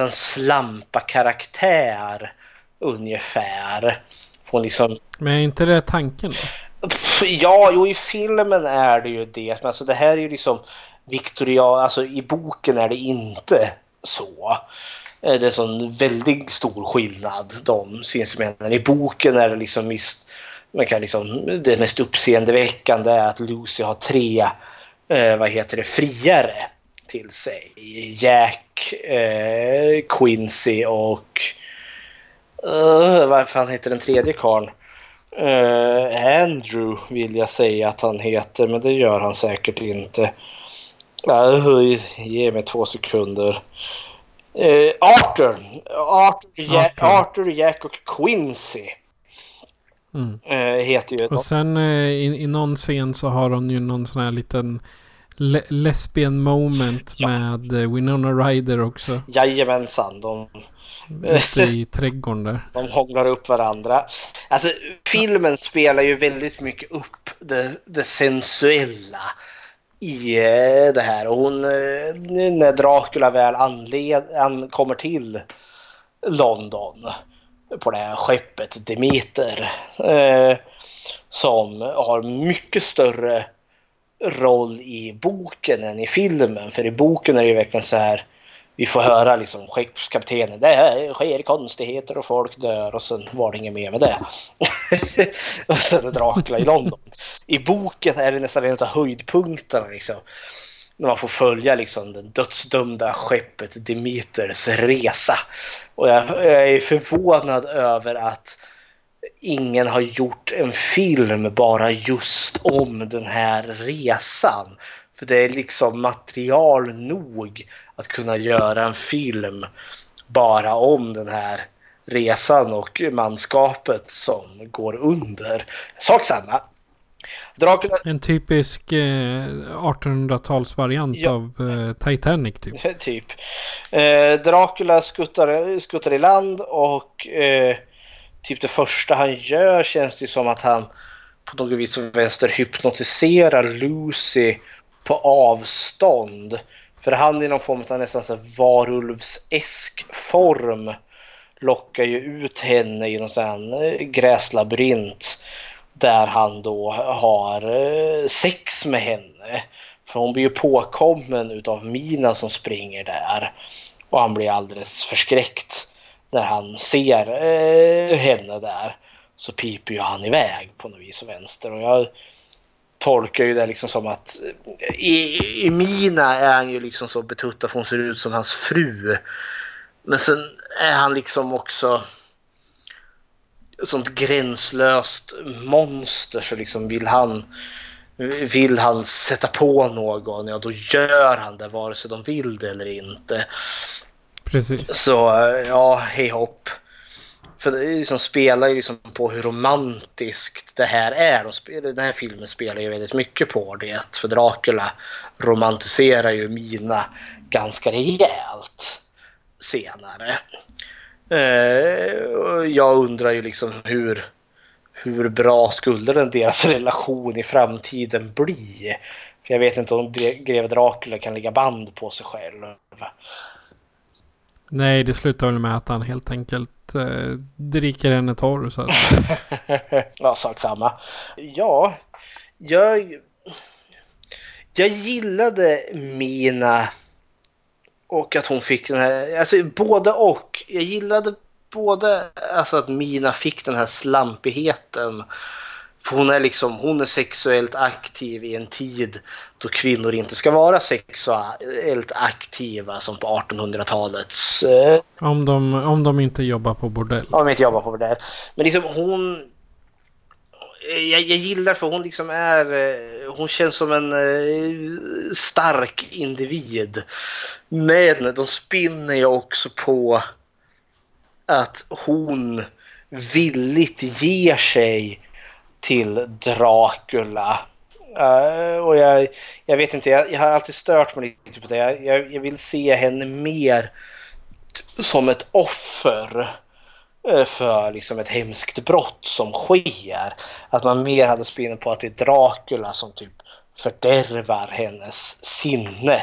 en slampa karaktär ungefär. Får liksom... Men är inte det tanken då? Ja, jo i filmen är det ju det. Men alltså det här är ju liksom Victoria, alltså i boken är det inte så. Eh, det är en sån väldigt stor skillnad de sinsemellan. I boken är det liksom mest, man kan liksom, det mest uppseendeväckande är att Lucy har tre eh, vad heter det, friare till sig. Jack, eh, Quincy och eh, vad fan heter den tredje karln? Eh, Andrew vill jag säga att han heter, men det gör han säkert inte. Uh, ge mig två sekunder. Uh, Arthur. Arthur, Jack, Arthur, Jack och Quincy. Mm. Uh, heter ju... Och sen uh, i, i någon scen så har hon ju någon sån här liten le lesbian moment ja. med Winona Ryder också. Jajamensan. De... Ute i trädgården där. De hånglar upp varandra. Alltså filmen spelar ju väldigt mycket upp det, det sensuella i det här. Och hon, eh, när Dracula väl anled, an, kommer till London på det här skeppet Demeter eh, som har mycket större roll i boken än i filmen. För i boken är det ju verkligen så här vi får höra liksom skeppskaptenen. Det sker konstigheter och folk dör och sen var det inget mer med det. och sen är Dracula i London. I boken är det nästan en av höjdpunkterna liksom. När man får följa liksom den dödsdömda skeppet Demeters resa. Och jag, jag är förvånad över att ingen har gjort en film bara just om den här resan. För det är liksom material nog att kunna göra en film bara om den här resan och manskapet som går under. Sak samma. Dracula... En typisk eh, 1800-talsvariant ja. av eh, Titanic typ. typ. Eh, Dracula skuttar, skuttar i land och eh, typ det första han gör känns det som att han på något vis vänster hypnotiserar Lucy på avstånd. För han i någon form av nästan så varulvsesk form lockar ju ut henne i någon sån eh, gräslabyrint där han då har eh, sex med henne. För hon blir ju påkommen utav Mina som springer där. Och han blir alldeles förskräckt när han ser eh, henne där. Så piper ju han iväg på något vis och vänster. Och jag tolkar ju det liksom som att i, i Mina är han ju liksom så betuttad för hon ser ut som hans fru. Men sen är han liksom också sånt gränslöst monster så liksom vill han vill han sätta på någon, ja då gör han det vare sig de vill det eller inte. Precis. Så ja, hej hopp. För det liksom spelar ju liksom på hur romantiskt det här är. Och den här filmen spelar ju väldigt mycket på det. För Dracula romantiserar ju Mina ganska rejält senare. Eh, jag undrar ju liksom hur, hur bra skulle den deras relation i framtiden bli? För jag vet inte om greve Dracula kan lägga band på sig själv. Nej, det slutar väl med att han helt enkelt eh, dricker henne torr. Så att... ja, sak samma. Ja, jag, jag gillade Mina och att hon fick den här, alltså både och. Jag gillade både alltså att Mina fick den här slampigheten för hon är liksom, hon är sexuellt aktiv i en tid då kvinnor inte ska vara sexuellt aktiva som på 1800-talets... Eh, om, de, om de inte jobbar på bordell. Om de inte jobbar på bordell. Men liksom hon... Jag, jag gillar för hon liksom är... Eh, hon känns som en eh, stark individ. Men de spinner ju också på att hon villigt ger sig till Dracula. Uh, och jag, jag vet inte, jag, jag, har alltid stört mig lite på det. Jag, jag vill se henne mer som ett offer eh, för liksom ett hemskt brott som sker. Att man mer hade spinnat på att det är Dracula som typ fördärvar hennes sinne.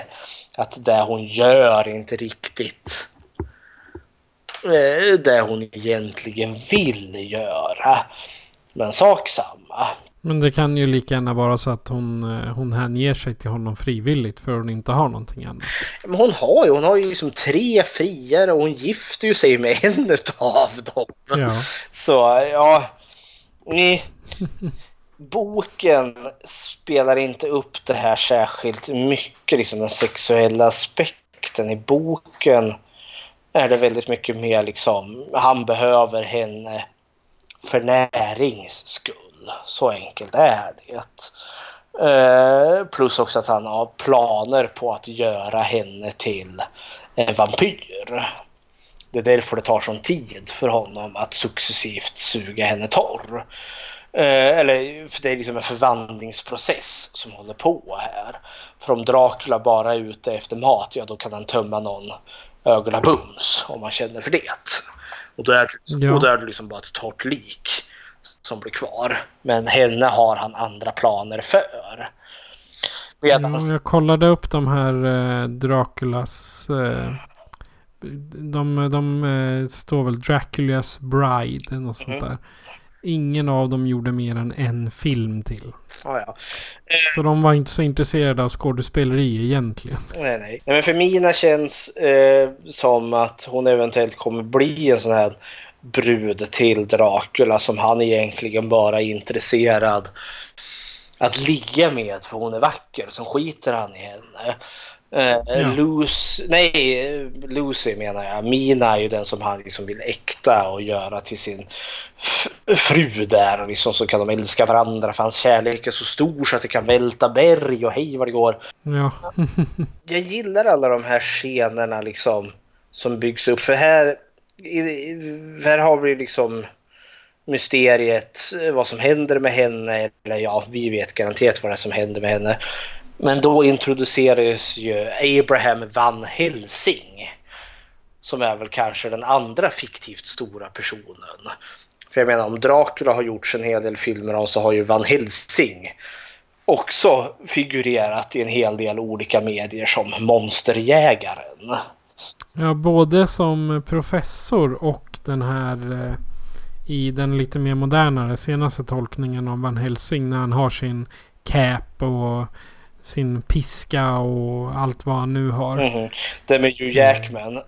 Att det hon gör inte riktigt eh, det hon egentligen vill göra. Men sak samma. Men det kan ju lika gärna vara så att hon, eh, hon hänger sig till honom frivilligt för hon inte har någonting annat. Men hon har ju, hon har ju liksom tre friare och hon gifter ju sig med en av dem. Ja. Så ja, nej. Boken spelar inte upp det här särskilt mycket, liksom den sexuella aspekten. I boken är det väldigt mycket mer liksom, han behöver henne för närings skull. Så enkelt är det. Eh, plus också att han har planer på att göra henne till en vampyr. Det är därför det tar sån tid för honom att successivt suga henne torr. Eh, eller för det är liksom en förvandlingsprocess som håller på här. För om Dracula bara är ute efter mat, ja då kan han tömma någon ögonabums om man känner för det. Och då är, ja. och då är det liksom bara ett torrt lik som blir kvar. Men henne har han andra planer för. Medan... jag kollade upp de här eh, Draculas... Eh, de, de eh, står väl Draculas Bride eller något mm. sånt där. Ingen av dem gjorde mer än en film till. Ah, ja. Så de var inte så intresserade av skådespeleri egentligen. Nej, nej. Men för Mina känns eh, som att hon eventuellt kommer bli en sån här brud till Dracula som han egentligen bara är intresserad att ligga med för hon är vacker. Sen skiter han i henne. Ja. Lucy, nej, Lucy menar jag. Mina är ju den som han liksom vill äkta och göra till sin fru där. Liksom, så kan de älska varandra för hans kärlek är så stor så att det kan välta berg och hej vad det går. Ja. jag gillar alla de här scenerna liksom som byggs upp. För här, här har vi liksom mysteriet, vad som händer med henne. Eller ja, vi vet garanterat vad det är som händer med henne. Men då introducerades ju Abraham Van Helsing. Som är väl kanske den andra fiktivt stora personen. För jag menar om Dracula har gjorts en hel del filmer om så har ju Van Helsing också figurerat i en hel del olika medier som monsterjägaren. Ja, både som professor och den här eh, i den lite mer modernare senaste tolkningen av Van Helsing när han har sin cap och sin piska och allt vad han nu har. Mm. Det med Hugh Jackman.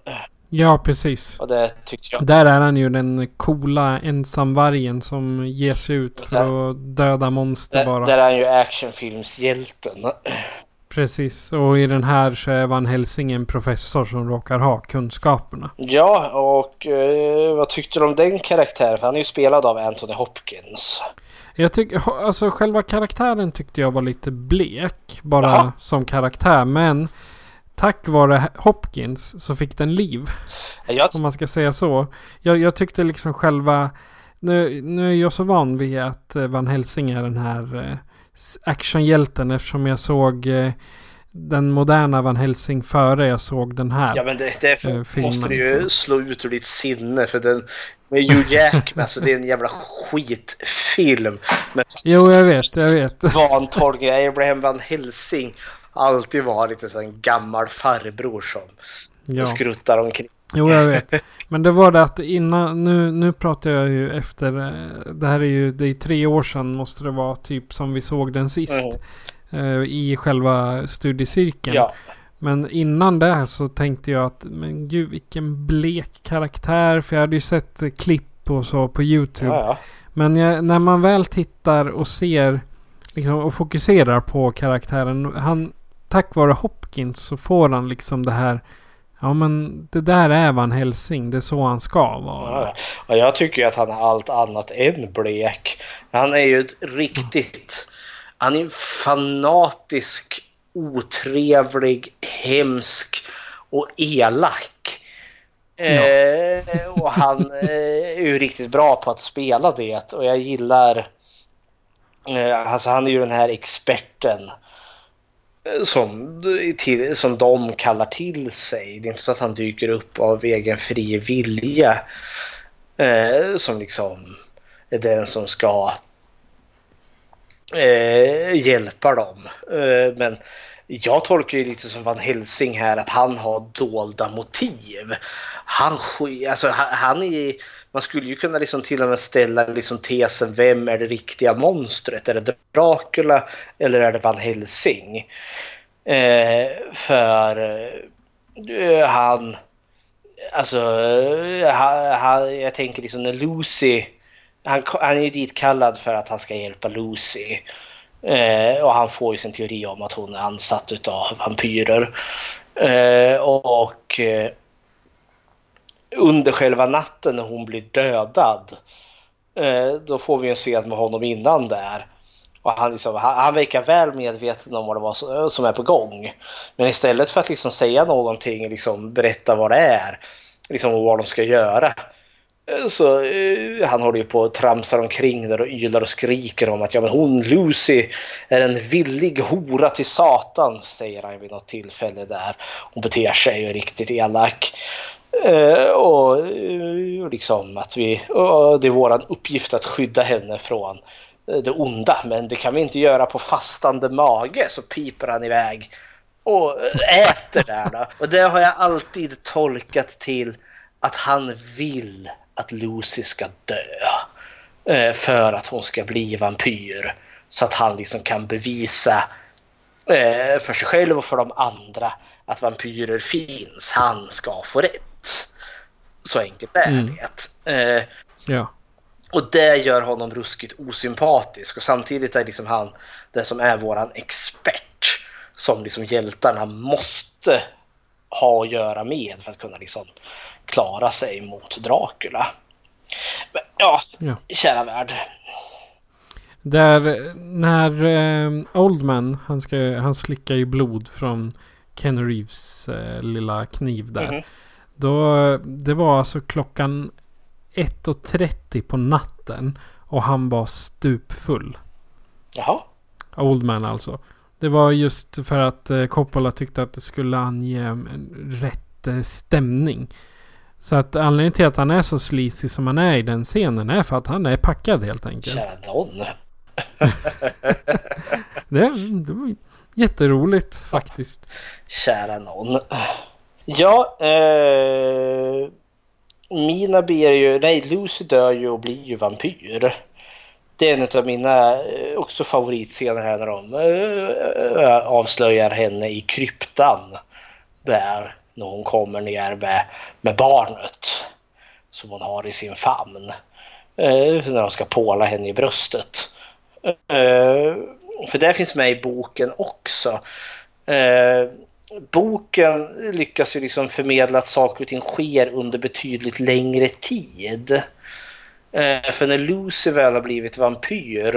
Ja, precis. Och det tyckte jag. Där är han ju den coola ensamvargen som ger sig ut för där, att döda monster där, bara. Där är han ju actionfilmshjälten. Precis, och i den här så är Van Helsing en professor som råkar ha kunskaperna. Ja, och eh, vad tyckte du om den karaktären? För han är ju spelad av Anthony Hopkins. Jag tycker, alltså själva karaktären tyckte jag var lite blek. Bara Aha. som karaktär. Men tack vare Hopkins så fick den liv. Jag, Om man ska säga så. Jag, jag tyckte liksom själva... Nu, nu är jag så van vid att eh, Van Helsing är den här eh, actionhjälten eftersom jag såg eh, den moderna Van Helsing före jag såg den här. ja, men det, det Eh, filmen. måste du ju slå ut ur ditt sinne för den med Hugh Jackman, så det är en jävla skitfilm. Men Jo, jag vet, jag vet. vantolkning. Abraham Van Helsing alltid varit en sån gammal farbror som Ja. skruttar omkring. Jo, jag vet. Men det var det att innan, nu, nu pratar jag ju efter, eh, det här är ju, det är tre år sedan måste det vara typ som vi såg den sist. eh, I själva studiecirkeln. Ja, Men innan det så tänkte jag att, men gud vilken blek karaktär. För jag hade ju sett eh, klipp och så på YouTube. ja, ja. Men jag, när man väl tittar och ser liksom, och fokuserar på karaktären. Han, tack vare Hopkins så får han liksom det här. Ja men det där är Van Helsing. Det är så han ska vara. Ja, och jag tycker att han är allt annat än blek. Han är ju ett riktigt... Han är fanatisk, otrevlig, hemsk och elak. Eh, och han eh, är ju riktigt bra på att spela det och jag gillar... Eh, alltså han är ju den här experten eh, som, till, som de kallar till sig. Det är inte så att han dyker upp av egen fri vilja eh, som liksom är den som ska eh, hjälpa dem. Eh, men jag tolkar ju lite som Van Helsing här att han har dolda motiv. Han, alltså, han, han är man skulle ju kunna liksom till och med ställa liksom tesen vem är det riktiga monstret? Är det Dracula eller är det Van Helsing? Eh, för eh, han, alltså, eh, han, han, jag tänker liksom när Lucy, han, han är ju ditkallad för att han ska hjälpa Lucy. Eh, och han får ju sin teori om att hon är ansatt utav vampyrer. Eh, och eh, under själva natten när hon blir dödad. Eh, då får vi en scen med honom innan där. Och han, liksom, han, han verkar väl medveten om vad det var som, som är på gång. Men istället för att liksom säga någonting, liksom berätta vad det är liksom, och vad de ska göra. Eh, så eh, han håller ju på och tramsar omkring där och ylar och skriker om att ja, men hon Lucy är en villig hora till Satan, säger han vid något tillfälle där. Hon beter sig ju riktigt elak. Eh, och eh, liksom att vi, och det är vår uppgift att skydda henne från eh, det onda. Men det kan vi inte göra på fastande mage. Så piper han iväg och eh, äter där då. Och det har jag alltid tolkat till att han vill att Lucy ska dö. eh, För att hon ska bli vampyr. Så att han liksom kan bevisa eh, för sig själv och för de andra att vampyrer finns. Han ska få rätt. Så enkelt är Mm. det. Eh, Ja. och det gör honom ruskigt osympatisk och samtidigt är liksom han den som är våran expert som liksom hjältarna måste ha att göra med för att kunna liksom klara sig mot Dracula. Men ja, Ja. kära värld. Där när eh, Oldman, han, ska, han slickar ju blod från Ken Reeves eh, lilla kniv där. Mhm. Då, det var alltså klockan 1.30 på natten. Och han var stupfull. Jaha. Oldman alltså. Det var just för att eh, Coppola tyckte att det skulle ange en rätt eh, stämning. Så att anledningen till att han är så sleazy som han är i den scenen är för att han är packad helt enkelt. Kära någon. Det, det var jätteroligt faktiskt. Kära någon. Ja, eh, Mina ber ju, nej Lucy dör ju och blir ju vampyr. Det är en av mina eh, också favoritscener här när de eh, avslöjar henne i kryptan. Där när hon kommer ner med, med barnet som hon har i sin famn. Eh, när de ska påla henne i bröstet. Eh, för det finns med i boken också. Eh, boken lyckas ju liksom förmedla att saker och ting sker under betydligt längre tid. Eh, för när Lucy väl har blivit vampyr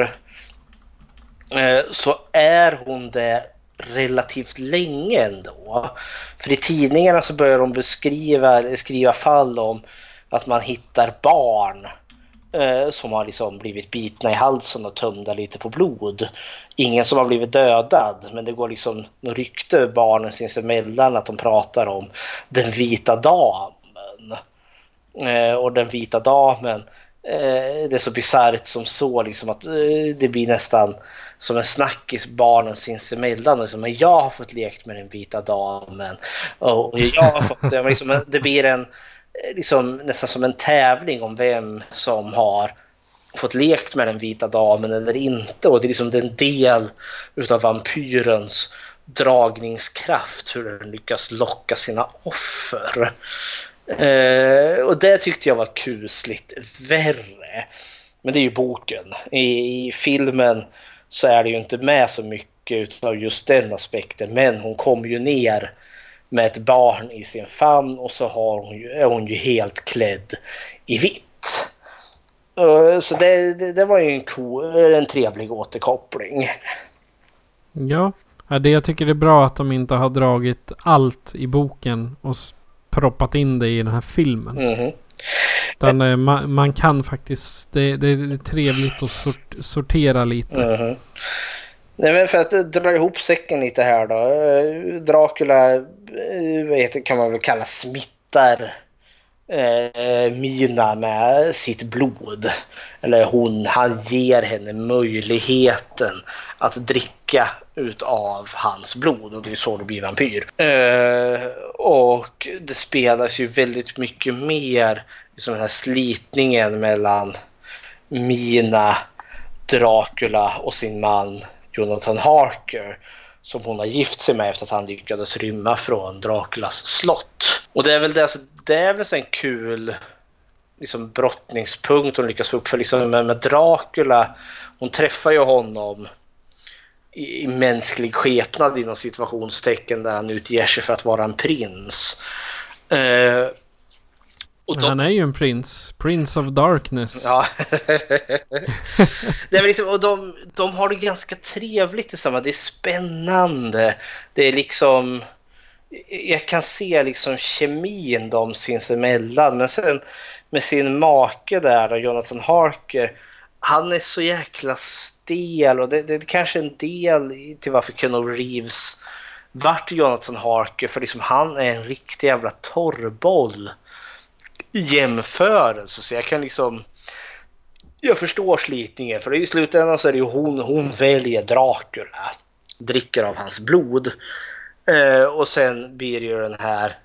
eh, så är hon det relativt länge ändå. För i tidningarna så börjar de beskriva, skriva fall om att man hittar barn eh, som har liksom blivit bitna i halsen och tömda lite på blod. Ingen som har blivit dödad, men det går liksom något rykte barnen sinsemellan att de pratar om den vita damen. Eh, och den vita damen, eh, Eh, det är så bisarrt som så liksom att eh, det blir nästan som en snackis barnen sinsemellan. Liksom, jag har fått lekt med den vita damen. Och jag har fått, det, liksom, det blir en eh, liksom, nästan som en tävling om vem som har fått lekt med den vita damen eller inte. Och det är liksom en del utav vampyrens dragningskraft, hur den lyckas locka sina offer. Eh, och det tyckte jag var kusligt värre. Men det är ju boken. I, I, filmen så är det ju inte med så mycket av just den aspekten. Men hon kommer ju ner med ett barn i sin famn och så har hon ju, är hon ju helt klädd i vitt. Eh, så det, det, det var ju en, cool, en trevlig återkoppling. Ja, det jag tycker det är bra att de inte har dragit allt i boken och proppat in det i den här filmen. Mm. Utan eh, man, man, kan faktiskt, det, det, är trevligt att sort, sortera lite. Mm. Nej men för att dra ihop säcken lite här då. Dracula vad heter, kan man väl kalla smittar eh, Mina med sitt blod. Eller hon, han ger henne möjligheten att dricka utav hans blod och det är så du blir vampyr. Eh, och det spelas ju väldigt mycket mer liksom den här slitningen mellan Mina, Dracula och sin man Jonathan Harker som hon har gift sig med efter att han lyckades rymma från Draculas slott. Och det är väl det, alltså, det är väl en kul liksom, brottningspunkt hon lyckas få upp för liksom, med, med Dracula. Hon träffar ju honom i, i mänsklig skepnad inom situationstecken där han utger sig för att vara en prins. Eh, de... Han är ju en prins. Prince of Darkness. Ja. Nej, liksom, och de, de har det ganska trevligt tillsammans. Det är spännande. Det är liksom... Jag kan se liksom kemin de sinsemellan. Men sen med sin make där, då, Jonathan Harker. Han är så jäkla stel och det, det är kanske en del till varför Keanu Reeves vart Jonathan Harker. För liksom han är en riktig jävla torrboll i jämförelse. Så jag kan liksom... Jag förstår slitningen för i slutändan så är det ju hon, hon väljer Dracula. Dricker av hans blod. Eh, och sen blir det ju den här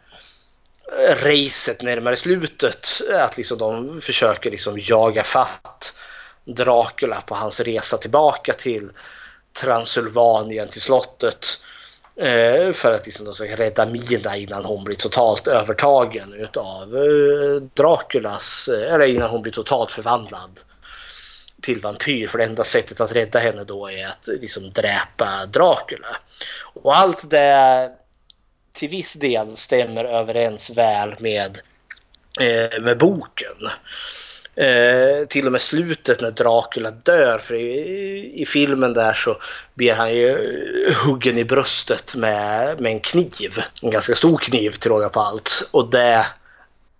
eh, racet närmare slutet. Att liksom de försöker liksom jaga fatt Dracula på hans resa tillbaka till Transylvanien till slottet. Eh, för att liksom ska rädda Mina innan hon blir totalt övertagen utav eh, Draculas, eh, eller innan hon blir totalt förvandlad till vampyr. För det enda sättet att rädda henne då är att liksom dräpa Dracula. Och allt det till viss del stämmer överens väl med, eh, med boken. Eh, till och med slutet när Dracula dör. För i, i, filmen där så blir han ju eh, huggen i bröstet med, med en kniv. En ganska stor kniv till råga på allt. Och det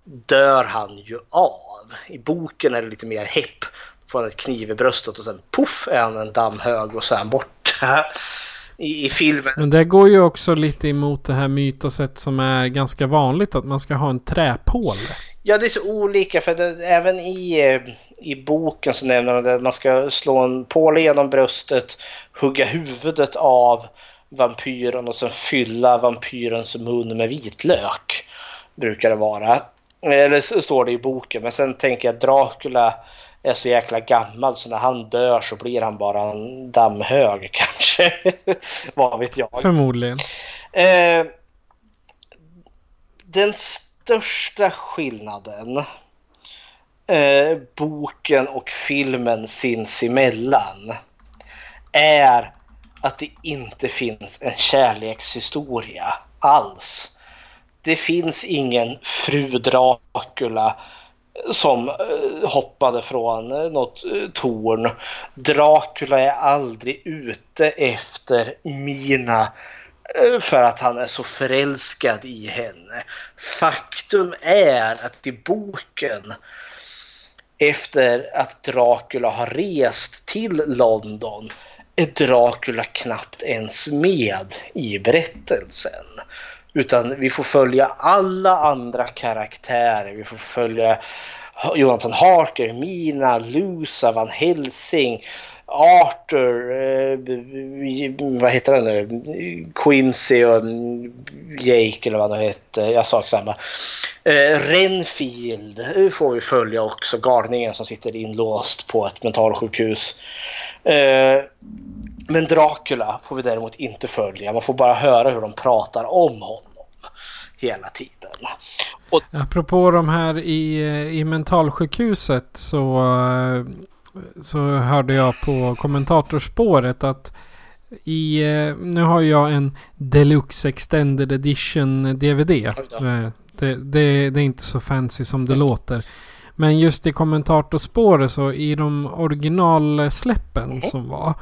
dör han ju av. I boken är det lite mer hepp. Får han ett kniv i bröstet och sen poff är han en dammhög och han borta. I, i, filmen. Men det går ju också lite emot det här mytoset som är ganska vanligt att man ska ha en träpåle. Ja, det är så olika för det, även i, eh, i boken så nämner man att man ska slå en påle genom bröstet, hugga huvudet av vampyren och sen fylla vampyrens mun med vitlök. Brukar det vara. Eller så står det i boken. Men sen tänker jag Dracula är så jäkla gammal så när han dör så blir han bara en dammhög kanske. Vad vet jag. Förmodligen. Eh, den största skillnaden eh, boken och filmen sinsemellan är att det inte finns en kärlekshistoria alls. Det finns ingen fru Dracula som eh, hoppade från eh, något eh, torn. Dracula är aldrig ute efter Mina för att han är så förälskad i henne. Faktum är att i boken efter att Dracula har rest till London är Dracula knappt ens med i berättelsen. Utan vi får följa alla andra karaktärer. Vi får följa Jonathan Harker, Mina, Lusa, Van Helsing, Arthur, eh, vad heter han nu? Quincy och mm, Jake eller vad han hette. Jag sa samma. Eh, Renfield får vi följa också. Galningen som sitter inlåst på ett mentalsjukhus. Eh, men Dracula får vi däremot inte följa. Man får bara höra hur de pratar om honom hela tiden. Och... Apropå de här i, i mentalsjukhuset så, så hörde jag på kommentatorspåret att i, nu har jag en Deluxe Extended Edition DVD. Det, det, det, är inte så fancy som det låter. Men just i kommentatorspåret så i de originalsläppen mm som var.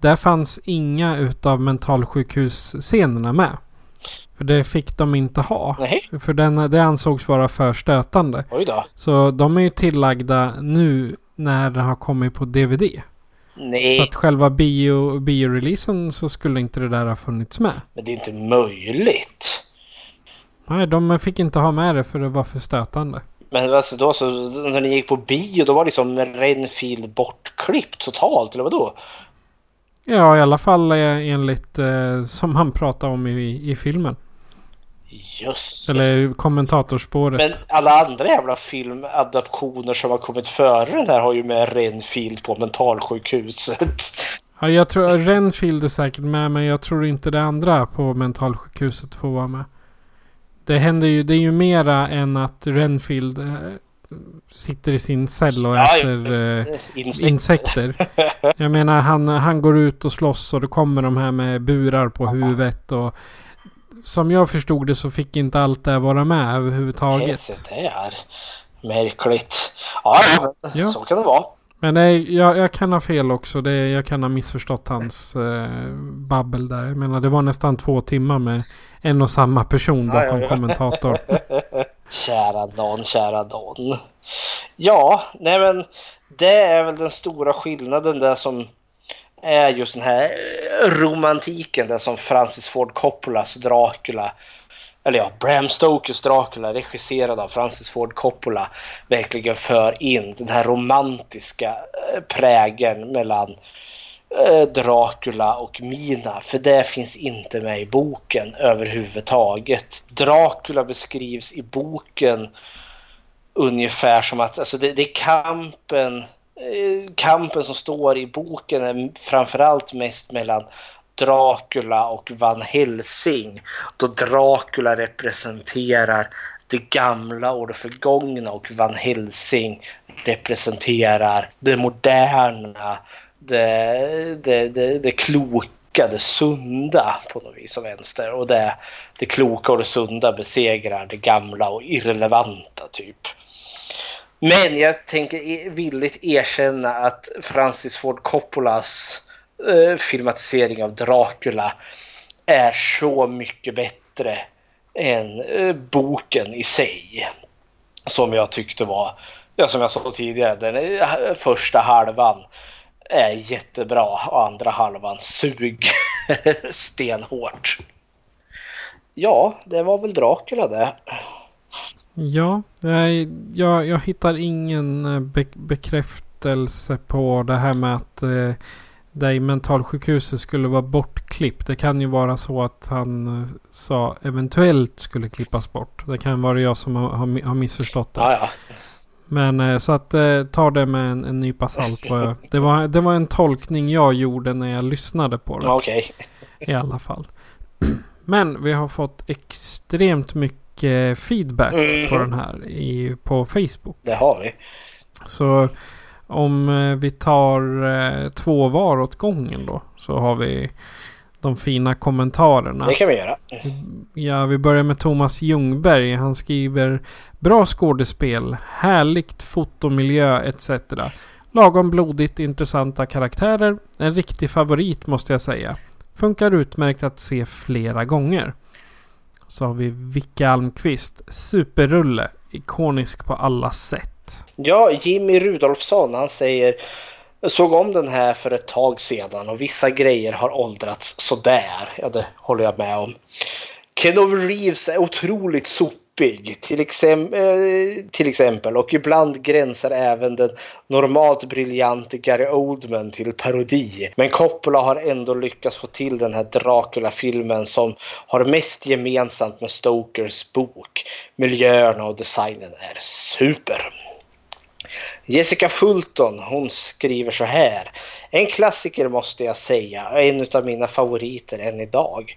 Där fanns inga utav mentalsjukhusscenerna med. För det fick de inte ha. Nej. För den, det ansågs vara för stötande. Oj då. Så de är ju tillagda nu när det har kommit på DVD. Nej. Så att själva bio, bio-releasen så skulle inte det där ha funnits med. Men det är inte möjligt. Nej, de fick inte ha med det för det var för stötande. Men alltså då så, när ni gick på bio då var liksom Renfield bortklippt totalt eller vadå? Ja, i alla fall enligt eh, som han pratade om i, i filmen. Just Eller kommentatorspåret. Men alla andra jävla filmadaptioner som har kommit före den här har ju med Renfield på mentalsjukhuset. Ja, jag tror Renfield är säkert med men jag tror inte det andra på mentalsjukhuset får vara med. Det händer ju, det är ju mera än att Renfield eh, sitter i sin cell och ja, äter eh, insekter. insekter. Jag menar han, han går ut och slåss och det kommer de här med burar på huvudet och som jag förstod det så fick inte allt det vara med överhuvudtaget. Det är märkligt. Ja, ja. så kan det vara. Men det jag, jag kan ha fel också. Det jag kan ha missförstått hans eh, babbel där. Jag menar det var nästan två timmar med en och samma person bakom ja, ja. kommentator. kära Dan, kära Dan. Ja, nej men det är väl den stora skillnaden där som är just den här romantiken där som Francis Ford Coppolas Dracula eller ja, Bram Stokers Dracula regisserad av Francis Ford Coppola verkligen för in den här romantiska prägen prägeln mellan eh, Dracula och Mina. För det finns inte med i boken överhuvudtaget. Dracula beskrivs i boken ungefär som att alltså det, det är kampen Eh, kampen som står i boken är framförallt mest mellan Dracula och Van Helsing. Då Dracula representerar det gamla och det förgångna och Van Helsing representerar det moderna, det, det, det, det kloka, det sunda på något vis och vänster. Och det, det kloka och det sunda besegrar det gamla och irrelevanta typ. Men jag tänker villigt erkänna att Francis Ford Coppolas eh, filmatisering av Dracula är så mycket bättre än eh, boken i sig. Som jag tyckte var, ja, som jag sa tidigare, den eh, första halvan är jättebra och andra halvan sug stenhårt. Ja, det var väl Dracula det. Ja, jag, jag hittar ingen eh, be bekräftelse på det här med att eh, det i mentalsjukhuset skulle vara bortklippt. Det kan ju vara så att han eh, sa eventuellt skulle klippas bort. Det kan vara jag som har, har, har missförstått det. Ja, ja. Men eh, så att ta det med en, en nypa salt. Det, var, det var en tolkning jag gjorde när jag lyssnade på det. Okej. Okay. I alla fall. Men vi har fått extremt mycket feedback mm. på den här i, på Facebook. Det har vi. Så om eh, vi tar eh, två var åt gången då. Så har vi de fina kommentarerna. Det kan vi göra. Ja, vi börjar med Thomas Ljungberg. Han skriver Bra skådespel, härligt fotomiljö etc. Lagom blodigt intressanta karaktärer. En riktig favorit måste jag säga. Funkar utmärkt att se flera gånger. Så har vi Vicka Almqvist. Superrulle. Ikonisk på alla sätt. Ja, Jimmy Rudolfsson han säger Såg om den här för ett tag sedan och vissa grejer har åldrats sådär. Ja, det håller jag med om. Kenover Reeves är otroligt sopig till, exem eh, till exempel och ibland gränsar även den normalt briljante Gary Oldman till parodi. Men Coppola har ändå lyckats få till den här Dracula-filmen som har mest gemensamt med Stokers bok. Miljöerna och designen är super. Jessica Fulton hon skriver så här. En klassiker måste jag säga, en av mina favoriter än idag.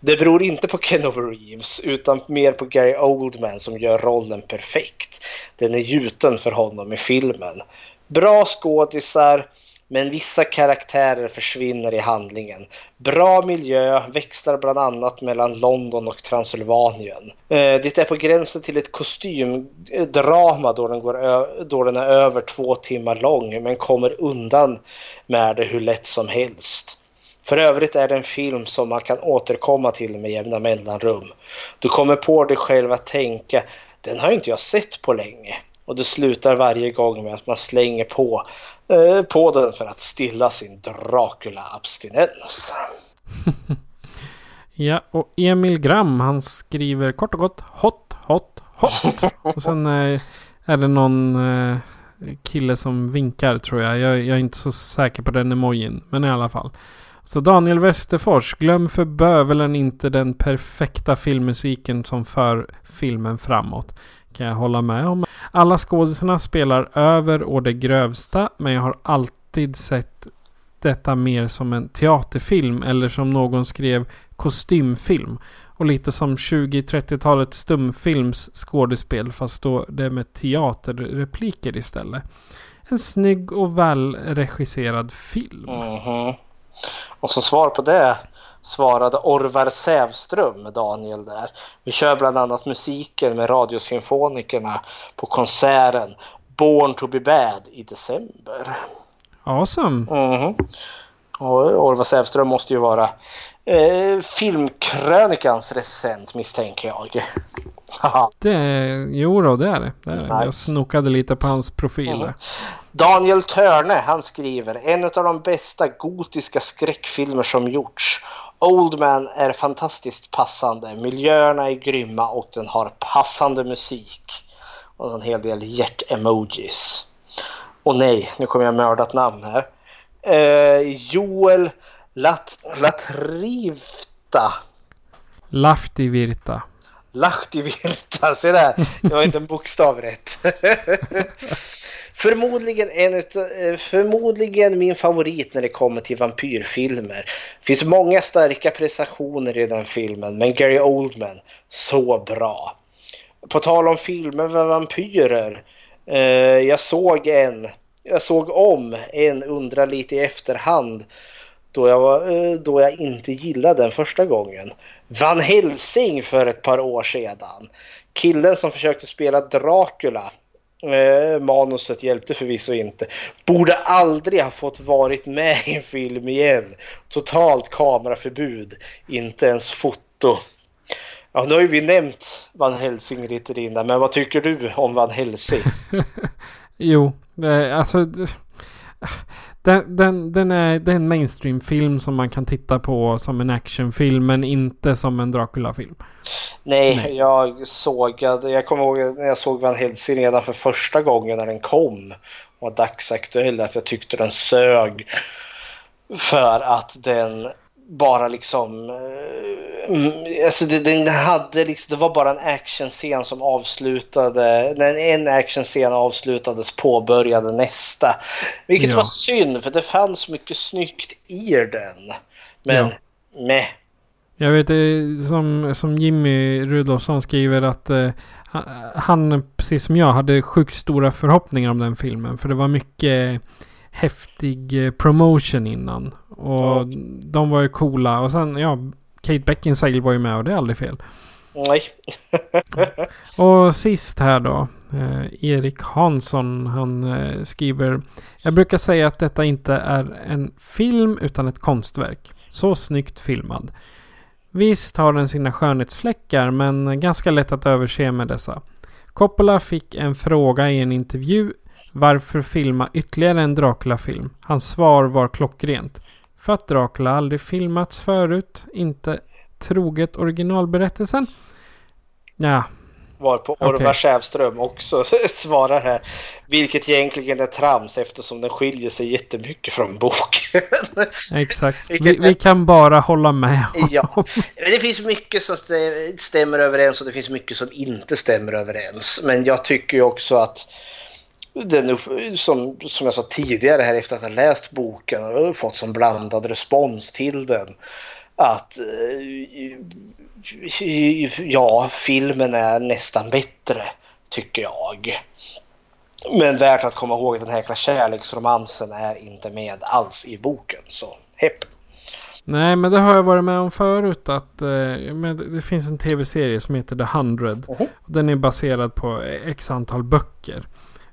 Det beror inte på Ken Reeves utan mer på Gary Oldman som gör rollen perfekt. Den är gjuten för honom i filmen. Bra skådisar, men vissa karaktärer försvinner i handlingen. Bra miljö växlar bland annat mellan London och Transylvanien. Eh, det är på gränsen till ett kostymdrama då den, går då den är över två timmar lång men kommer undan med det hur lätt som helst. För övrigt är det en film som man kan återkomma till med jämna mellanrum. Du kommer på dig själv att tänka, den har inte jag sett på länge. Och det slutar varje gång med att man slänger på Eh, på den för att stilla sin Dracula-abstinens. ja, och Emil Gram han skriver kort och gott hot, hot, hot. och sen eh, är det någon eh, kille som vinkar tror jag. jag. jag. är inte så säker på den emojin, men i alla fall. Så Daniel Westerfors, glöm för bövelen inte den perfekta filmmusiken som för filmen framåt kan jag hålla med om. Alla skådisarna spelar över och det grövsta men jag har alltid sett detta mer som en teaterfilm eller som någon skrev kostymfilm. Och lite som 20-30-talets stumfilms skådespel fast då det med teaterrepliker istället. En snygg och välregisserad film. Mm -hmm. Och som svar på det svarade Orvar Sävström, Daniel där. Vi kör bland annat musiken med Radiosymfonikerna på konserten Born to be bad i december. Awesome. Mm. Och Orvar Sävström måste ju vara eh, filmkrönikans recensent misstänker jag. det, jo då, det är det. det, är Nice. Jag snokade lite på hans profiler. Mm. Daniel Törne, han skriver en av de bästa gotiska skräckfilmer som gjorts. Oldman är fantastiskt passande. Miljöerna är grymma och den har passande musik. Och en hel del hjärt-emojis. Och nej, nu kommer jag mörda ett namn här. Eh, Joel Lat Latrivta. Laftivirta. Lahtivirta, se där. Det var inte en bokstav rätt. Förmodligen, en eh, förmodligen min favorit när det kommer till vampyrfilmer. Det finns många starka prestationer i den filmen, men Gary Oldman, så bra. På tal om filmer med vampyrer. Eh, jag såg en, jag såg om en Undra lite i efterhand då jag, var, eh, då jag inte gillade den första gången. Van Helsing för ett par år sedan. Killen som försökte spela Dracula Eh, manuset hjälpte förvisso inte. Borde aldrig ha fått varit med i en film igen. Totalt kameraförbud. Inte ens foto. Ja, nu har ju vi nämnt Van Helsing lite innan, men vad tycker du om Van Helsing? jo, alltså den, den, den är, det är en mainstream-film som man kan titta på som en actionfilm men inte som en Dracula-film. Nej, Nej, jag såg, jag kommer ihåg när jag såg Van Helsing redan för första gången när den kom och var dagsaktuell att jag tyckte den sög för att den bara liksom... Eh, alltså det, den hade liksom, det var bara en actionscen som avslutade... När en actionscen avslutades påbörjade nästa. Vilket ja. var synd för det fanns mycket snyggt i den. Men ja. meh. Jag vet som, som Jimmy Rudolfsson skriver att eh, han, precis som jag, hade sjukt stora förhoppningar om den filmen. För det var mycket häftig eh, promotion innan. Och Ja. de var ju coola. Och sen, ja, Kate Beckinsale var ju med och det är aldrig fel. Nej. Och sist här då. Eh, Erik Hansson. Han eh, skriver. Jag brukar säga att detta inte är en film utan ett konstverk. Så snyggt filmad. Visst har den sina skönhetsfläckar men ganska lätt att överse med dessa. Coppola fick en fråga i en intervju. Varför filma ytterligare en Dracula-film? Hans svar var klockrent. För att Dracula aldrig filmats förut. Inte troget originalberättelsen. Ja, Varpå Okej. Orvar Sävström också svarar här. Vilket egentligen är trams eftersom den skiljer sig jättemycket från boken. exakt. Vi, vi kan bara hålla med. ja. Det finns mycket som stä- stämmer överens och det finns mycket som inte stämmer överens. Men jag tycker ju också att den, som, som jag sa tidigare här efter att ha läst boken och fått som blandad respons till den. Att eh, ja, filmen är nästan bättre tycker jag. Men värt att komma ihåg att den här jäkla kärleksromansen är inte med alls i boken. Så hepp. Nej, men det har jag varit med om förut. Att, eh, det- finns en tv-serie som heter The Hundred. Mhm. Och Den är baserad på x antal böcker.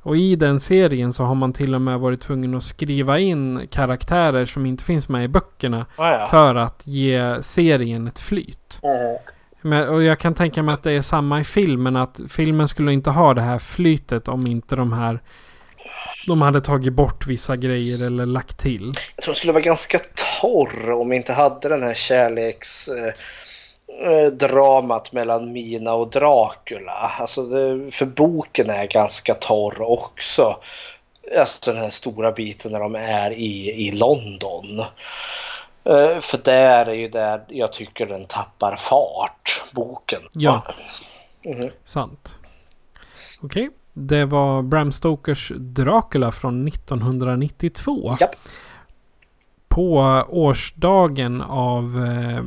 Och i den serien så har man till och med varit tvungen att skriva in karaktärer som inte finns med i böckerna. Ah, ja. För att ge serien ett flyt. Mhm. Men, och jag kan tänka mig att det är samma i filmen. Att filmen skulle inte ha det här flytet om inte de här... De hade tagit bort vissa grejer eller lagt till. Jag tror den skulle vara ganska torr om vi inte hade den här kärleksdramat eh, dramat mellan Mina och Dracula. Alltså det, för boken är ganska torr också. Alltså den här stora biten när de är i, i London. Eh, för där är ju där jag tycker den tappar fart, boken. Ja. Mhm. Sant. Okej. Det var Bram Stokers Dracula från 1992. Japp. På årsdagen av eh,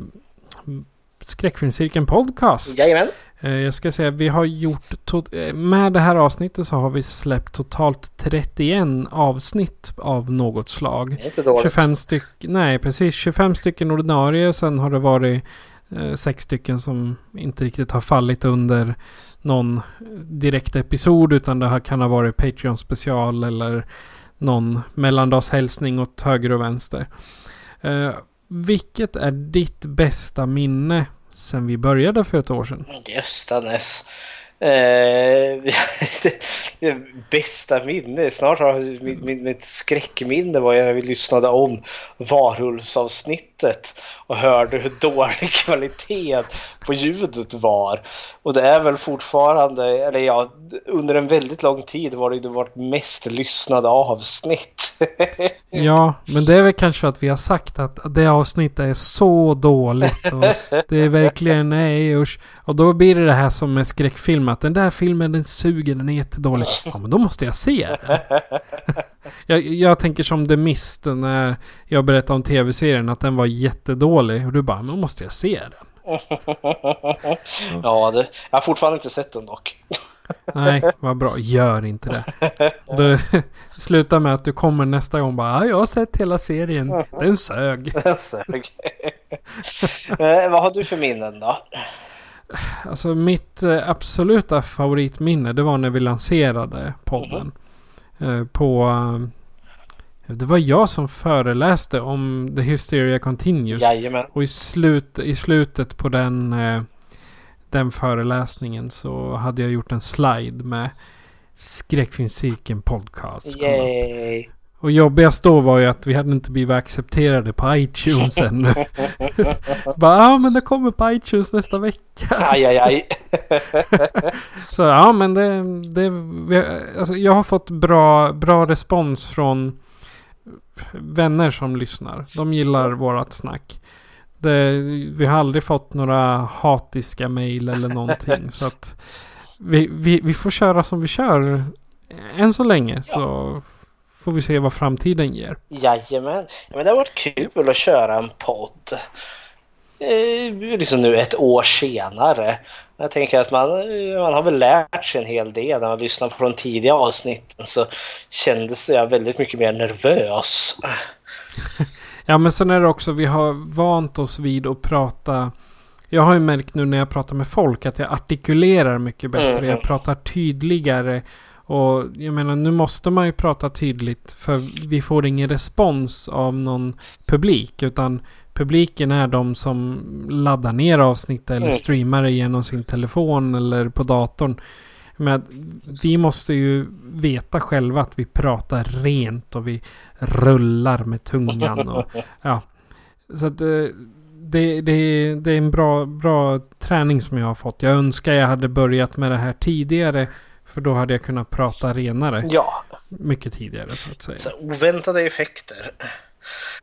Skräckfilmscirkeln Podcast. Jajamän. Eh, jag ska säga vi har gjort... Eh, med det här avsnittet så har vi släppt totalt 31 avsnitt av något slag. Det är inte dåligt. 25 stycken, nej precis 25 stycken ordinarie. Sen har det varit eh, sex stycken som inte riktigt har fallit under någon direkt episod. Utan det här kan ha varit Patreon special eller någon mellandagshälsning åt höger och vänster. Vilket är ditt bästa minne sen vi började för ett år sedan? Göstanes. Eh, bästa minne. Snart har mitt, mitt, mitt skräckminne var när vi lyssnade om Varulvsavsnittet och hörde hur dålig kvalitet på ljudet var. Och det är väl fortfarande, eller ja, under en väldigt lång tid var det det vårt mest lyssnade avsnitt. Ja, men det är väl kanske för att vi har sagt att det avsnittet är så dåligt. Och det är verkligen nej usch. Och då blir det det här som med skräckfilm. Att den där filmen den suger, den är jättedålig. Ja, men då måste jag se den. jag, jag tänker som The Mist när jag berättade om tv-serien. Att den var jättedålig. Och du bara, men då måste jag se den. ja, det, jag har fortfarande inte sett den dock. Nej, vad bra. Gör inte det. Du, sluta med att du kommer nästa gång bara, ja, jag har sett hela serien. Den sög. Sög. eh, vad har du för minnen då? Alltså mitt eh, absoluta favoritminne det var när vi lanserade podden. Eh, på... Eh, det var jag som föreläste om The Hysteria Continues. Jajamän. Och i, slut, i slutet på den, den föreläsningen så hade jag gjort en slide med Skräckfilmscirkeln podcast. Yay! Och jobbigast då var ju att vi hade inte blivit accepterade på iTunes ännu. Bara, ja men det kommer på iTunes nästa vecka. Aj, aj, aj. Så ja men det, det alltså, jag har fått bra, bra respons från vänner som lyssnar. De gillar vårat snack. Det, vi har aldrig fått några hatiska mejl eller någonting. så att vi, vi, vi får köra som vi kör än så länge. Så får vi se vad framtiden ger. Jajamän. Ja, men det har varit kul att köra en podd. eh, liksom nu ett år senare. Jag tänker att man, man har väl lärt sig en hel del. När man lyssnar på de tidiga avsnitten så kändes jag väldigt mycket mer nervös. Ja men sen är det också, vi har vant oss vid att prata. Jag har ju märkt nu när jag pratar med folk att jag artikulerar mycket bättre. Mm. Jag pratar tydligare. Och jag menar nu måste man ju prata tydligt för vi får ingen respons av någon publik. Utan publiken är de som laddar ner avsnitt eller Mm. streamar det genom sin telefon eller på datorn. Men vi måste ju veta själva att vi pratar rent och vi rullar med tungan. Och, ja. Så att eh, det, det, det är en bra, bra träning som jag har fått. Jag önskar jag hade börjat med det här tidigare. För då hade jag kunnat prata renare. Ja, Mycket tidigare så att säga. så oväntade effekter.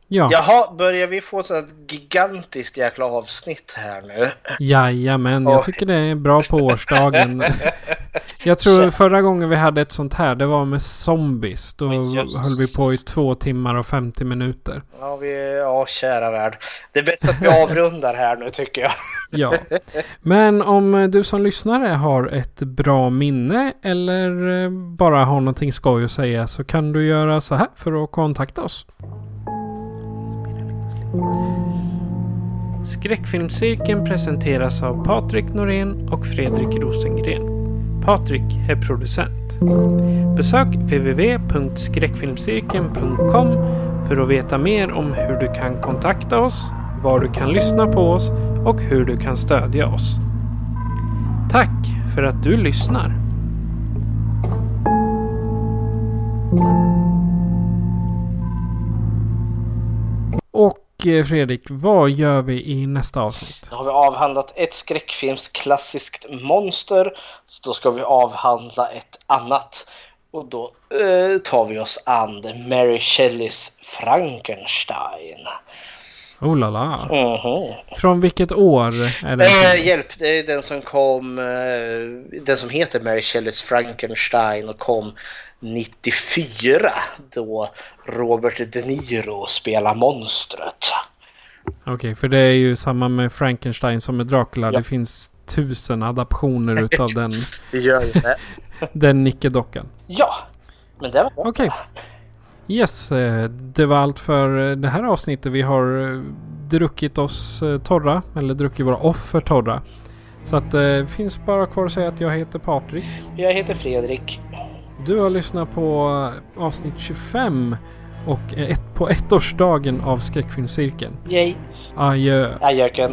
Ja, Jaha, börjar vi få ett sånt gigantiskt jäkla avsnitt här nu? jajamän. Jag tycker det är bra på årsdagen. Jag tror förra gången vi hade ett sånt här, det var med zombies. Då höll vi på i två timmar och 50 minuter. Ja, vi, ja, kära värld. Det är bäst att vi avrundar här nu tycker jag. Ja. Men om du som lyssnare har ett bra minne eller eh, bara har någonting skoj att säga så kan du göra så här för att kontakta oss. Skräckfilmscirkeln presenteras av Patrik Norén och Fredrik Rosengren. Patrik är producent. Besök www.skräckfilmscirkeln.com för att veta mer om hur du kan kontakta oss, var du kan lyssna på oss och hur du kan stödja oss. Tack för att du lyssnar! Och Fredrik, vad gör vi i nästa avsnitt? Då har vi avhandlat ett skräckfilmsklassiskt monster. Så då ska vi avhandla ett annat. Och då eh, tar vi oss an Mary Shelleys Frankenstein. Oh la la. Mhm. Från vilket år är det? Eh, hjälp, det är den som kom, eh, den som heter Mary Shelleys Frankenstein och kom 94 då Robert De Niro spelar monstret. Okej, för det är ju samma med Frankenstein som med Dracula. Ja. Det finns tusen adaptioner utav den, Det gör ju det. den nickedockan. Ja, men det var det. Okej. Yes, eh, det var allt för eh, det här avsnittet. Vi har eh, druckit oss torra, eller druckit våra offer torra. Så att det finns bara kvar att säga att jag heter Patrik. Jag heter Fredrik. Du har lyssnat på avsnitt 25 och ett, på ettårsdagen av skräckfilmscirkeln. Yay, Adjö. ajöken.